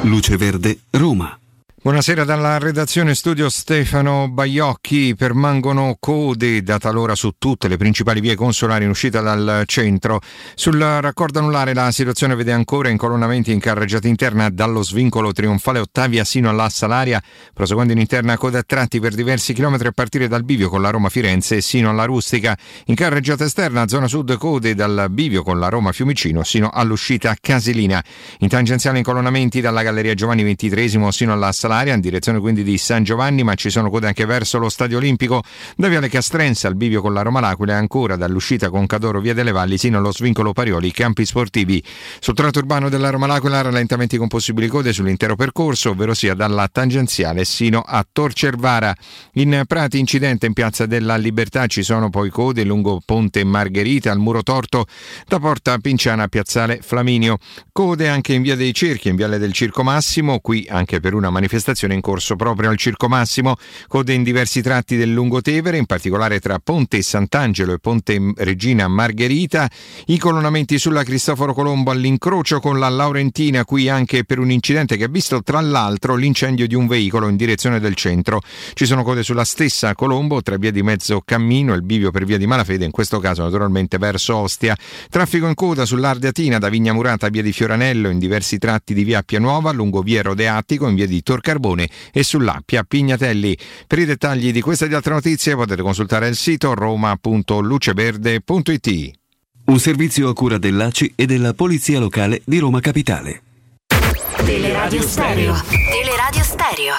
Luce Verde, Roma. Buonasera dalla redazione studio Stefano Baiocchi. Permangono code da talora su tutte le principali vie consolari in uscita dal centro. Sul raccordo anulare la situazione vede ancora incolonnamenti in carreggiata interna dallo svincolo trionfale Ottavia sino alla Salaria, proseguendo in interna coda a tratti per diversi chilometri a partire dal bivio con la Roma Firenze sino alla Rustica. In carreggiata esterna zona sud code dal bivio con la Roma Fiumicino sino all'uscita Casilina. In tangenziale incolonnamenti dalla Galleria Giovanni XXIII sino alla Salaria l'area in direzione quindi di San Giovanni, ma ci sono code anche verso lo Stadio Olimpico da Viale Castrense al bivio con la Roma L'Aquila e ancora dall'uscita con Cadoro Via delle Valli sino allo svincolo Parioli, campi sportivi. Sul tratto urbano della Roma L'Aquila rallentamenti con possibili code sull'intero percorso, ovvero sia dalla tangenziale sino a Tor Cervara. In Prati incidente in Piazza della Libertà ci sono poi code lungo Ponte Margherita al muro torto da Porta Pinciana a Piazzale Flaminio. Code anche in Via dei Cerchi, in Viale del Circo Massimo, qui anche per una manifestazione in corso proprio al Circo Massimo. Code in diversi tratti del Lungotevere, in particolare tra Ponte Sant'Angelo e Ponte Regina Margherita. I colonnamenti sulla Cristoforo Colombo all'incrocio con la Laurentina, qui anche per un incidente che ha visto tra l'altro l'incendio di un veicolo in direzione del centro. Ci sono code sulla stessa Colombo tra via di mezzo cammino e il bivio per via di Malafede, in questo caso naturalmente verso Ostia. Traffico in coda sull'Ardeatina da Vigna Murata a via di Fioranello in diversi tratti di via Appia Nuova, lungo via Rodeattico in via di Tor Carbone e sull'Appia Pignatelli. Per i dettagli di queste e di altre notizie potete consultare il sito roma.luceverde.it. Un servizio a cura dell'ACI e della Polizia Locale di Roma Capitale. Teleradio Stereo. Teleradio Stereo.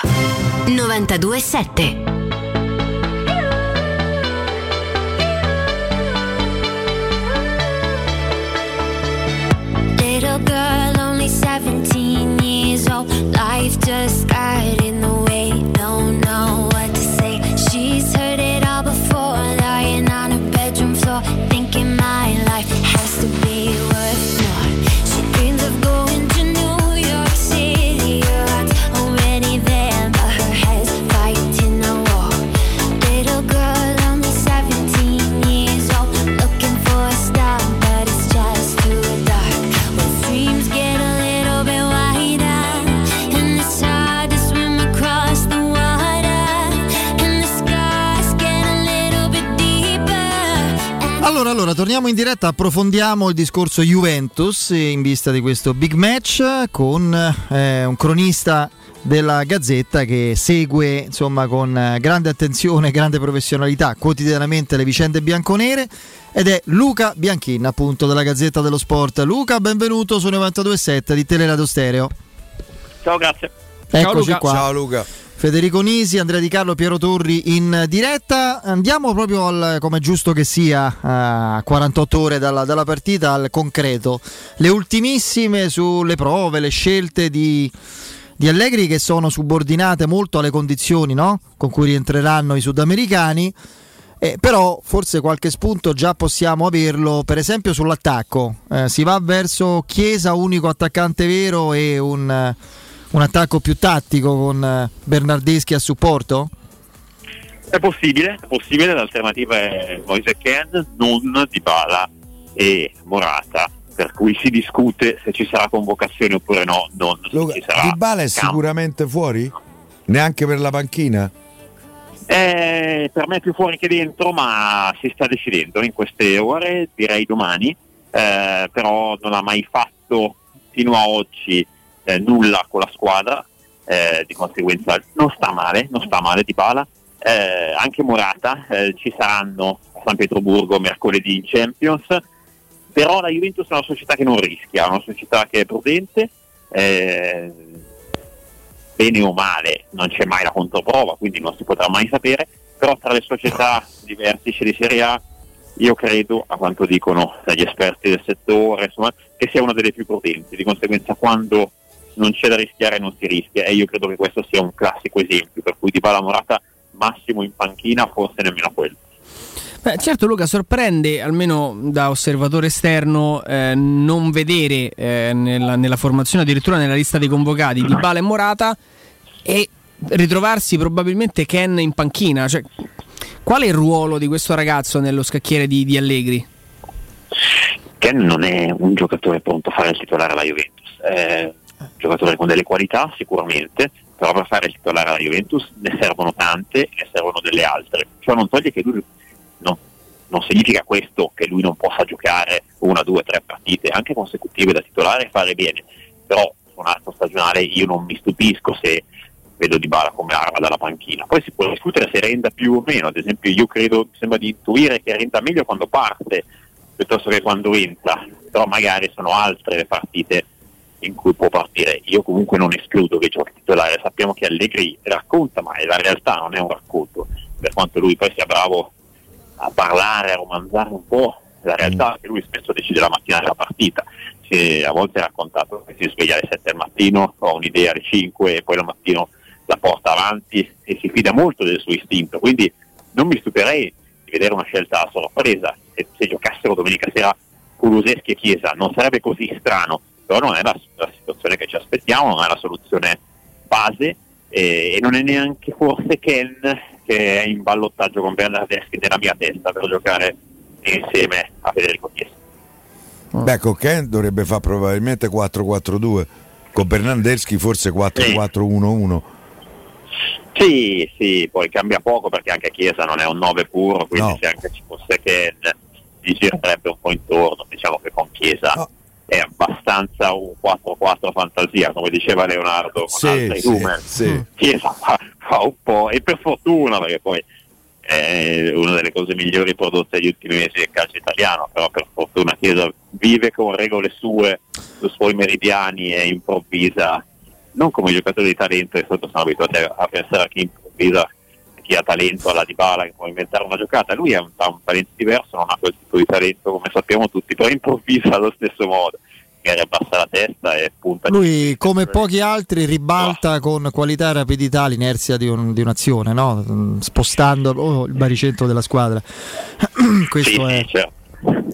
92.7. Little girl, only 17 Life just got in the way. Don't know what to say. She's heard it all before. Lying on her bedroom floor, thinking my life has to be worth Allora, allora, torniamo in diretta, approfondiamo il discorso Juventus in vista di questo big match con eh, un cronista della Gazzetta che segue insomma con eh, grande attenzione, grande professionalità quotidianamente le vicende bianconere ed è Luca Bianchin appunto della Gazzetta dello Sport. Luca, benvenuto su 92.7 di Teleradio Stereo. Ciao, grazie. Eccoci qua. Ciao Luca. Federico Nisi, Andrea Di Carlo, Piero Torri in diretta. Andiamo proprio al, come giusto che sia, a 48 ore dalla, dalla partita al concreto. Le ultimissime sulle prove, le scelte di, di Allegri che sono subordinate molto alle condizioni no? con cui rientreranno i sudamericani. Eh, però forse qualche spunto già possiamo averlo, per esempio sull'attacco. Eh, si va verso Chiesa, unico attaccante vero e un, eh, un attacco più tattico con eh, Bernardeschi a supporto? È possibile, è possibile, l'alternativa è Moise Ken, non Dybala e Morata, per cui si discute se ci sarà convocazione oppure no, non se ci sarà Dybala è campo. sicuramente fuori? Neanche per la panchina? Eh, per me è più fuori che dentro, ma si sta decidendo in queste ore, direi domani, eh, però non ha mai fatto fino a oggi eh, nulla con la squadra, eh, di conseguenza non sta male, non sta male di Bala. anche Morata, eh, ci saranno a San Pietroburgo mercoledì in Champions, però la Juventus è una società che non rischia, è una società che è prudente, eh, bene o male non c'è mai la controprova, quindi non si potrà mai sapere, però tra le società di vertice di Serie A io credo, a quanto dicono gli esperti del settore, insomma, che sia una delle più prudenti, di conseguenza quando non c'è da rischiare non si rischia e io credo che questo sia un classico esempio, per cui Di Bala Morata massimo in panchina, forse nemmeno quello. Beh, certo Luca, sorprende almeno da osservatore esterno eh, non vedere eh, nella, nella formazione, addirittura nella lista dei convocati di Bala e Morata e ritrovarsi probabilmente Ken in panchina. Cioè, qual è il ruolo di questo ragazzo nello scacchiere di, di Allegri? Ken non è un giocatore pronto a fare il titolare alla Juventus, un giocatore con delle qualità sicuramente, però per fare il titolare alla Juventus ne servono tante ne servono delle altre. Ciò non toglie che lui no, non significa questo che lui non possa giocare una, due, tre partite anche consecutive da titolare e fare bene, però su un arco stagionale io non mi stupisco se vedo Di Bala come arma dalla panchina. Poi si può discutere se renda più o meno, ad esempio io credo, mi sembra di intuire che renda meglio quando parte piuttosto che quando entra, però magari sono altre le partite in cui può partire. Io comunque non escludo che giochi titolare, sappiamo che Allegri racconta, ma è la realtà, non è un racconto. Per quanto lui poi sia bravo a parlare, a romanzare un po', la realtà è che lui spesso decide la mattina della partita. Si- a volte ha raccontato che si sveglia alle 7 del mattino, ha un'idea alle 5 e poi al mattino la porta avanti e si fida molto del suo istinto. Quindi non mi stupirei di vedere una scelta a sorpresa. Se, se giocassero domenica sera Kuluseschi e Chiesa non sarebbe così strano, però non è la, la situazione che ci aspettiamo, non è la soluzione base e, non è neanche forse Ken che è in ballottaggio con Bernardeschi nella mia testa per giocare insieme a Federico Chiesa. Beh, con Ken dovrebbe fare probabilmente 4-4-2, con Bernardeschi forse 4-4-1-1. Sì, sì, poi cambia poco perché anche Chiesa non è un 9 puro, quindi se anche ci fosse Ken si girerebbe un po' intorno. Diciamo che con Chiesa è abbastanza un 4-4 fantasia, come diceva Leonardo con Sì, altri sì, numeri. sì. Chiesa fa, fa un po', e per fortuna perché poi è una delle cose migliori prodotte negli ultimi mesi del calcio italiano, però per fortuna Chiesa vive con regole sue, sui suoi meridiani e improvvisa, non come i giocatori di talento che sono abituati a pensare a chi improvvisa, chi ha talento alla Dybala che può inventare una giocata, lui ha un, ha un talento diverso, non ha quel tipo di talento come sappiamo tutti, però improvvisa allo stesso modo, magari abbassa la testa e punta. Lui, come pochi altri, ribalta con qualità e rapidità l'inerzia di, un- di un'azione, no? Spostando oh, il baricentro della squadra. questo, è- certo.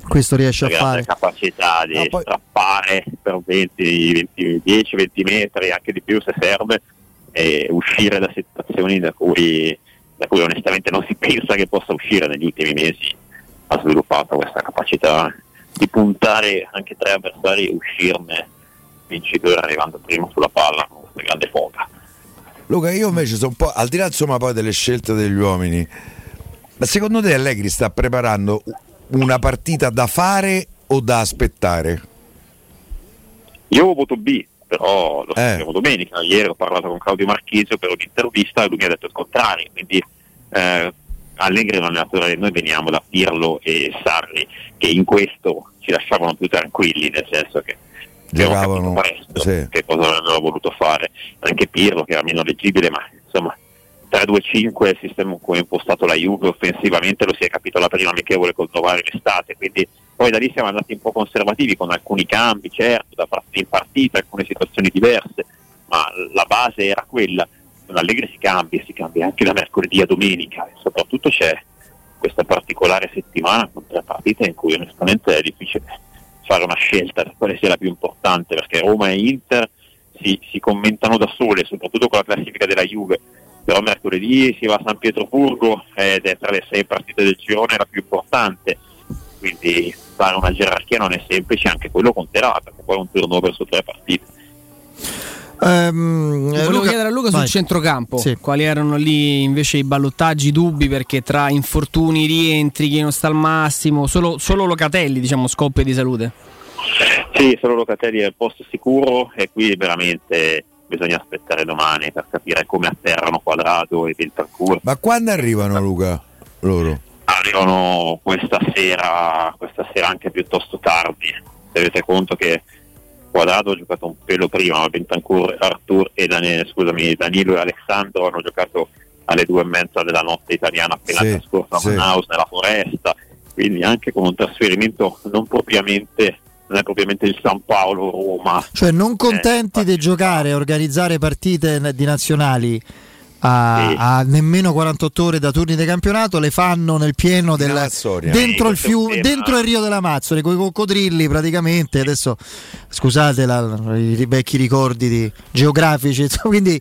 questo riesce a fare. capacità di strappare per 20, 20, 10-20 metri, anche di più se serve, e uscire da situazioni da cui, da cui onestamente non si pensa che possa uscire negli ultimi mesi. Ha sviluppato questa capacità di puntare anche tre avversari e uscirne vincitore arrivando primo sulla palla con questa grande foga. Luca, io invece sono un po', al di là insomma poi delle scelte degli uomini, ma secondo te Allegri sta preparando una partita da fare o da aspettare? Io voto B, però lo sappiamo domenica. Ieri ho parlato con Claudio Marchisio per un'intervista e lui mi ha detto il contrario. Quindi eh, Allegri è un allenatore, noi veniamo da Pirlo e Sarri che in questo ci lasciavano più tranquilli, nel senso che Giocavano, presto sì. che cosa avrebbero voluto fare. Anche Pirlo che era meno leggibile, ma insomma 3-2-5 il sistema come è impostato la Juve offensivamente lo si è capito la prima amichevole col Novara in estate, quindi poi da lì siamo andati un po' conservativi con alcuni cambi, certo, da partita in partita, alcune situazioni diverse, ma la base era quella. Con Allegri si cambia, si cambia anche da mercoledì a domenica e soprattutto c'è questa particolare settimana con tre partite in cui onestamente è difficile fare una scelta di quale sia la più importante perché Roma e Inter si, si commentano da sole, soprattutto con la classifica della Juve. Però mercoledì si va a San Pietroburgo ed è tra le sei partite del girone la più importante. Quindi fare una gerarchia non è semplice, anche quello conterà, perché poi è un turnover su tre partite. Ehm, Volevo Luca- chiedere a Luca vai. sul centrocampo Sì. quali erano lì invece i ballottaggi, i dubbi perché tra infortuni, rientri, chi non sta al massimo, solo, solo Locatelli diciamo scoppia di salute. Sì, solo Locatelli è il posto sicuro e qui veramente bisogna aspettare domani per capire come atterrano Quadrado e Bentancur. Ma quando arrivano Luca? Loro? arrivano questa sera, questa sera anche piuttosto tardi. Tenete conto che Quadrado ha giocato un pelo prima, ma Bentancur, Artur e Dani- scusami, Danilo e Alessandro hanno giocato alle due e mezza della notte italiana appena Sì, trascorsa a sì. Manaus nella foresta, quindi anche con un trasferimento non propriamente non è propriamente il San Paolo Roma. Cioè, non contenti di giocare e organizzare partite di nazionali a, a nemmeno 48 ore da turni di campionato, le fanno nel pieno del dentro il fiume, dentro il Rio dell'Amazzone, con i coccodrilli praticamente. Adesso scusate la- i vecchi ricordi di- geografici, quindi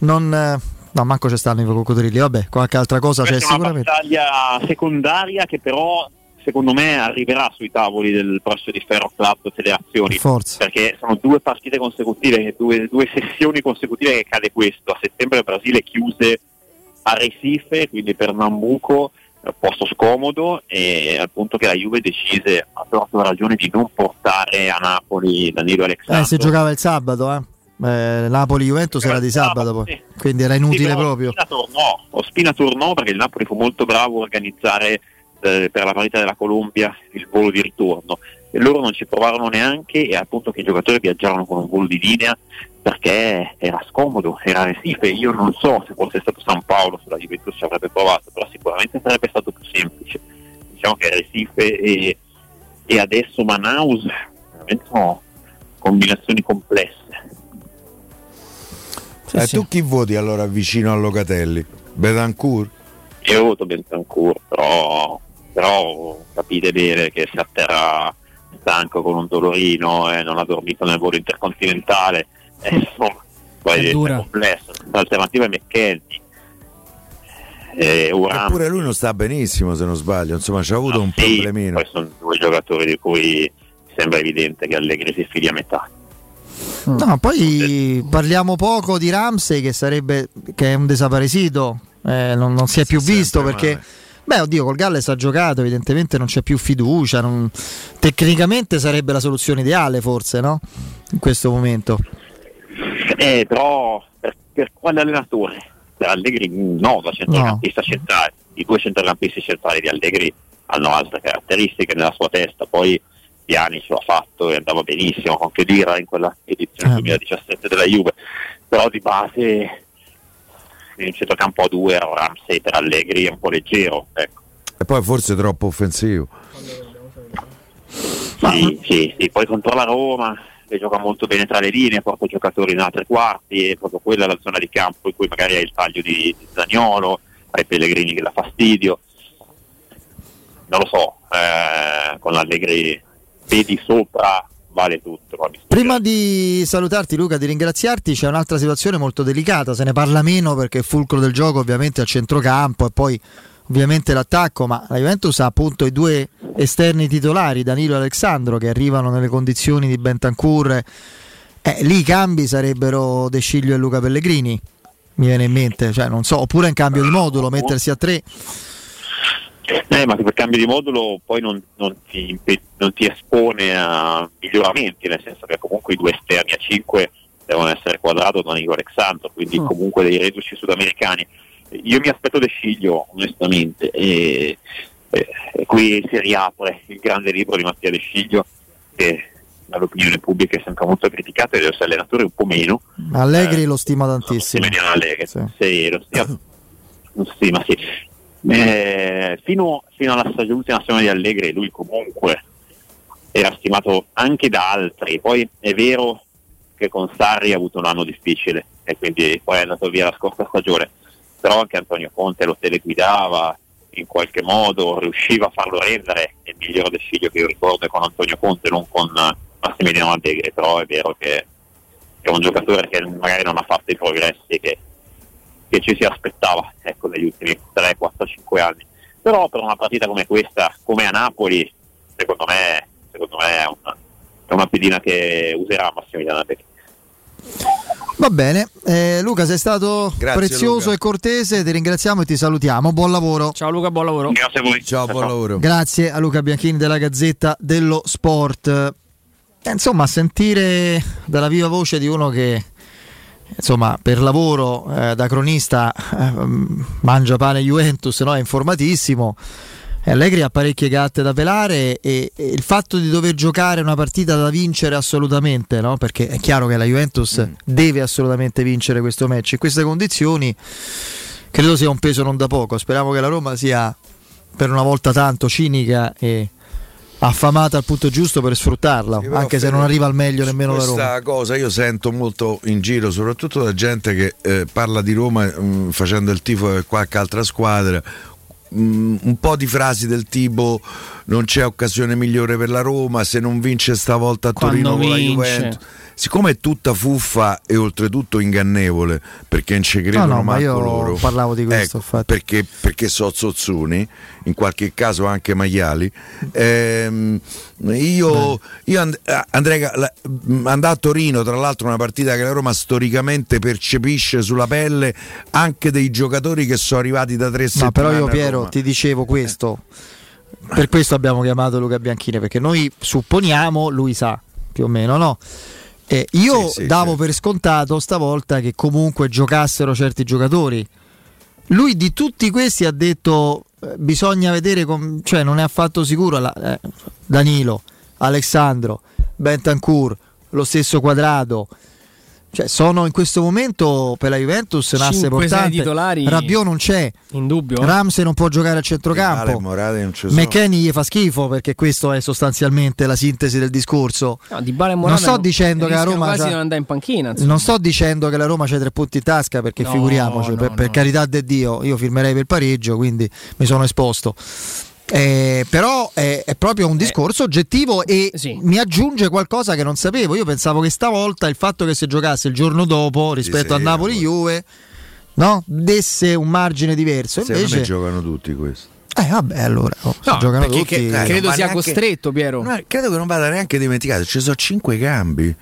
non. No, manco ci stanno i coccodrilli, vabbè, qualche altra cosa c'è Questa è una sicuramente. battaglia secondaria che però secondo me arriverà sui tavoli del braccio di ferro club federazioni Forza. perché sono due partite consecutive due, due sessioni consecutive che cade questo a settembre il Brasile chiuse a Recife quindi per Nambuco eh, posto scomodo e al punto che la Juve decise a torto ragione di non portare a Napoli Danilo Alexandro Eh, se giocava il sabato, eh. Eh, Napoli-Juventus era di sabato poi, quindi era inutile Sì, proprio. Ospina tornò, Ospina tornò perché il Napoli fu molto bravo a organizzare eh, per la partita della Colombia il volo di ritorno e loro non ci provarono neanche e appunto che i giocatori viaggiarono con un volo di linea perché era scomodo, era Recife, io non so se fosse stato San Paolo se la Juventus ci avrebbe provato, però sicuramente sarebbe stato più semplice. Diciamo che Recife e, e adesso Manaus veramente sono combinazioni complesse. Eh, Tu chi voti allora vicino a Locatelli? Betancourt? Io ho avuto Bentancur, però, però capite bene che si atterra stanco con un dolorino e non ha dormito nel volo intercontinentale, eh, insomma, poi È è dura. complesso. L'alternativa è McKenny. Eh, Eppure lui non sta benissimo se non sbaglio, insomma c'ha avuto un sì, problemino. poi sono due giocatori di cui sembra evidente che Allegri si fidi a metà. No, poi parliamo poco di Ramsey che sarebbe che è un desaparecito, eh, non, non si è più visto perché beh, oddio, col Galles ha giocato, evidentemente non c'è più fiducia, non- tecnicamente sarebbe la soluzione ideale forse, no? In questo momento. Eh, però per, per quale allenatore? Per Allegri no, da centrocampista centrale. I due centrocampisti centrali di Allegri hanno altre caratteristiche nella sua testa, poi Piani ce l'ha fatto e andava benissimo con Kedira in quella edizione 2017 della Juve, però di base in centrocampo a due era Ramsey per Allegri è un po' leggero, ecco. E poi forse troppo offensivo. Sì, sì, sì, poi contro la Roma che gioca molto bene tra le linee, porta giocatori in altri quarti, e proprio quella è la zona di campo in cui magari hai il taglio di, di Zagnolo, hai Pellegrini che dà fastidio. Non lo so, eh, con l'Allegri vedi sopra vale tutto. Prima di salutarti Luca, di ringraziarti, c'è un'altra situazione molto delicata, se ne parla meno perché il fulcro del gioco ovviamente è al centrocampo e poi ovviamente l'attacco, ma la Juventus ha appunto i due esterni titolari, Danilo e Alexandro, che arrivano nelle condizioni di Bentancur. Eh, lì i cambi sarebbero De Sciglio e Luca Pellegrini, mi viene in mente, cioè, non so, oppure in cambio di modulo, mettersi a tre. Eh, ma per cambio di modulo poi non, non ti, non ti espone a miglioramenti, nel senso che comunque i due esterni a 5 devono essere quadrato da Nico Alexandro, quindi comunque dei reduci sudamericani. Io mi aspetto De Sciglio, onestamente, e, e- e qui si riapre il grande libro di Mattia De Sciglio, che dall'opinione pubblica è sempre molto criticato e deve essere allenatore un po' meno. Allegri lo stima tantissimo. Allegri, sì, lo stima, lo stima, sì. Eh, fino, fino alla stagione, ultima stagione di Allegri lui comunque era stimato anche da altri, poi è vero che con Sarri ha avuto un anno difficile e quindi poi è andato via la scorsa stagione, però anche Antonio Conte lo teleguidava in qualche modo, riusciva a farlo rendere il migliore del figlio che io ricordo è con Antonio Conte, non con eh, Massimiliano Allegri, però è vero che è un giocatore che magari non ha fatto i progressi che, che ci si aspettava ecco, negli ultimi 3, 4, 5 anni. Però per una partita come questa, come a Napoli, secondo me, secondo me è, una, è una pedina che userà Massimiliano Allegri. Va bene, eh, Luca sei stato Grazie, prezioso Luca. e cortese, ti ringraziamo e ti salutiamo, buon lavoro. Ciao Luca, buon lavoro. Grazie a voi. Ciao, buon lavoro. Grazie a Luca Bianchini della Gazzetta dello Sport. Eh, insomma, sentire dalla viva voce di uno che insomma, per lavoro eh, da cronista eh, mangia pane Juventus, no? è informatissimo. Allegri ha parecchie gatte da pelare e, e il fatto di dover giocare una partita da vincere assolutamente, no? perché è chiaro che la Juventus deve assolutamente vincere questo match in queste condizioni credo sia un peso non da poco. Speriamo che la Roma sia per una volta tanto cinica e affamata al punto giusto per sfruttarla, però, anche se non arriva al meglio nemmeno la Questa Roma. cosa io sento molto in giro, soprattutto da gente che eh, parla di Roma mh, facendo il tifo per qualche altra squadra. Mh, un po' di frasi del tipo non c'è occasione migliore per la Roma, se non vince stavolta a Quando Torino con la vince. Juventus. Siccome è tutta fuffa e oltretutto ingannevole, perché non ci credono No, no, ma io loro. parlavo di questo, Ecco, perché, perché so zozzoni, in qualche caso anche maiali. Ehm, io, io and- eh, andrei a- mh, andare a Torino, tra l'altro, una partita che la Roma storicamente percepisce sulla pelle anche dei giocatori che sono arrivati da tre settimane. però io Piero ti dicevo questo. Per questo abbiamo chiamato Luca Bianchini, perché noi supponiamo, lui sa più o meno, no? E io Sì, sì, davo per scontato stavolta che comunque giocassero certi giocatori. Lui di tutti questi ha detto eh, bisogna vedere, com- cioè non è affatto sicuro la- eh, Danilo, Alessandro, Bentancur, lo stesso quadrato. Cioè, sono in questo momento per la Juventus un asse Cinque, sei portante. titolari. Rabiot non c'è. In dubbio. Ramsey non può giocare a centrocampo. Morata non sono. McKenny gli fa schifo perché questo è sostanzialmente la sintesi del discorso. No, Dybala e non sto dicendo che la Roma quasi di non andare in panchina. insomma. non sto dicendo che la Roma c'ha tre punti in tasca perché No, figuriamoci, no, per, per carità di Dio, io firmerei per il pareggio, quindi mi sono esposto. Eh, però è, è proprio un discorso oggettivo e mi aggiunge qualcosa che non sapevo. Io pensavo che stavolta il fatto che si giocasse il giorno dopo rispetto a sì, Napoli-Juve no? desse un margine diverso. Secondo Invece, me giocano tutti questi. eh, vabbè, allora oh, No, giocano tutti. che- dai, Credo non va sia neanche- costretto, Piero. No, credo che non vada neanche dimenticato. Ci sono cinque cambi.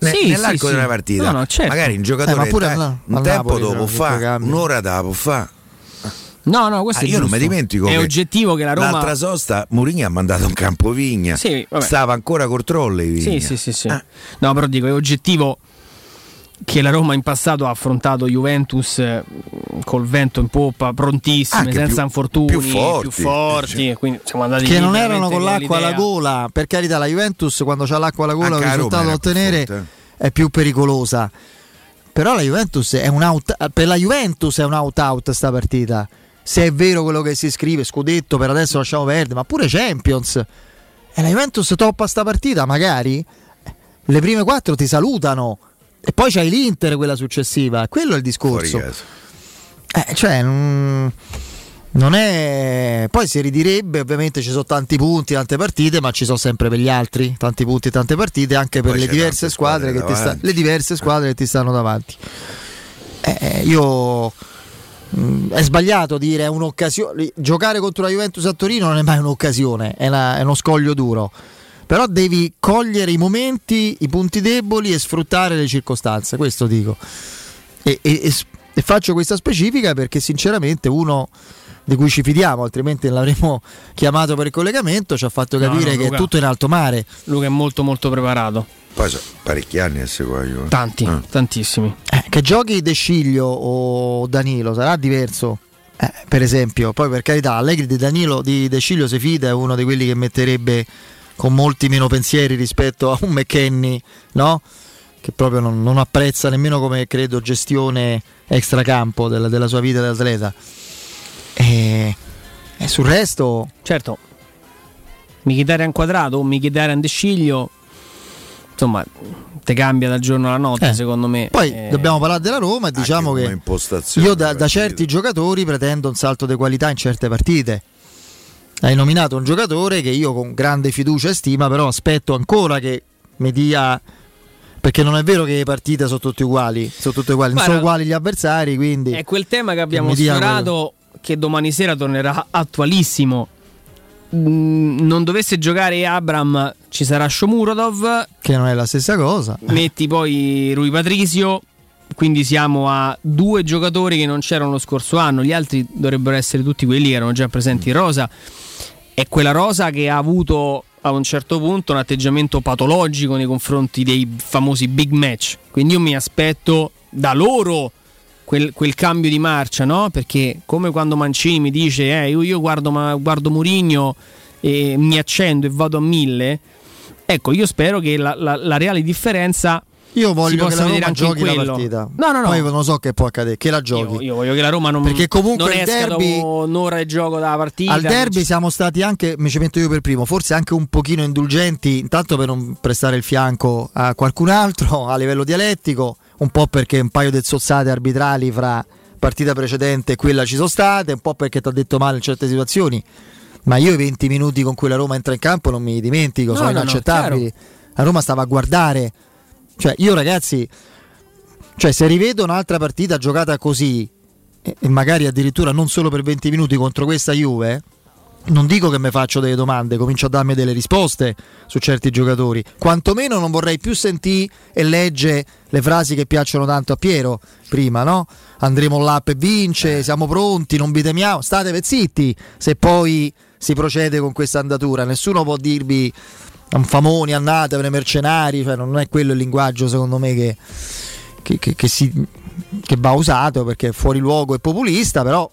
Ne- Sì, nell'arco sì, della sì. partita, No, no, certo. magari un Eh, giocatore ma pure al- un tempo dopo fa, un'ora dopo fa. No, no, questo Ah, è io non giusto. mi dimentico È che oggettivo che la Roma L'altra sosta Mourinho ha mandato un campovigna. Sì, vabbè. Stava ancora col trolley. Sì, sì, sì, sì. No, però dico, è oggettivo che la Roma in passato ha affrontato Juventus eh, col vento in poppa, prontissime, Anche senza più- infortuni, più più forti. forti, e quindi siamo andati che non erano con l'acqua alla gola. Per carità, la Juventus quando c'ha l'acqua alla gola Anche il risultato da ottenere forte. è più pericolosa. Però la Juventus è un out per la Juventus è un out out sta partita. Se è vero quello che si scrive, scudetto per adesso lasciamo perdere, ma pure Champions. E la Juventus toppa sta partita, magari le prime quattro ti salutano. E poi c'hai l'Inter quella successiva, quello è il discorso. Eh, cioè, non è. Poi si ridirebbe, ovviamente ci sono tanti punti, tante partite, ma ci sono sempre per gli altri, tanti punti, tante partite, anche per le diverse squadre, squadre che ti sta- le diverse squadre che ti stanno davanti. Eh, io. Mm, È sbagliato dire è un'occasione. Giocare contro la Juventus a Torino non è mai un'occasione, è, una- è uno scoglio duro. Però devi cogliere i momenti, i punti deboli e sfruttare le circostanze. Questo dico. E, e- e faccio questa specifica perché sinceramente uno di cui ci fidiamo, altrimenti l'avremmo chiamato per il collegamento, ci ha fatto No, capire no, che Luca. è tutto in alto mare. Luca è molto molto preparato. Poi sono parecchi anni a seguire. io. Tanti, Ah. tantissimi. Eh, che giochi De Sciglio o Danilo sarà diverso. Eh, per esempio, poi per carità, Allegri di Danilo di De Sciglio si fida, è uno di quelli che metterebbe con molti meno pensieri rispetto a un McKenny, no? Che proprio non, non apprezza nemmeno come credo gestione extracampo della, della sua vita da atleta. E, e sul resto, Certo, Michidarian quadrato o Michidarian De Sciglio, insomma, te cambia dal giorno alla notte, Eh, secondo me. Poi Eh, dobbiamo parlare della Roma e diciamo che io da, da certi giocatori pretendo un salto di qualità in certe partite. Hai nominato un giocatore che io con grande fiducia e stima, però aspetto ancora che mi dia. Perché non è vero che le partite sono tutte uguali, sono tutte uguali, non Guarda, sono uguali gli avversari, quindi È quel tema che abbiamo sfiorato che domani sera tornerà attualissimo. Mm, non dovesse giocare Abram, ci sarà Shomurodov, che non è la stessa cosa. metti poi Rui Patrizio, quindi siamo a due giocatori che non c'erano lo scorso anno, gli altri dovrebbero essere tutti quelli che erano già presenti in rosa. È quella rosa che ha avuto a un certo punto un atteggiamento patologico nei confronti dei famosi big match. Quindi io mi aspetto da loro quel, quel cambio di marcia, no? Perché come quando Mancini mi dice eh, io, io guardo, ma, guardo Murigno e mi accendo e vado a mille, ecco io spero che la, la- la reale differenza Io voglio che la Roma giochi la partita. No, no, no. Poi non so che può accadere, che la giochi. Io, io voglio che la Roma non, Perché comunque non derby- un'ora di gioco dalla partita. Al derby siamo stati anche, mi ci metto io per primo, forse anche un pochino indulgenti, intanto per non prestare il fianco a qualcun altro a livello dialettico, un po' perché un paio di zozzate arbitrali fra partita precedente e quella ci sono state, un po' perché ti ha detto male in certe situazioni, ma io i 20 minuti con cui la Roma entra in campo non mi dimentico, No, sono no, no, inaccettabili. la Roma stava a guardare, cioè io ragazzi, cioè se rivedo un'altra partita giocata così, e e magari addirittura non solo per 20 minuti contro questa Juve, non dico che mi faccio delle domande, comincio a darmi delle risposte su certi giocatori. Quantomeno non vorrei più sentire e leggere le frasi che piacciono tanto a Piero prima, no? Andremo là e vince, siamo pronti, non vi temiamo, state zitti se poi si procede con questa andatura. Nessuno può dirvi famoni, andatevene, mercenari, cioè non è quello il linguaggio secondo me che, che- che- che si- che va usato perché è fuori luogo e populista, però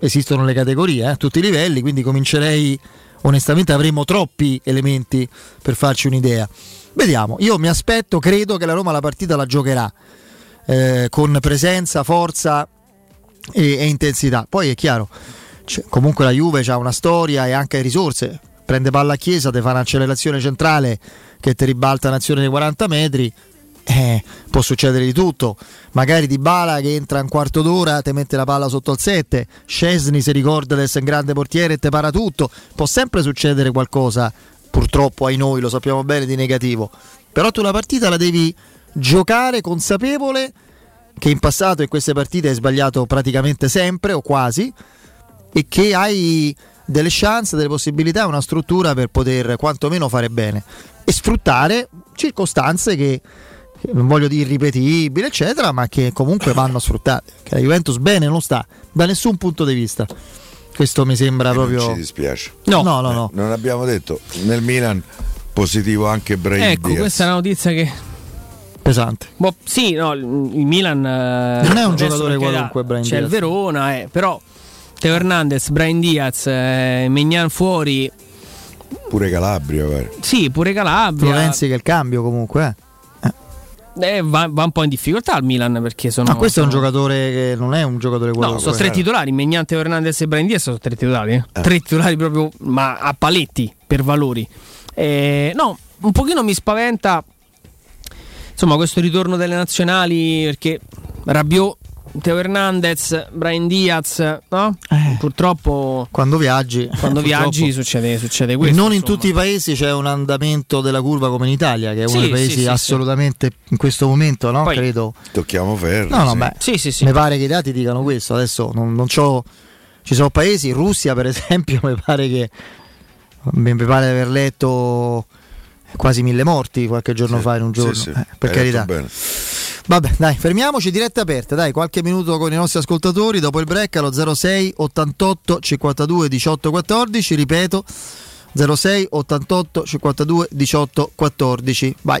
esistono le categorie eh, a tutti i livelli, quindi comincerei onestamente avremmo troppi elementi per farci un'idea. Vediamo, io mi aspetto, credo che la Roma la partita la giocherà eh, con presenza, forza e, e intensità. Poi è chiaro, cioè, comunque la Juve ha una storia e anche risorse, prende palla a chiesa, ti fa un'accelerazione centrale che ti ribalta un'azione dei 40 metri, eh, può succedere di tutto. Magari Di Bala che entra un quarto d'ora, ti mette la palla sotto al 7. Scesni si ricorda di essere un grande portiere e ti para tutto. Può sempre succedere qualcosa, purtroppo ai noi, lo sappiamo bene, di negativo. Però tu la partita la devi giocare consapevole che in passato in queste partite hai sbagliato praticamente sempre o quasi e che hai delle chance, delle possibilità, una struttura per poter quantomeno fare bene e sfruttare circostanze che non voglio dire irripetibili, eccetera, ma che comunque vanno sfruttate. Che la Juventus bene non sta da nessun punto di vista. Questo mi sembra proprio. Non ci dispiace. No, no, no. no. Eh, non abbiamo detto nel Milan positivo anche Brahim Ecco, Diaz. questa è una notizia che. Pesante. Boh, sì, no, il il Milan. eh, Non è un giocatore qualunque, Brahim C'è il Diaz. Verona, eh, però. Teo Hernandez, Brian Diaz, eh, Megnan fuori. Pure Calabria, guarda. Sì, pure Calabria. Florenzi che è il cambio comunque. Eh. Eh, va, va un po' in difficoltà il Milan perché sono. Ma questo è un sono- giocatore che non è un giocatore No, qualunque. sono tre titolari, Megnan, Teo Hernandez e Brian Diaz sono tre titolari. eh. Tre titolari proprio, ma a paletti per valori. Eh, no, un pochino mi spaventa insomma questo ritorno delle nazionali perché Rabiot, Teo Hernandez, Brian Diaz, no? Purtroppo Quando viaggi, quando viaggi succede, succede questo. non in insomma. tutti i paesi c'è un andamento della curva come in Italia, che è uno Sì, dei paesi sì, sì, assolutamente in questo momento, no? Poi- Credo. Tocchiamo ferro. No, no, sì. beh, Sì, sì, sì. mi pare che i dati dicano questo. Adesso non, non c'ho- Ci sono paesi, Russia per esempio, mi pare che. Mi pare di aver letto quasi mille morti qualche giorno fa in un giorno. Sì, sì. Eh, per Hai carità. Vabbè, dai, fermiamoci, dirette aperte, dai, qualche minuto con i nostri ascoltatori, dopo il break allo 06 88 52 18 14, ripeto, 06 88 52 18 14, vai.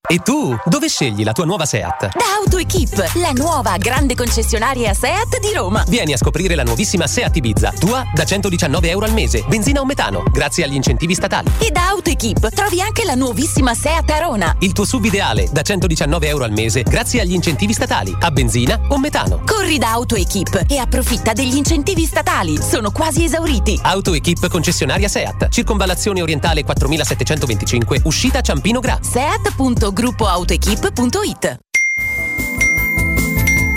E tu, dove scegli la tua nuova Seat? Da AutoEquip, la nuova grande concessionaria Seat di Roma. Vieni a scoprire la nuovissima Seat Ibiza, tua da 119 euro al mese, benzina o metano, grazie agli incentivi statali. E da AutoEquip trovi anche la nuovissima Seat Arona. Il tuo sub ideale da 119 euro al mese, grazie agli incentivi statali, a benzina o metano. Corri da AutoEquip e approfitta degli incentivi statali. Sono quasi esauriti. AutoEquip concessionaria Seat, circonvallazione orientale 4725, uscita Ciampino Gra. gruppoautoequip.it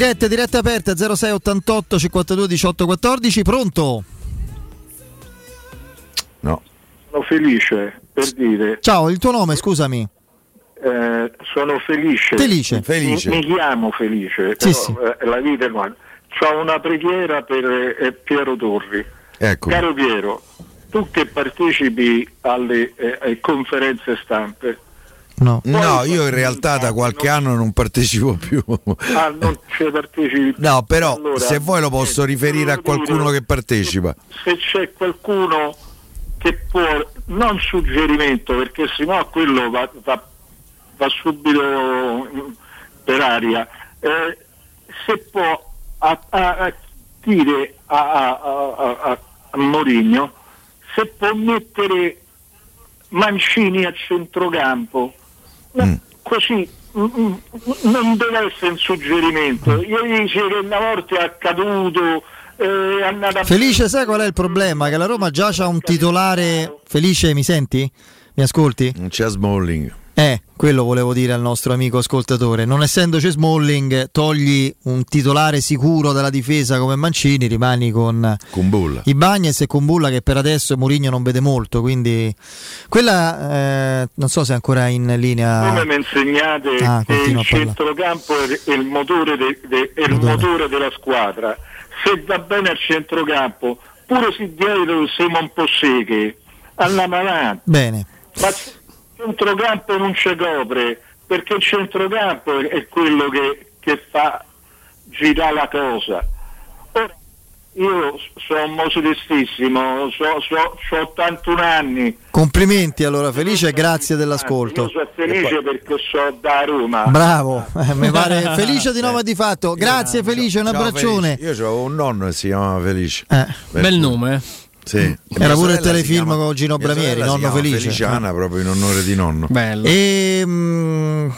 you. Dirette, dirette aperte 06 88 52 18 14. Pronto? No. Sono felice per dire, Ciao, il tuo nome, scusami. eh, sono felice. Felice. Mi, mi chiamo Felice, Sì, però, sì. eh, la vita è qua. Ho una preghiera per eh, Piero Torri. Ecco. Caro Piero, tu che partecipi alle eh, eh, conferenze stampe, No. No, io in realtà da qualche anno non partecipo più. ah, non ci partecipi più. No, però Allora, se vuoi lo posso riferire a qualcuno dire, che partecipa. se c'è qualcuno che può, non suggerimento perché sennò quello va, va- va subito per aria, eh, se può a, a- a dire a, a, a, a, a Mourinho se può mettere Mancini a centrocampo, No, così mm, mm, non deve essere un suggerimento. Io dice che una volta è accaduto, eh, è andata Felice, sai qual è il problema? Che la Roma già c'ha un titolare. Felice, mi senti? Mi ascolti? Non c'è Smalling. Eh, quello volevo dire al nostro amico ascoltatore. Non essendoci Smalling, togli un titolare sicuro della difesa come Mancini, rimani con Kumbulla. Ibagnez e Kumbulla che per adesso Mourinho non vede molto, quindi quella eh, non so se è ancora in linea. Come mi insegnate Ah, che il centrocampo è il motore, de- de- è il motore della squadra. Se va bene al centrocampo, pure se dietro siamo un po' secche, andiamo avanti. Bene. Ma centrocampo non ci copre, perché il centrocampo è- quello che, che fa girare la cosa. Ora, io sono modestissimo, ho 81 anni, Complimenti allora Felice e grazie dell'ascolto. io sono felice perché so da Roma. Bravo, eh, mi pare felice di nuovo e di fatto. Grazie Felice, un abbraccione. Felice. Io avevo un nonno che si chiamava Felice. Eh. Bel nome. Sì. Era Mia pure il telefilm chiama- con Gino Bramieri, nonno Felice. Feliciana proprio in onore di nonno. Bello. E, mm,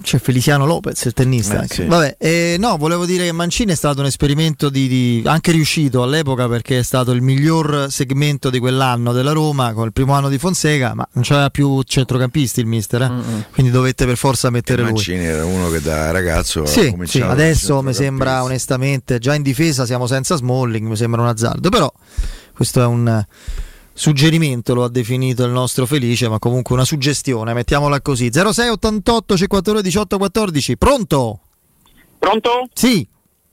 c'è Feliciano Lopez, il tennista. Eh, anche. sì. Vabbè, eh, no, volevo dire che Mancini è stato un esperimento di, di- anche riuscito all'epoca perché è stato il miglior segmento di quell'anno della Roma con il primo anno di Fonseca, ma non c'aveva più centrocampisti il mister, eh? quindi dovette per forza mettere lui. Mancini era uno che da ragazzo ha Sì, sì, adesso mi sembra onestamente, già in difesa siamo senza Smalling, mi sembra un azzardo, però questo è un eh, suggerimento, lo ha definito il nostro Felice, ma comunque una suggestione, mettiamola così. 06 88 52 18 14, pronto? Pronto? Sì.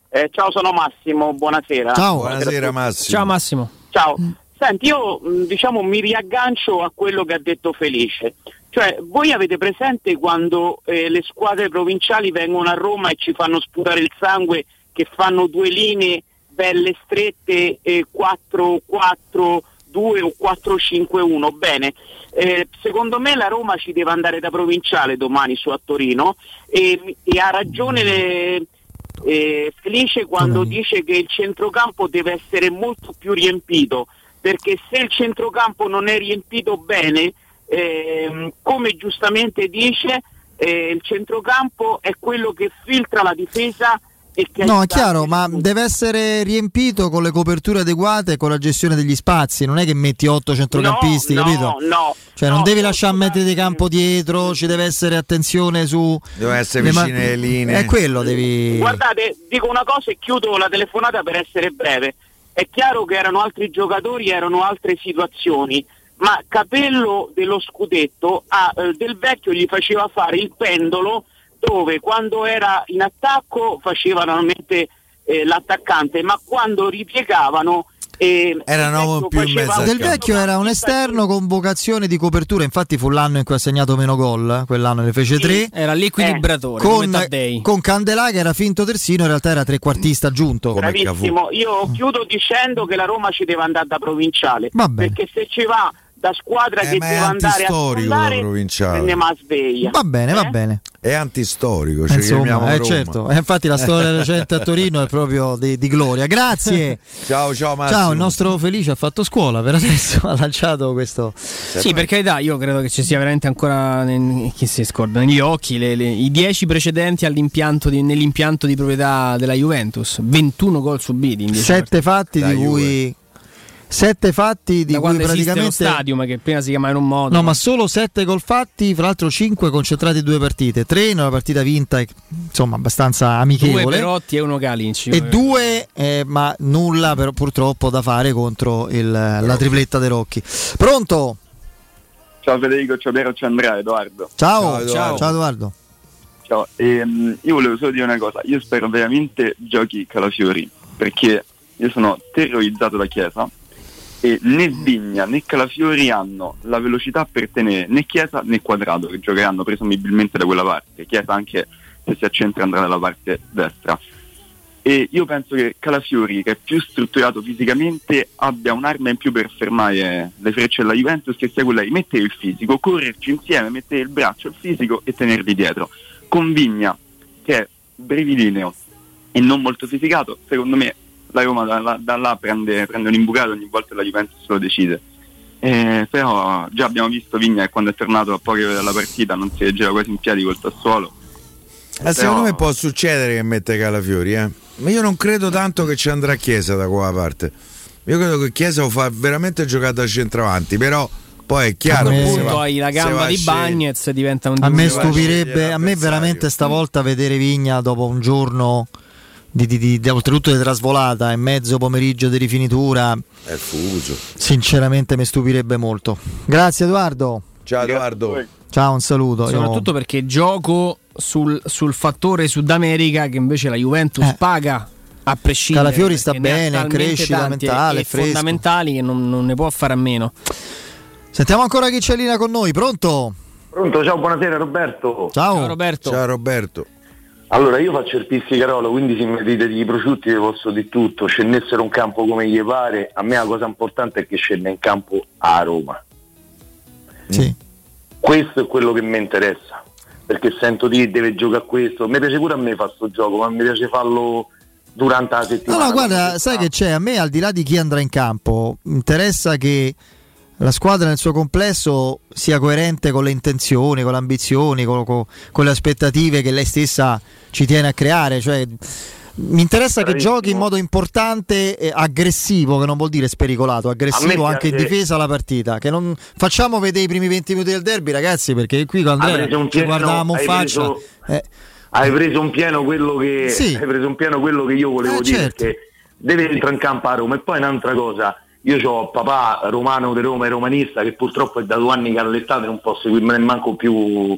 Eh, ciao, sono Massimo, buonasera. Buonasera Massimo. Ciao Massimo. Ciao. Senti, io mh, diciamo mi riaggancio a quello che ha detto Felice. Cioè, voi avete presente quando eh, le squadre provinciali vengono a Roma e ci fanno sputare il sangue, che fanno due linee belle strette, eh, 4-4-2 o 4-5-1? Bene, eh, secondo me la Roma ci deve andare da provinciale domani su a Torino e, e ha ragione le- eh, Felice quando dice che il centrocampo deve essere molto più riempito perché se il centrocampo non è riempito bene ehm, come giustamente dice eh, il centrocampo è quello che filtra la difesa No, è chiaro, ma deve essere riempito con le coperture adeguate e con la gestione degli spazi, non è che metti otto centrocampisti, No, capito? no, no, Cioè non devi lasciare mettere di campo dietro, ci deve essere attenzione su... Deve essere le ma- vicine alle linee. È quello, devi... Guardate, dico una cosa e chiudo la telefonata per essere breve. È chiaro che erano altri giocatori, erano altre situazioni, ma Capello dello scudetto a eh, Del Vecchio gli faceva fare il pendolo dove quando era in attacco faceva normalmente eh, l'attaccante, ma quando ripiegavano eh, Erano Del Vecchio più in mezzo Del vecchio era un esterno con vocazione di copertura, infatti fu l'anno in cui ha segnato meno gol, eh, quell'anno ne fece tre. Era l'equilibratore. come Con, con Candelà che era finto terzino, in realtà era trequartista aggiunto. Bravissimo, io chiudo dicendo che la Roma ci deve andare da provinciale, perché se ci va da squadra Eh, che deve andare a sfondare, provinciale. prendiamo a sveglia. Va bene, va bene. È antistorico, ci Insomma, eh, Roma. certo, eh, infatti la storia recente a Torino è proprio di, di gloria. Grazie. ciao, ciao Massimo. Ciao, il nostro Felice ha fatto scuola per adesso, ha lanciato questo. Sì, per carità, io credo che ci sia veramente ancora ne- chi si scorda negli occhi le- le- i 10 precedenti all'impianto di- nell'impianto di proprietà della Juventus, 21 gol subiti in 10 Sette fatti Da di cui. Sette fatti di da cui quando esiste lo praticamente. stadium che prima si chiamava in un modo. No, ma solo sette gol fatti, fra l'altro cinque concentrati in due partite, tre in una partita vinta, e, insomma, abbastanza due amichevole. Perotti e uno Kalinc. E due, eh, ma nulla però, purtroppo da fare contro il- la tripletta dei Rocchi. Pronto? Ciao Federico, ciao Piero, ciao Andrea, Edoardo. Ciao, ciao, ciao Edoardo. Ciao, ehm, io volevo solo dire una cosa, io spero veramente giochi Calafiori, perché io sono terrorizzato da Chiesa e né Vigna né Calafiori hanno la velocità per tenere né Chiesa né Quadrato, che giocheranno presumibilmente da quella parte. Chiesa anche se si accentra andrà dalla parte destra. E io penso che Calafiori, che è più strutturato fisicamente, abbia un'arma in più per fermare le frecce della Juventus, che sia quella di mettere il fisico, correrci insieme, mettere il braccio, il fisico e tenerli dietro. Con Vigna, che è brevilineo e non molto fisicato, secondo me la Roma da, là- da là prende, prende un imbucato ogni volta la Juventus lo decide. Eh, però già abbiamo visto Vigna che quando è tornato a poche ore dalla partita non si reggeva quasi in piedi col Sassuolo. Eh, secondo me può succedere che mette Calafiori, eh. ma io non credo tanto che ci andrà Chiesa da qua parte. Io credo che Chiesa lo fa veramente giocare da centravanti, però Poi è chiaro a che quel se punto va- hai la gamba di Bagnez diventa un A me stupirebbe, a me veramente stavolta vedere Vigna dopo un giorno di, di- di- di- oltretutto di trasvolata e mezzo pomeriggio di rifinitura. È fuso. Sinceramente mi stupirebbe molto. Grazie Edoardo. Ciao Edoardo. Ciao, un saluto. Io- Soprattutto perché gioco sul, sul fattore Sud America che invece la Juventus paga a prescindere. Calafiori sta bene, in talmente crescita mentale, e fondamentali che non, non ne può fare a meno. Sentiamo ancora chi c'è linea con noi, pronto? Pronto, ciao, buonasera Roberto. Ciao. Roberto. Ciao Roberto. Allora, io faccio il piscicarolo, quindi se mi dite di prosciutti vi posso di tutto. Scendessero in campo come gli pare, a me la cosa importante è che scenda in campo a Roma. Sì. Questo è quello che mi interessa, perché sento di deve giocare a questo. Mi piace pure a me fare sto gioco, ma mi piace farlo durante la No, settimana. no, guarda, sai che c'è? A me, al di là di chi andrà in campo, interessa che la squadra nel suo complesso sia coerente con le intenzioni, con le ambizioni, con, con- con le aspettative che lei stessa ci tiene a creare. Cioè, mi interessa che Bravissimo. giochi in modo importante e aggressivo, che non vuol dire spericolato, aggressivo anche in difesa la partita. Che non facciamo vedere i primi 20 minuti del derby, ragazzi, perché qui con Hai Andrea un ci pieno, guardavamo in hai faccia. preso- eh, Hai preso un pieno quello che Sì. hai preso un pieno quello che io volevo Eh, dire certo. deve entrare in campo a Roma e poi un'altra cosa io ho papà romano di Roma e romanista che purtroppo è da due anni che all'estate non può seguirmi manco più,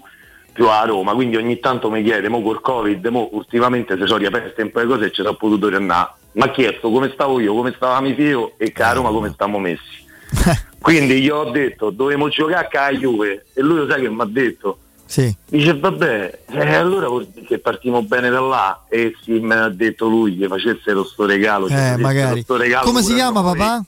più a Roma. Quindi ogni tanto mi chiede mo col covid mo ultimamente si sono riaperte un po' le cose e ci sono potuto tornare mi ha chiesto come stavo io? Come stava mio figlio e che a Roma come stavamo messi? Quindi gli ho detto dovremmo giocare a Juve. E lui lo sai che mi ha detto. Sì. Dice vabbè, eh, allora che partiamo bene da là. E sì, me l'ha detto lui che facessero sto regalo. eh, magari. sto regalo Come si chiama papà?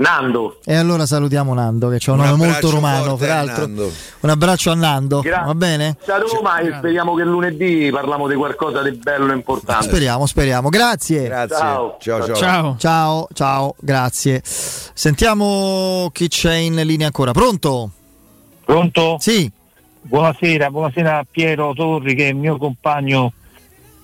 Nando. E allora salutiamo Nando, che c'ha un, Un nome molto romano, peraltro. Un abbraccio a Nando, Grazie. va bene? A Roma e speriamo che lunedì parliamo di qualcosa di bello e importante. Speriamo, speriamo. Grazie. Grazie. Ciao. Ciao, ciao. Ciao. Ciao, ciao, grazie. Sentiamo chi c'è in linea ancora. Pronto? Pronto? Sì. Buonasera, buonasera a Piero Torri che è il mio compagno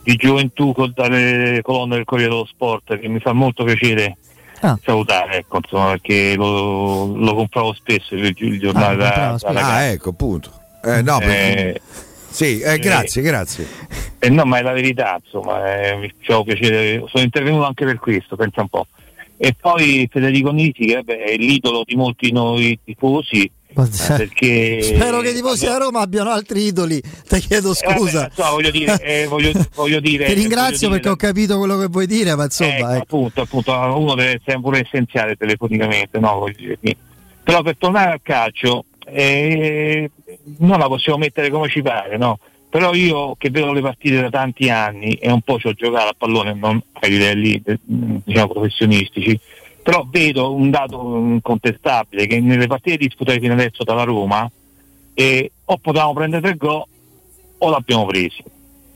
di gioventù con- dalle colonne del Corriere dello Sport che mi fa molto piacere Ah. salutare, ecco, insomma, perché lo, lo compravo spesso il, il giornale Ah, da, da. Ah, ecco, appunto. Eh, no, perché- sì, eh, grazie, grazie. Eh, no, ma è la verità, insomma, eh, mi faceva piacere, sono intervenuto anche per questo, pensa un po'. E poi Federico Nisi, che è l'idolo di molti noi tifosi, eh, perché... Spero che i tifosi a Roma abbiano altri idoli. Ti chiedo Eh, vabbè, scusa. insomma, voglio dire, eh, voglio, voglio dire, Ti ringrazio perché ho capito quello che vuoi dire, ma insomma, Ecco, ecco. appunto, appunto, uno deve essere pure essenziale telefonicamente, no? Dire. Però per tornare al calcio, eh, non la possiamo mettere come ci pare, no? Però io che vedo le partite da tanti anni e un po' ci ho giocato a pallone non ai livelli eh, diciamo, professionistici, però vedo un dato incontestabile che nelle partite disputate fino adesso dalla Roma eh, o potevamo prendere tre gol o l'abbiamo presi.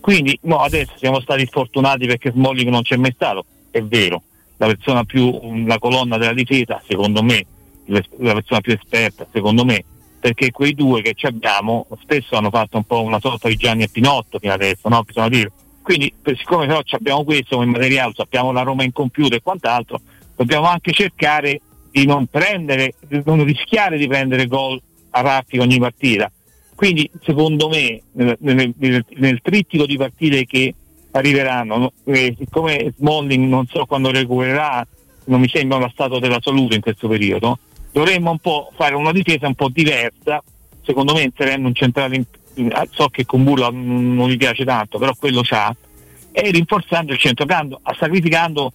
Quindi no, adesso siamo stati sfortunati perché Smalling non c'è mai stato, è vero, la persona più, la colonna della difesa, secondo me, la persona più esperta, secondo me, perché quei due che ci abbiamo spesso hanno fatto un po' una sorta di Gianni e Pinotto fino adesso, no? Bisogna dire. Quindi, siccome però abbiamo questo come materiale, sappiamo la Roma incompiuta e quant'altro, dobbiamo anche cercare di non prendere, di non rischiare di prendere gol a raffica ogni partita. Quindi, secondo me, nel, nel- nel- trittico di partite che arriveranno, no? Eh, siccome Smalling non so quando recupererà, non mi sembra uno stato della salute in questo periodo, dovremmo un po' fare una difesa un po' diversa, secondo me inserendo un centrale, in- ah, so che con Burla non non gli piace tanto, però quello c'ha, e rinforzando il centrocampo, sacrificando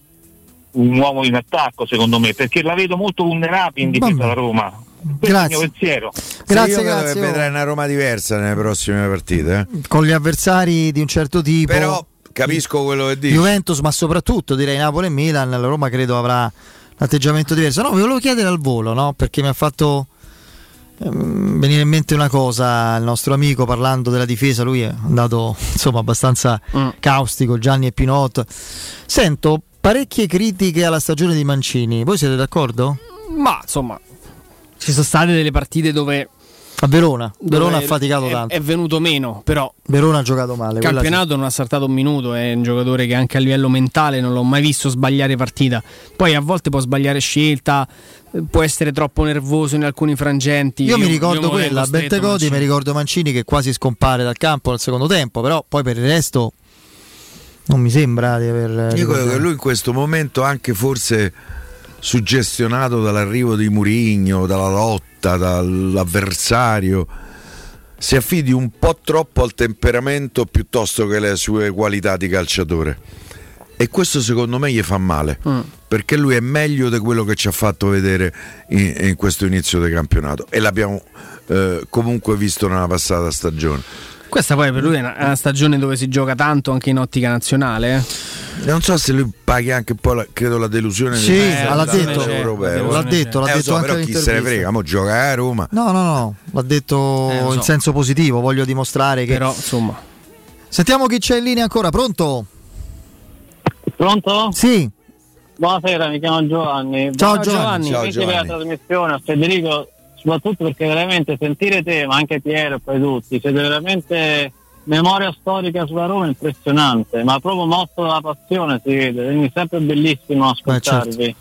un uomo in attacco secondo me, perché la vedo molto vulnerabile in difesa la Roma. Questo è il mio pensiero. Grazie, Sì, io credo grazie, che vedrai una Roma diversa nelle prossime partite. eh. Con gli avversari di un certo tipo. Però capisco quello che dici. Juventus, ma soprattutto direi Napoli e Milan, la Roma credo avrà un atteggiamento diverso. No, vi volevo chiedere al volo, no? Perché mi ha fatto ehm, venire in mente una cosa, il nostro amico parlando della difesa, lui è andato insomma abbastanza caustico, Gianni e Pinot. Sento parecchie critiche alla stagione di Mancini, voi siete d'accordo? Ma insomma, ci sono state delle partite dove A Verona. Verona ha faticato è- tanto. È venuto meno, però Verona ha giocato male. il quella sì. campionato non ha saltato un minuto, è un giocatore che anche a livello mentale non l'ho mai visto sbagliare partita. Poi a volte può sbagliare scelta, eh, può essere troppo nervoso in alcuni frangenti. Io, mi ricordo lo quella, a Mancini. mi ricordo Mancini che quasi scompare dal campo nel secondo tempo, però poi per il resto non mi sembra di aver... Io credo che lui in questo momento, anche forse suggestionato dall'arrivo di Murigno, dalla lotta, dall'avversario, si affidi un po' troppo al temperamento piuttosto che alle sue qualità di calciatore. E questo secondo me gli fa male, Mm. perché lui è meglio di quello che ci ha fatto vedere in, in questo inizio di campionato e l'abbiamo eh, comunque visto nella passata stagione. Questa poi per lui è una, è una stagione dove si gioca tanto anche in ottica nazionale. eh. Non so se lui paghi anche un po' la, credo la delusione Sì, del- l'ha detto, dell'europeo. l'ha detto, l'ha Eh, detto so, anche però chi se ne frega, mo gioca a Roma. No, no, no, l'ha detto Eh, so. in senso positivo, voglio dimostrare che... Però insomma... Sentiamo chi c'è in linea ancora, pronto? Pronto? Sì. Buonasera, mi chiamo Giovanni. Ciao, Buonasera, Giovanni. Ciao, Complimenti per la Giovanni. trasmissione, a Federico, soprattutto perché veramente sentire te, ma anche Piero e poi tutti, siete veramente memoria storica sulla Roma impressionante, ma proprio motto dalla passione si vede, quindi sempre bellissimo ascoltarvi.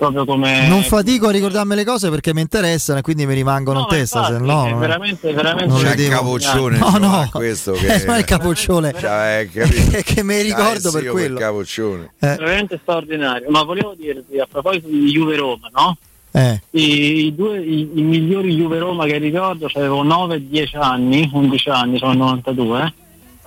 Proprio come Non fatico a ricordarmi le cose perché mi interessano e quindi mi rimangono No, in testa, infatti, se no... è non- veramente, veramente non C'è il capoccione, No, no, questo Eh, che non è il capoccione. Cioè, eh, capito? Che- che mi ricordo Ah, eh per quello. capoccione. Eh. veramente straordinario. Ma volevo dirti, a proposito di Juve Roma, no? Eh. I, i due, i, i migliori Juve Roma che ricordo avevo 9-10 anni, 11 anni, sono 92.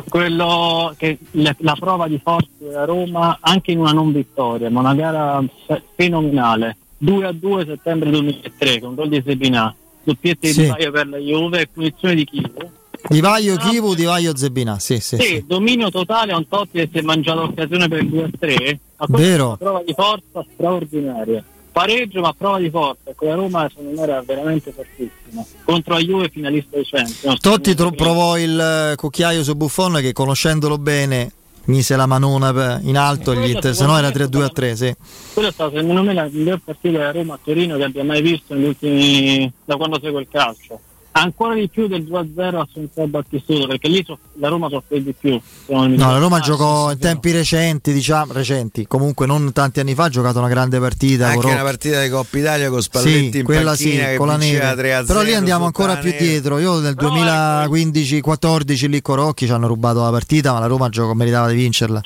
Quello che la, la prova di forza della Roma anche in una non vittoria, ma una gara fe- fenomenale. 2 a 2 settembre 2003 con gol di Sebinà, doppietta di Sì. Per la Juve e punizione di Chivo. Divaio Kivu, Divaio Zebina, sì, sì. Sì, sì. dominio totale a un Totti che si è mangiato l'occasione per il 2 a 3. Ma questa Vero. è una prova di forza straordinaria. Pareggio ma prova di forza. Ecco, la Roma secondo me era veramente fortissima. Contro la Juve finalista di Champions. Totti tro- provò il eh, cucchiaio su Buffon che conoscendolo bene mise la manona in alto e gli se no era 3-2 a 3, sì. Quella è stata secondo me la miglior partita della Roma a Torino che abbia mai visto negli ultimi da quando seguo il calcio. Ancora di più del 2-0 a Santiago Battistuto, perché lì soff- la Roma soffre di più. No, la Roma Ah, giocò in tempi recenti, diciamo, recenti, comunque non tanti anni fa ha giocato una grande partita. Anche una partita di Coppa Italia con Spalletti Sì, in quella sì, con la neve. 3 a 0 Però lì andiamo ancora più dietro. Io nel 2015-14 lì con Rocchi ci hanno rubato la partita, ma la Roma giocò, meritava di vincerla.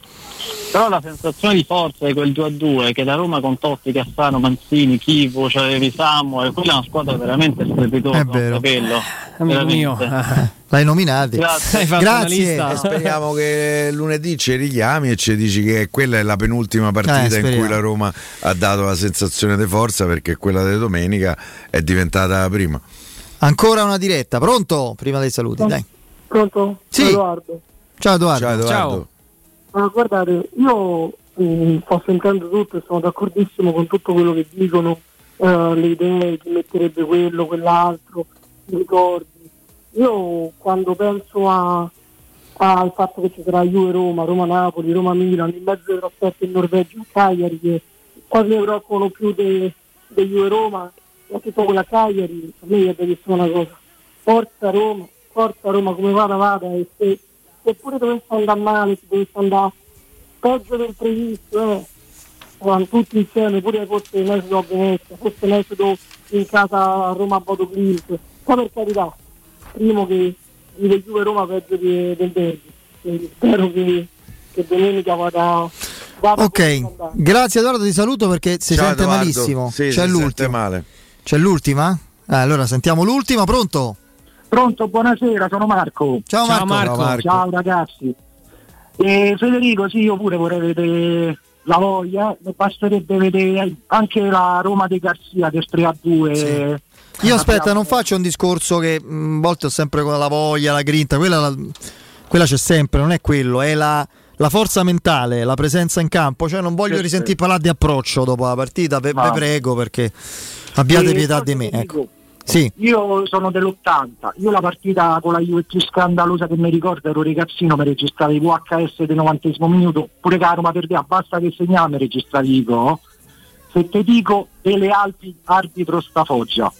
Però la sensazione di forza di quel 2-2 che la Roma con Totti, Cassano, Manzini, Chivo, c'avevi Samuel, quella è una squadra veramente strepitosa. È vero. capello. Amico mio. L'hai nominati. Grazie. Hai fatto una Grazie. lista. E speriamo che lunedì ci richiami e ci dici che quella è la penultima Eh, partita in speriamo. cui la Roma ha dato la sensazione di forza perché quella di domenica è diventata la prima. Ancora una diretta, pronto? Prima dei saluti, dai. Pronto? Sì. Edoardo. Ciao Edoardo. Ciao Edoardo. Ah, guardate, io mm, sto sentendo tutto e sono d'accordissimo con tutto quello che dicono, eh, le idee, chi metterebbe quello, quell'altro, i ricordi. Io quando penso a- al fatto che ci sarà Juve-Roma, Roma-Napoli, Roma-Milan, in mezzo alle trasferte in Norvegia e Cagliari, che quasi mi preoccupano più dei de Juve-Roma, soprattutto quella Cagliari, a me è solo una cosa, forza Roma, forza Roma, come vada vada, e se, se pure dovesse andare male, se dovesse andare peggio del previsto, eh, tutti insieme, pure forse l'esodo a Venezia, forse l'esodo in casa a Roma a Bodo Clint, poi per carità, primo che vive Juve Roma peggio di- del derby, quindi spero che, che domenica vada, Ok, grazie Edoardo, ti saluto perché si Ciao, sente Edoardo. malissimo. Sì, si C'è sente l'ultima. male. C'è l'ultima? Eh, allora sentiamo l'ultima, pronto? Pronto, buonasera, sono Marco. Ciao Marco. Ciao, Marco. Ciao, Marco. Ciao, ragazzi. Eh, Federico, sì, io pure vorrei vedere la voglia, mi basterebbe vedere anche la Roma di Garzia del 3 a 2. Io aspetta, non faccio un discorso che mh, a volte ho sempre con la voglia, la grinta, quella, la- quella c'è sempre, non è quello, è la, la forza mentale, la presenza in campo. Cioè non voglio Sì, risentire sì. parlare di approccio dopo la partita, ve prego perché abbiate pietà di me. Ecco. Dico, Sì, Io sono dell'80, io la partita con la Juve più scandalosa che mi ricordo ero ragazzino, mi registravi i VHS del 90 minuto, pure che la Roma perdeva, basta che segnava mi registravi i gol. Se ti dico delle Alpi arbitro sta foggia.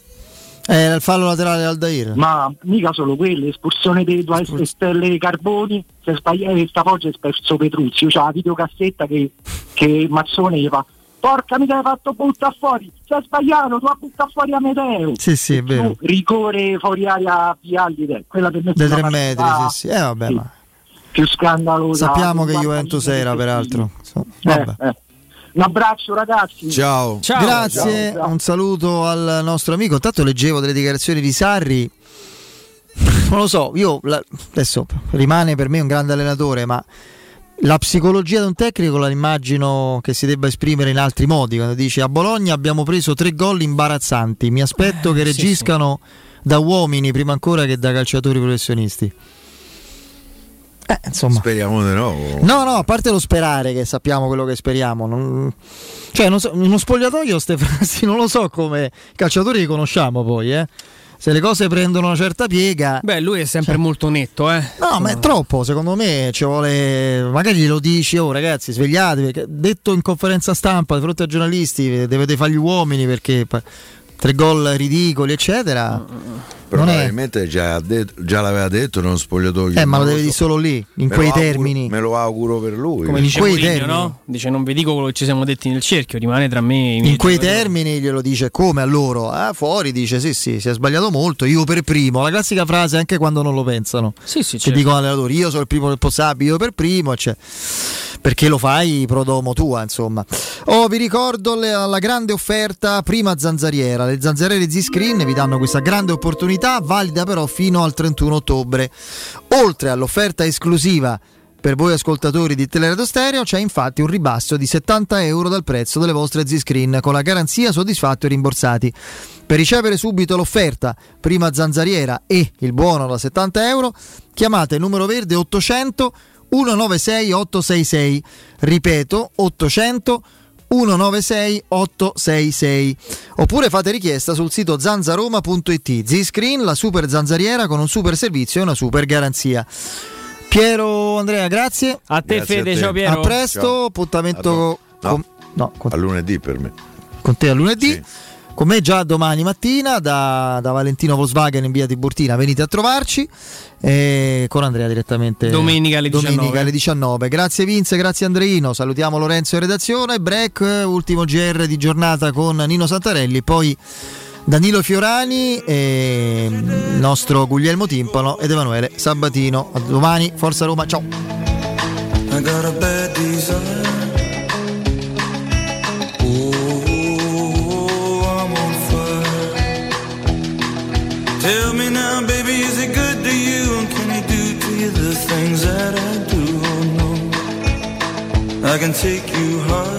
Eh, il fallo laterale Aldair. Ma mica solo quello, espulsione dei due stelle Carboni, se sbagliato stavolta è perso Petruzzi, c'ha la videocassetta che, che Mazzone gli fa Porca mica hai fatto buttare fuori, sei sbagliato, tu hai buttato fuori a Medeo. Sì, sì, è vero. Rigore fuori aria a Vialli, quella per me stata tre metri, sì, sì. Eh, vabbè, ma più scandalosa. sappiamo che Juventus era, peraltro. Insomma, eh, vabbè. eh. Un abbraccio ragazzi. Ciao. Grazie, Ciao, ciao. un saluto al nostro amico. Intanto leggevo delle dichiarazioni di Sarri. Non lo so, io la- adesso rimane per me un grande allenatore, ma la psicologia di un tecnico la immagino che si debba esprimere in altri modi. Quando dice a Bologna abbiamo preso tre gol imbarazzanti, mi aspetto che Eh, sì, reagiscano da uomini prima ancora che da calciatori professionisti. Eh, insomma. Speriamo di no. No, no, a parte lo sperare che sappiamo quello che speriamo. non- Cioè, non so, in uno spogliatoio queste frasi non lo so come i calciatori li conosciamo poi, eh. Se le cose prendono una certa piega. Beh, lui è sempre molto netto, eh. No, ma è troppo, secondo me ci vuole. Magari glielo dici, oh ragazzi, svegliatevi. Detto in conferenza stampa di fronte ai giornalisti, dovete fare gli uomini perché tre gol ridicoli, eccetera. Non è. Probabilmente già, detto- già l'aveva detto non spogliatoio. Eh, ma lo devi dire so. solo lì, in Me quei lo auguro- termini. me lo auguro per lui. Come In dice quei Mourinho, termini. no? Dice non vi dico quello che ci siamo detti nel cerchio, rimane tra me e In quei giocatori". termini glielo dice come a loro, ah, fuori dice sì sì si è sbagliato molto, io per primo, la classica frase anche quando non lo pensano, Sì, sì, che certo. dicono allenatori io sono il primo responsabile, io per primo, cioè, perché lo fai pro domo tua insomma. Oh vi ricordo le- la grande offerta prima zanzariera, le zanzariere Z-Screen vi danno questa grande opportunità, valida però fino al 31 ottobre. Oltre all'offerta esclusiva per voi ascoltatori di Teleradio Stereo c'è infatti un ribasso di 70 euro dal prezzo delle vostre Z-Screen con la garanzia soddisfatto e rimborsati. Per ricevere subito l'offerta prima zanzariera e il buono da 70 euro chiamate il numero verde 800 196 866. Ripeto 800 196 866 oppure fate richiesta sul sito zanzaroma.it Z-Screen, la super zanzariera con un super servizio e una super garanzia Piero Andrea grazie a te Grazie Fede a te. ciao Piero Ciao. presto, appuntamento No, con, no, con- a lunedì per me. con te a lunedì. Con me già domani mattina da, da Valentino Volkswagen in via Tiburtina. Venite a trovarci. E con Andrea direttamente Domenica alle 19. domenica alle 19. Grazie Vince, grazie Andreino. Salutiamo Lorenzo in redazione. Break, eh, ultimo GR di giornata con Nino Santarelli. Poi Danilo Fiorani, e il nostro Guglielmo Timpano ed Emanuele Sabatino. A domani, Forza Roma, ciao. I can take you high.